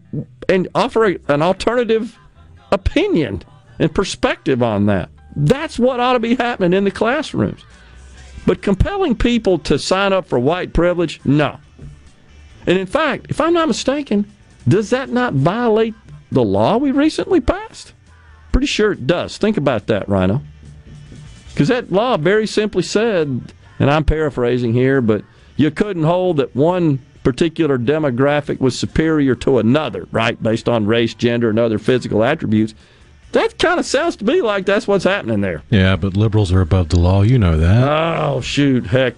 and offer a, an alternative opinion and perspective on that. That's what ought to be happening in the classrooms. But compelling people to sign up for white privilege, no. And in fact, if I'm not mistaken, does that not violate the law we recently passed? Pretty sure it does. Think about that, Rhino. Because that law very simply said, and I'm paraphrasing here, but you couldn't hold that one particular demographic was superior to another, right, based on race, gender, and other physical attributes. That kind of sounds to me like that's what's happening there. Yeah, but liberals are above the law. You know that. Oh, shoot. Heck,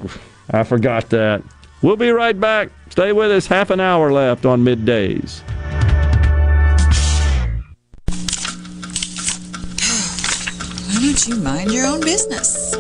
I forgot that. We'll be right back. Stay with us. Half an hour left on middays. Why don't you mind your own business?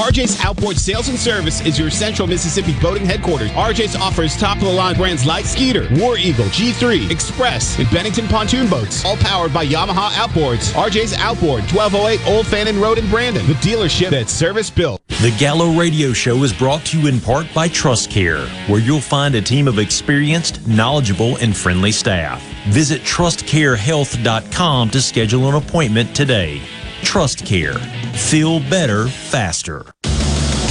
RJ's Outboard Sales and Service is your central Mississippi boating headquarters. RJ's offers top of the line brands like Skeeter, War Eagle, G3, Express, and Bennington pontoon boats, all powered by Yamaha Outboards. RJ's Outboard, 1208 Old Fannin Road in Brandon, the dealership that's service built. The Gallo Radio Show is brought to you in part by Trust Care, where you'll find a team of experienced, knowledgeable, and friendly staff. Visit trustcarehealth.com to schedule an appointment today. Trust Care. Feel better faster.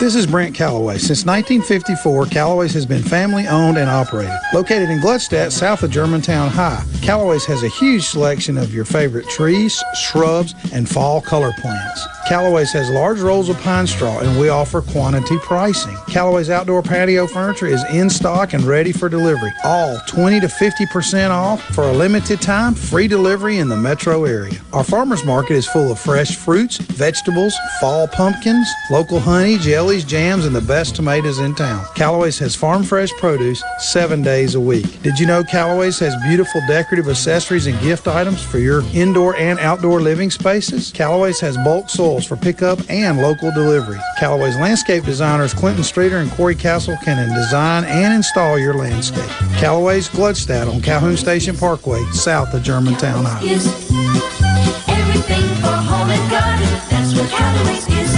This is Brent Calloway. Since 1954, Calloway's has been family owned and operated. Located in Gluckstadt, south of Germantown High, Calloway's has a huge selection of your favorite trees, shrubs, and fall color plants. Calloway's has large rolls of pine straw and we offer quantity pricing. Calloway's outdoor patio furniture is in stock and ready for delivery. All 20 to 50% off for a limited time, free delivery in the metro area. Our farmers market is full of fresh fruits, vegetables, fall pumpkins, local honey, jellies, jams, and the best tomatoes in town. Calloway's has farm fresh produce seven days a week. Did you know Calloway's has beautiful decorative accessories and gift items for your indoor and outdoor living spaces? Calloway's has bulk soils for pickup and local delivery. Callaway's landscape designers Clinton Streeter and Corey Castle can design and install your landscape. Callaway's Gluckstadt on Calhoun Station Parkway, south of Germantown, Iowa. Everything for home and garden, that's what Callaway's is.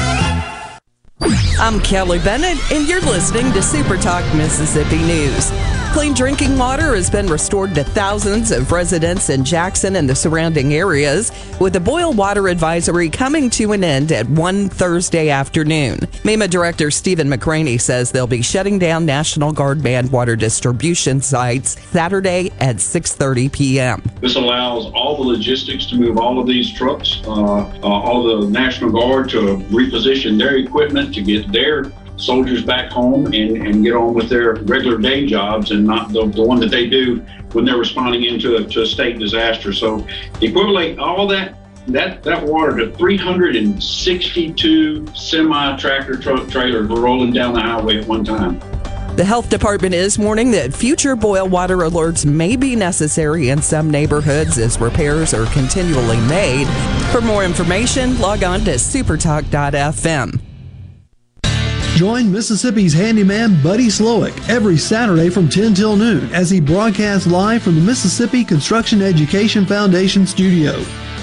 I'm Kelly Bennett, and you're listening to Super Talk Mississippi News. Clean drinking water has been restored to thousands of residents in Jackson and the surrounding areas, with the boil water advisory coming to an end at 1 Thursday afternoon. MEMA Director Stephen McCraney says they'll be shutting down National Guard band water distribution sites Saturday at 6:30 p.m. This allows all the logistics to move all of these trucks, uh, uh, all the National Guard to reposition their equipment to get their soldiers back home and, and get on with their regular day jobs and not the, the one that they do when they're responding into a, to a state disaster. So equivalent all that that that water to 362 semi tractor truck trailers were rolling down the highway at one time. The health department is warning that future boil water alerts may be necessary in some neighborhoods as repairs are continually made. For more information, log on to supertalk.fm. Join Mississippi's handyman Buddy Slowick every Saturday from 10 till noon as he broadcasts live from the Mississippi Construction Education Foundation studio.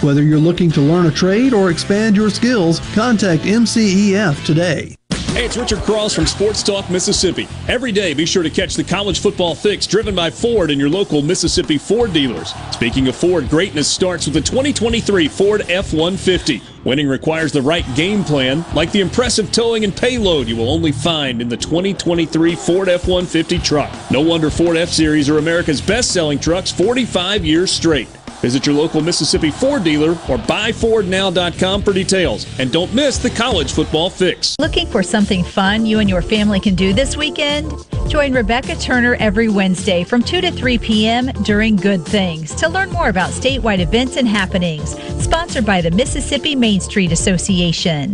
Whether you're looking to learn a trade or expand your skills, contact MCEF today. Hey, it's Richard Cross from Sports Talk Mississippi. Every day, be sure to catch the college football fix driven by Ford and your local Mississippi Ford dealers. Speaking of Ford, greatness starts with the 2023 Ford F 150. Winning requires the right game plan, like the impressive towing and payload you will only find in the 2023 Ford F 150 truck. No wonder Ford F Series are America's best selling trucks 45 years straight. Visit your local Mississippi Ford dealer or buyfordnow.com for details. And don't miss the college football fix. Looking for something fun you and your family can do this weekend? Join Rebecca Turner every Wednesday from 2 to 3 p.m. during Good Things to learn more about statewide events and happenings. Sponsored by the Mississippi Main Street Association.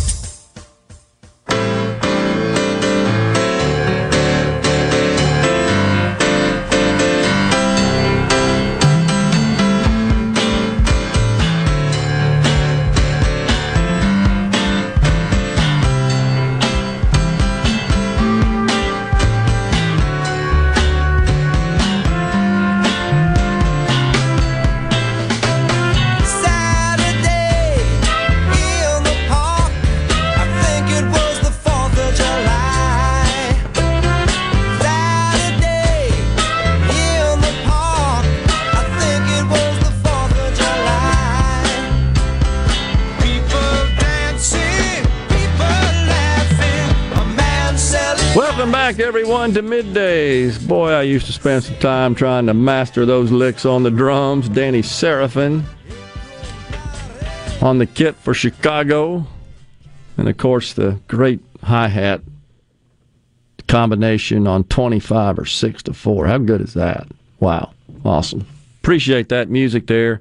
Back, everyone, to middays. Boy, I used to spend some time trying to master those licks on the drums. Danny Seraphine on the kit for Chicago. And of course, the great hi hat combination on 25 or 6 to 4. How good is that? Wow. Awesome. Appreciate that music there.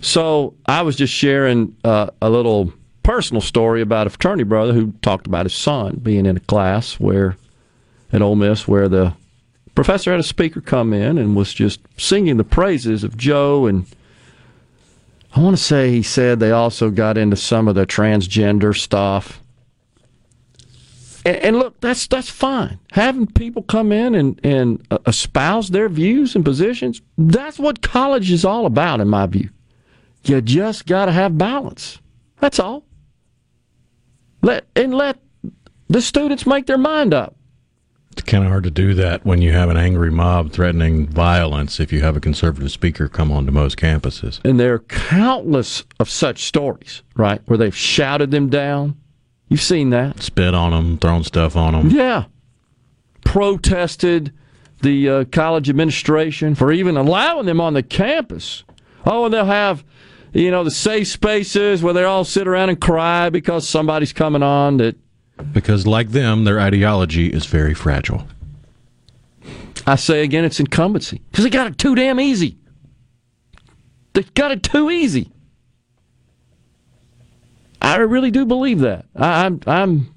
So I was just sharing uh, a little personal story about a fraternity brother who talked about his son being in a class where at Ole Miss where the professor had a speaker come in and was just singing the praises of Joe and I want to say he said they also got into some of the transgender stuff. And, and look, that's that's fine. Having people come in and, and uh, espouse their views and positions, that's what college is all about, in my view. You just got to have balance. That's all. Let and let the students make their mind up. It's kind of hard to do that when you have an angry mob threatening violence if you have a conservative speaker come onto most campuses. And there are countless of such stories, right, where they've shouted them down. You've seen that. Spit on them, thrown stuff on them. Yeah. Protested the uh, college administration for even allowing them on the campus. Oh, and they'll have, you know, the safe spaces where they all sit around and cry because somebody's coming on that Because, like them, their ideology is very fragile. I say again, it's incumbency because they got it too damn easy. They got it too easy. I really do believe that. I, I'm I'm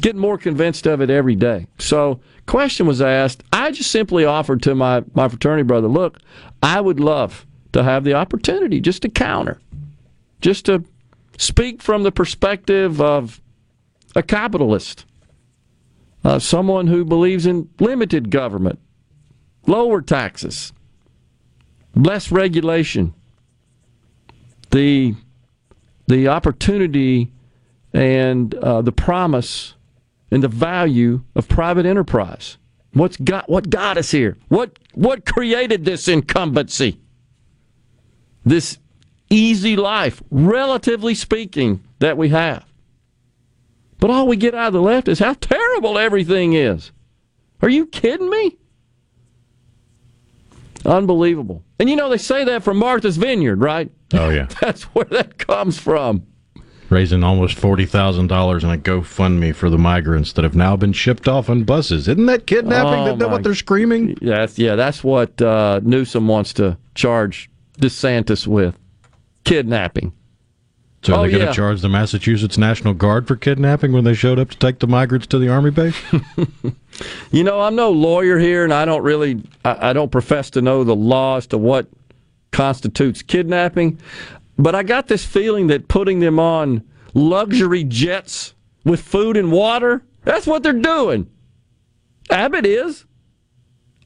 getting more convinced of it every day. So, question was asked. I just simply offered to my my fraternity brother, look, I would love to have the opportunity just to counter, just to speak from the perspective of a capitalist, uh, someone who believes in limited government, lower taxes, less regulation, the the opportunity and uh, the promise and the value of private enterprise. What's got what got us here? What what created this incumbency? This easy life, relatively speaking, that we have. But all we get out of the left is how terrible everything is. Are you kidding me? Unbelievable. And you know, they say that from Martha's Vineyard, right? Oh, yeah. That's where that comes from. Raising almost $40,000 in a GoFundMe for the migrants that have now been shipped off on buses. Isn't that kidnapping? Oh, Isn't that what they're screaming? Yeah, that's, yeah, that's what uh, Newsom wants to charge DeSantis with kidnapping. So are Oh, they going to yeah. charge the Massachusetts National Guard for kidnapping when they showed up to take the migrants to the army base? You know, I'm no lawyer here, and I don't really, I, I don't profess to know the law as to what constitutes kidnapping. But I got this feeling that putting them on luxury jets with food and water, that's what they're doing. Abbott is.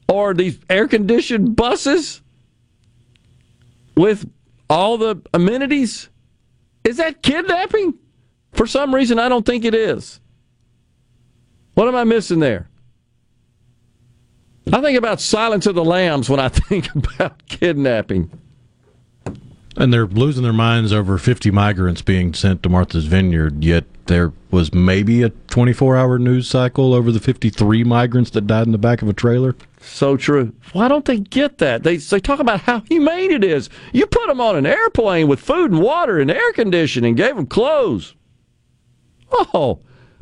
Or these air conditioned buses with all the amenities. Is that kidnapping? For some reason, I don't think it is. What am I missing there? I think about Silence of the Lambs when I think about kidnapping. And they're losing their minds over 50 migrants being sent to Martha's Vineyard, yet there was maybe a 24 hour news cycle over the 53 migrants that died in the back of a trailer. So true. Why don't they get that? They they talk about how humane it is. You put them on an airplane with food and water and air conditioning, gave them clothes. Oh,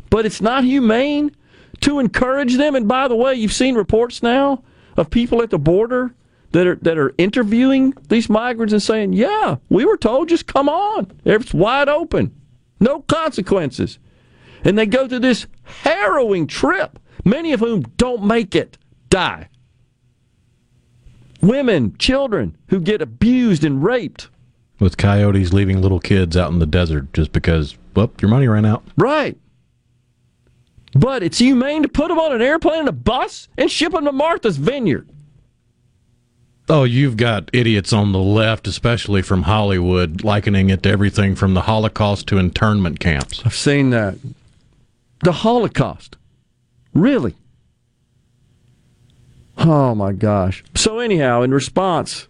but it's not humane to encourage them. And by the way, you've seen reports now of people at the border that are that are interviewing these migrants and saying, "Yeah, we were told just come on. It's wide open, no consequences." And they go through this harrowing trip. Many of whom don't make it, die. Women, children who get abused and raped. With coyotes leaving little kids out in the desert just because, well, your money ran out. Right. But it's humane to put them on an airplane and a bus and ship them to Martha's Vineyard. Oh, you've got idiots on the left, especially from Hollywood, likening it to everything from the Holocaust to internment camps. I've seen that. The Holocaust. Really? Oh my gosh. So anyhow, in response,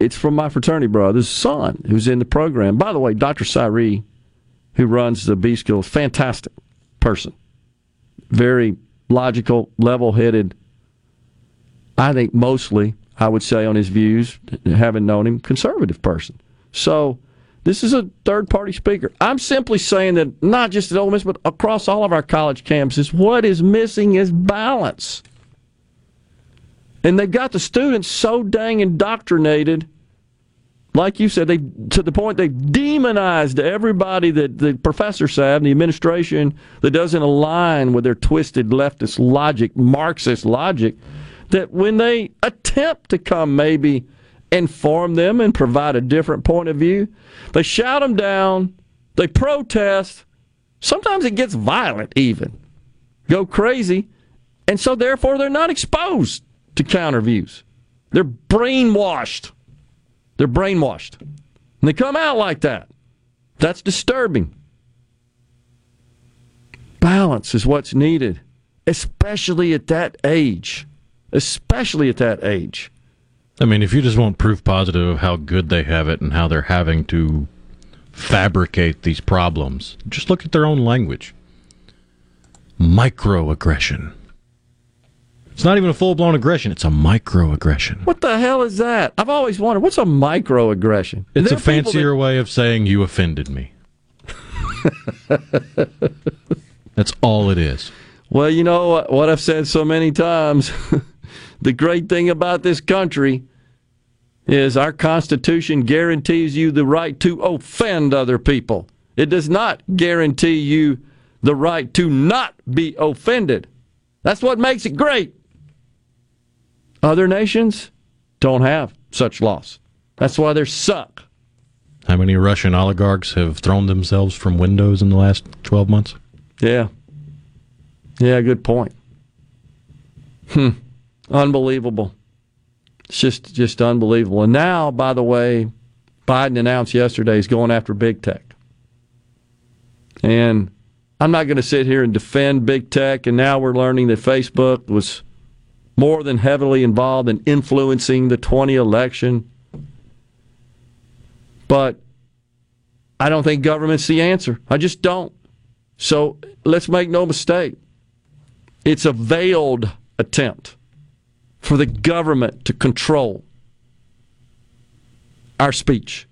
it's from my fraternity brother's son who's in the program. By the way, Dr. Cyree, who runs the B School, fantastic person. Very logical, level headed, I think mostly, I would say, on his views, having known him, conservative person. So this is a third party speaker. I'm simply saying that not just at Ole Miss, but across all of our college campuses, what is missing is balance. And they've got the students so dang indoctrinated, like you said, they to the point they've demonized everybody that the professors have and the administration that doesn't align with their twisted leftist logic, Marxist logic, that when they attempt to come maybe inform them and provide a different point of view, they shout them down, they protest, sometimes it gets violent even, go crazy, and so therefore they're not exposed to counter views. They're brainwashed. They're brainwashed. And they come out like that. That's disturbing. Balance is what's needed, especially at that age. Especially at that age. I mean, if you just want proof positive of how good they have it and how they're having to fabricate these problems, just look at their own language. Microaggression. It's not even a full blown aggression, it's a microaggression. What the hell is that? I've always wondered what's a microaggression? It's a fancier way of saying you offended me. That's all it is. Well, you know what I've said so many times. the great thing about this country is our Constitution guarantees you the right to offend other people. It does not guarantee you the right to not be offended. That's what makes it great. Other nations don't have such laws. That's why they suck. How many Russian oligarchs have thrown themselves from windows in the last 12 months? Yeah. Yeah, good point. Hmm. Unbelievable. It's just just unbelievable. And now, by the way, Biden announced yesterday he's going after big tech. And I'm not going to sit here and defend big tech. And now we're learning that Facebook was more than heavily involved in influencing the 20 election. But I don't think government's the answer. I just don't. So let's make no mistake. It's a veiled attempt for the government to control our speech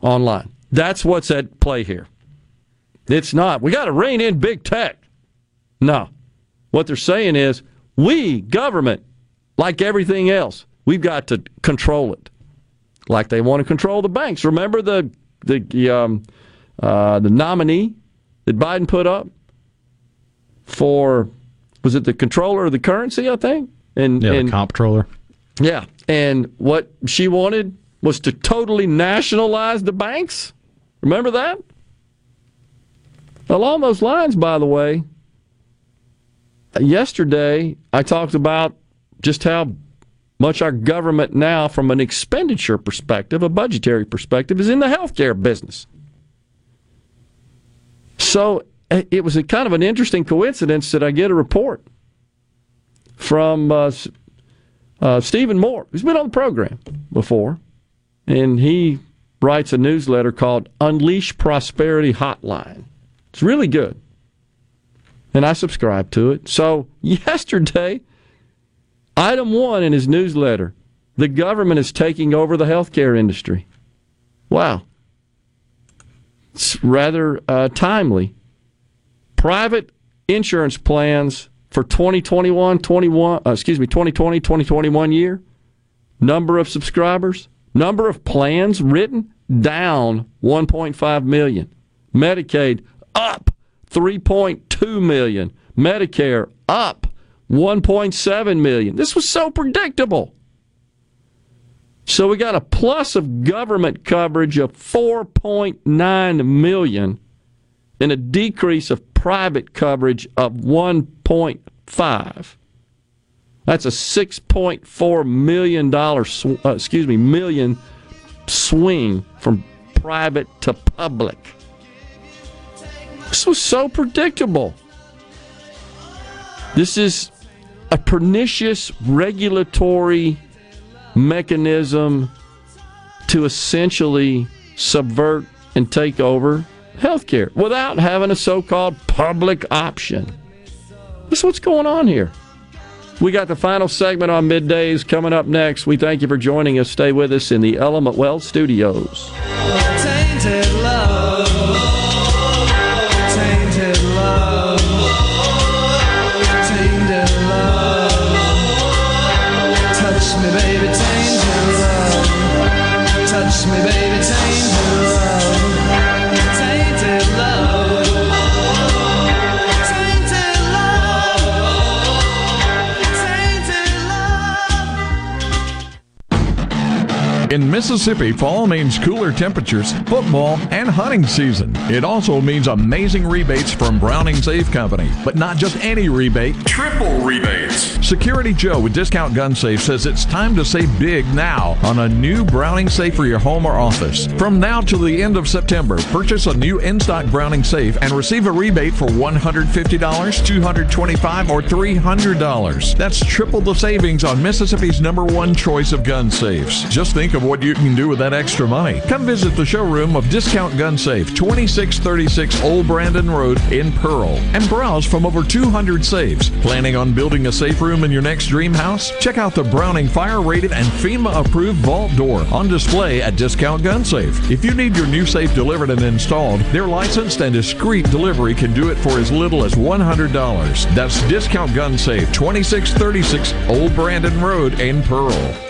online. That's what's at play here. It's not. We got to rein in big tech. No. What they're saying is we, government, like everything else, we've got to control it. Like they want to control the banks. Remember the the um, uh, the nominee that Biden put up for was it the controller of the currency? I think. And Yeah, and, the comptroller. yeah, and what she wanted was to totally nationalize the banks. Remember that? Along those lines, by the way, yesterday I talked about just how much our government now, from an expenditure perspective, a budgetary perspective, is in the healthcare business. So eh, it was kind of an interesting coincidence that I get a report from uh, uh, Stephen Moore, who's been on the program before, and he writes a newsletter called Unleash Prosperity Hotline. It's really good. And I subscribe to it. So yesterday, item one in his newsletter the government is taking over the healthcare industry. Wow. It's rather uh, timely. Private insurance plans for 2021, 21, uh, excuse me, 2020, 2021 year. Number of subscribers, number of plans written down 1.5 million. Medicaid up 3.2 million. Medicare up 1.7 million. This was so predictable. So we got a plus of government coverage of 4.9 million and a decrease of private coverage of 1.5. That's a 6.4 million dollar sw- uh, excuse me, million swing from private to public. This was so predictable. This is a pernicious regulatory mechanism to essentially subvert and take over healthcare without having a so-called public option. This is what's going on here. We got the final segment on middays coming up next. We thank you for joining us. Stay with us in the Element Wealth studios. In Mississippi, fall means cooler temperatures, football, and hunting season. It also means amazing rebates from Browning Safe Company. But not just any rebate, triple rebates. Security Joe with Discount Gun Safe says it's time to save big now on a new Browning Safe for your home or office. From now till the end of September, purchase a new in stock Browning Safe and receive a rebate for $150, $225, or $300. That's triple the savings on Mississippi's number one choice of gun safes. Just think of what you can do with that extra money. Come visit the showroom of Discount Gun Safe, 2636 Old Brandon Road in Pearl, and browse from over 200 safes. Planning on building a safe room in your next dream house? Check out the Browning fire rated and FEMA approved vault door on display at Discount Gun Safe. If you need your new safe delivered and installed, their licensed and discreet delivery can do it for as little as $100. That's Discount Gun Safe, 2636 Old Brandon Road in Pearl.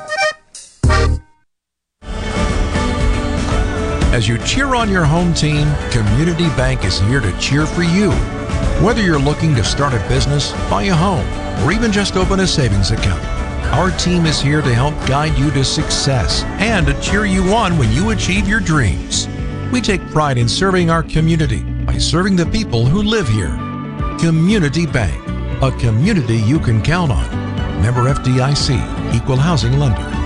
As you cheer on your home team, Community Bank is here to cheer for you. Whether you're looking to start a business, buy a home, or even just open a savings account, our team is here to help guide you to success and to cheer you on when you achieve your dreams. We take pride in serving our community by serving the people who live here. Community Bank, a community you can count on. Member FDIC, Equal Housing Lender.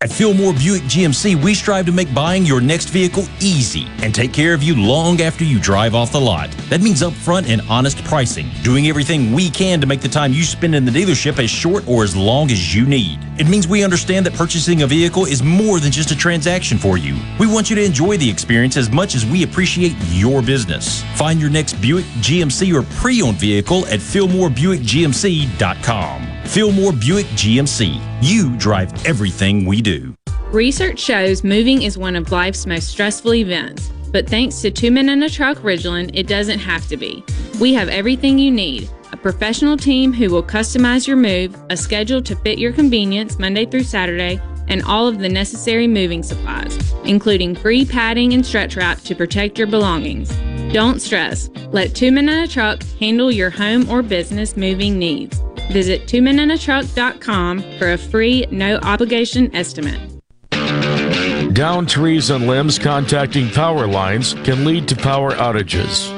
At Fillmore Buick GMC, we strive to make buying your next vehicle easy and take care of you long after you drive off the lot. That means upfront and honest pricing, doing everything we can to make the time you spend in the dealership as short or as long as you need. It means we understand that purchasing a vehicle is more than just a transaction for you. We want you to enjoy the experience as much as we appreciate your business. Find your next Buick, GMC, or pre-owned vehicle at FillmoreBuickGMC.com. Fillmore Buick GMC. You drive everything we do. Research shows moving is one of life's most stressful events, but thanks to Two Men and a Truck Ridgeland, it doesn't have to be. We have everything you need a professional team who will customize your move, a schedule to fit your convenience Monday through Saturday, and all of the necessary moving supplies, including free padding and stretch wrap to protect your belongings. Don't stress. Let Two Men and a Truck handle your home or business moving needs. Visit twomenandatruck.com for a free, no obligation estimate. Down trees and limbs contacting power lines can lead to power outages.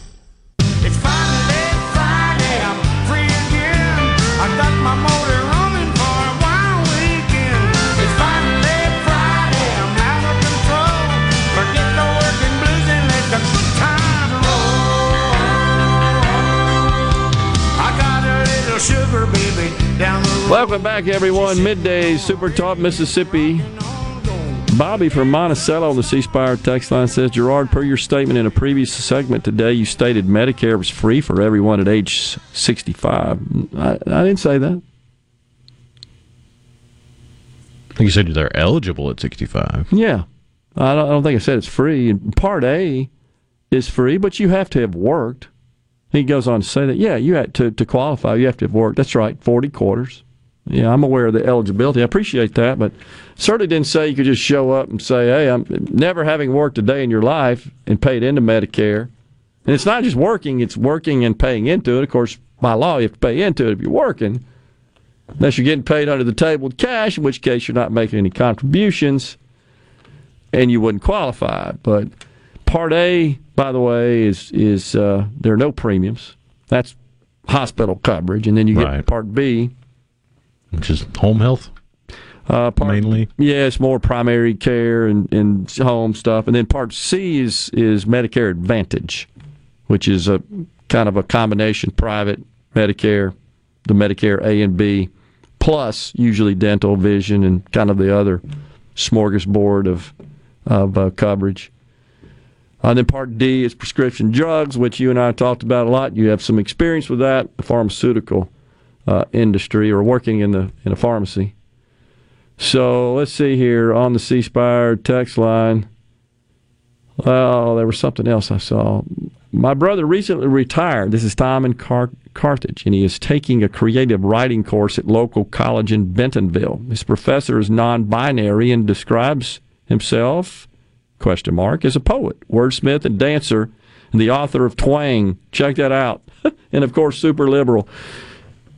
Welcome back, everyone. Midday Super Talk Mississippi. Bobby from Monticello on the C Spire text line says, Gerard, per your statement in a previous segment today, you stated Medicare was free for everyone at age 65. I, I didn't say that. You said they're eligible at 65. Yeah. I don't, I don't think I said it's free. Part A is free, but you have to have worked. He goes on to say that, yeah, you had to, to qualify, you have to have worked. That's right, 40 quarters. Yeah, I'm aware of the eligibility. I appreciate that, but certainly didn't say you could just show up and say, hey, I'm never having worked a day in your life and paid into Medicare. And it's not just working, it's working and paying into it. Of course, by law, you have to pay into it if you're working, unless you're getting paid under the table with cash, in which case you're not making any contributions and you wouldn't qualify. But Part A, by the way, is is uh, there are no premiums. That's hospital coverage, and then you get Right. Part B, which is home health. Uh, part, Mainly? yeah, it's more primary care and, and home stuff, and then Part C is is Medicare Advantage, which is a kind of a combination private Medicare, the Medicare A and B, plus usually dental, vision, and kind of the other smorgasbord of of uh, coverage. And then Part D is prescription drugs, which you and I talked about a lot. You have some experience with that, the pharmaceutical uh, industry or working in the in a pharmacy. So let's see here on the C Spire text line. Oh, there was something else I saw. My brother recently retired. This is Tom in Car- Carthage, and he is taking a creative writing course at local college in Bentonville. His professor is non-binary and describes himself question mark as a poet, wordsmith, and dancer, and the author of Twang. Check that out, and of course, super liberal.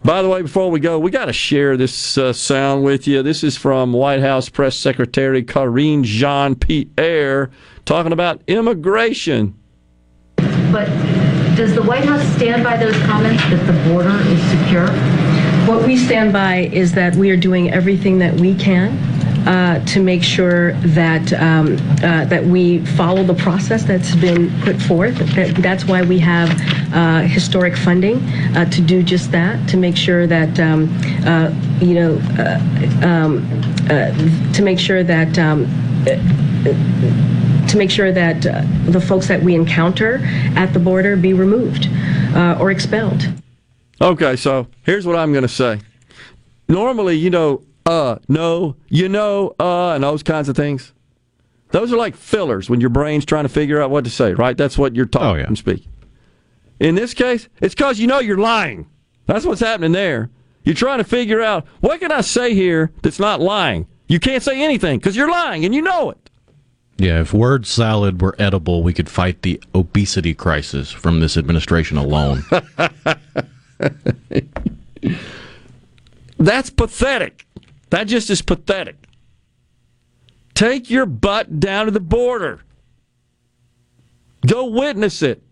By the way, before we go, we got to share this uh, sound with you. This is from White House Press Secretary Karine Jean Pierre talking about immigration. But does the White House stand by those comments that the border is secure? What we stand by is that we are doing everything that we can uh, to make sure that um, uh, that we follow the process that's been put forth. That, that's why we have uh, historic funding uh, to do just that, to make sure that um, uh, you know, um, to make sure that. Um, to make sure that the folks that we encounter at the border be removed or expelled. Okay, so here's what I'm going to say. Normally, you know, uh, no, you know, uh, and those kinds of things. Those are like fillers when your brain's trying to figure out what to say, right? That's what you're talking and speaking. In this case, it's because you know you're lying. That's what's happening there. You're trying to figure out what can I say here that's not lying. You can't say anything because you're lying and you know it. Yeah, if word salad were edible, we could fight the obesity crisis from this administration alone. That's pathetic. That just is pathetic. Take your butt down to the border. Go witness it.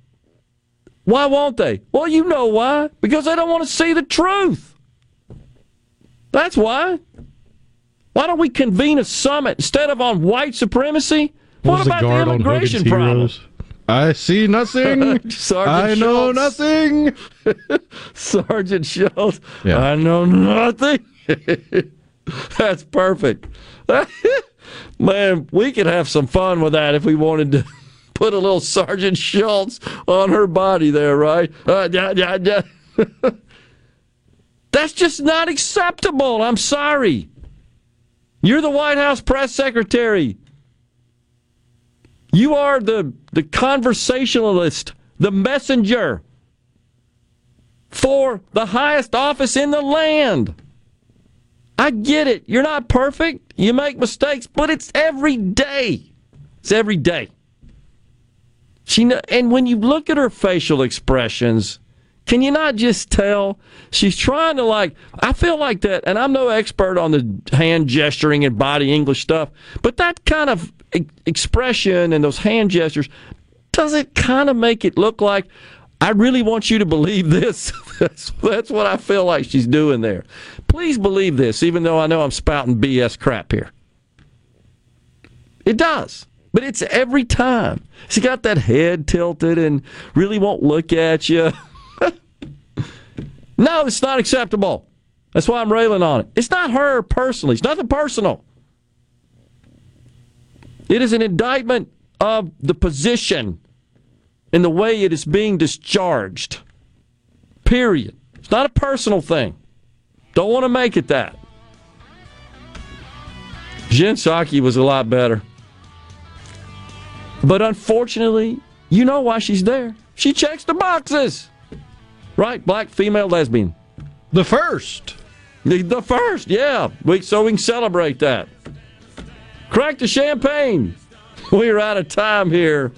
Why won't they? Well, you know why. Because they don't want to see the truth. That's why. Why don't we convene a summit instead of on white supremacy? What, about the on immigration Hogan's problem? I see nothing. Sergeant I know Schultz. nothing. Sergeant Schultz. Yeah. I know nothing. That's perfect. Man, we could have some fun with that if we wanted to put a little Sergeant Schultz on her body there, right? Uh, yeah, yeah. That's just not acceptable. I'm sorry. You're the White House press secretary. You are the, the conversationalist, the messenger for the highest office in the land. I get it. You're not perfect. You make mistakes, but it's every day. It's every day. She and when you look at her facial expressions, can you not just tell she's trying to like? I feel like that, and I'm no expert on the hand gesturing and body English stuff, but that kind of expression and those hand gestures does it kind of make it look like I really want you to believe this. that's, that's what I feel like she's doing there. Please believe this, even though I know I'm spouting BS crap here. It does. But it's every time. She got that head tilted and really won't look at you. no, it's not acceptable. That's why I'm railing on it. It's not her personally. It's nothing personal. It is an indictment of the position and the way it is being discharged. Period. It's not a personal thing. Don't want to make it that. Jen Psaki was a lot better. But unfortunately, you know why she's there. She checks the boxes. Right? Black female lesbian. The first. The, the first, yeah. We, so we can celebrate that. Crack the champagne. We're out of time here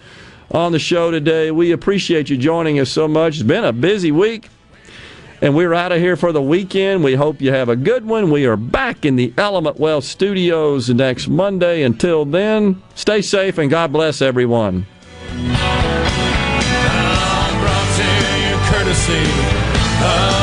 on the show today. We appreciate you joining us so much. It's been a busy week. And we're out of here for the weekend. We hope you have a good one. We are back in the Element Wealth studios next Monday. Until then, stay safe and God bless everyone. brought to you courtesy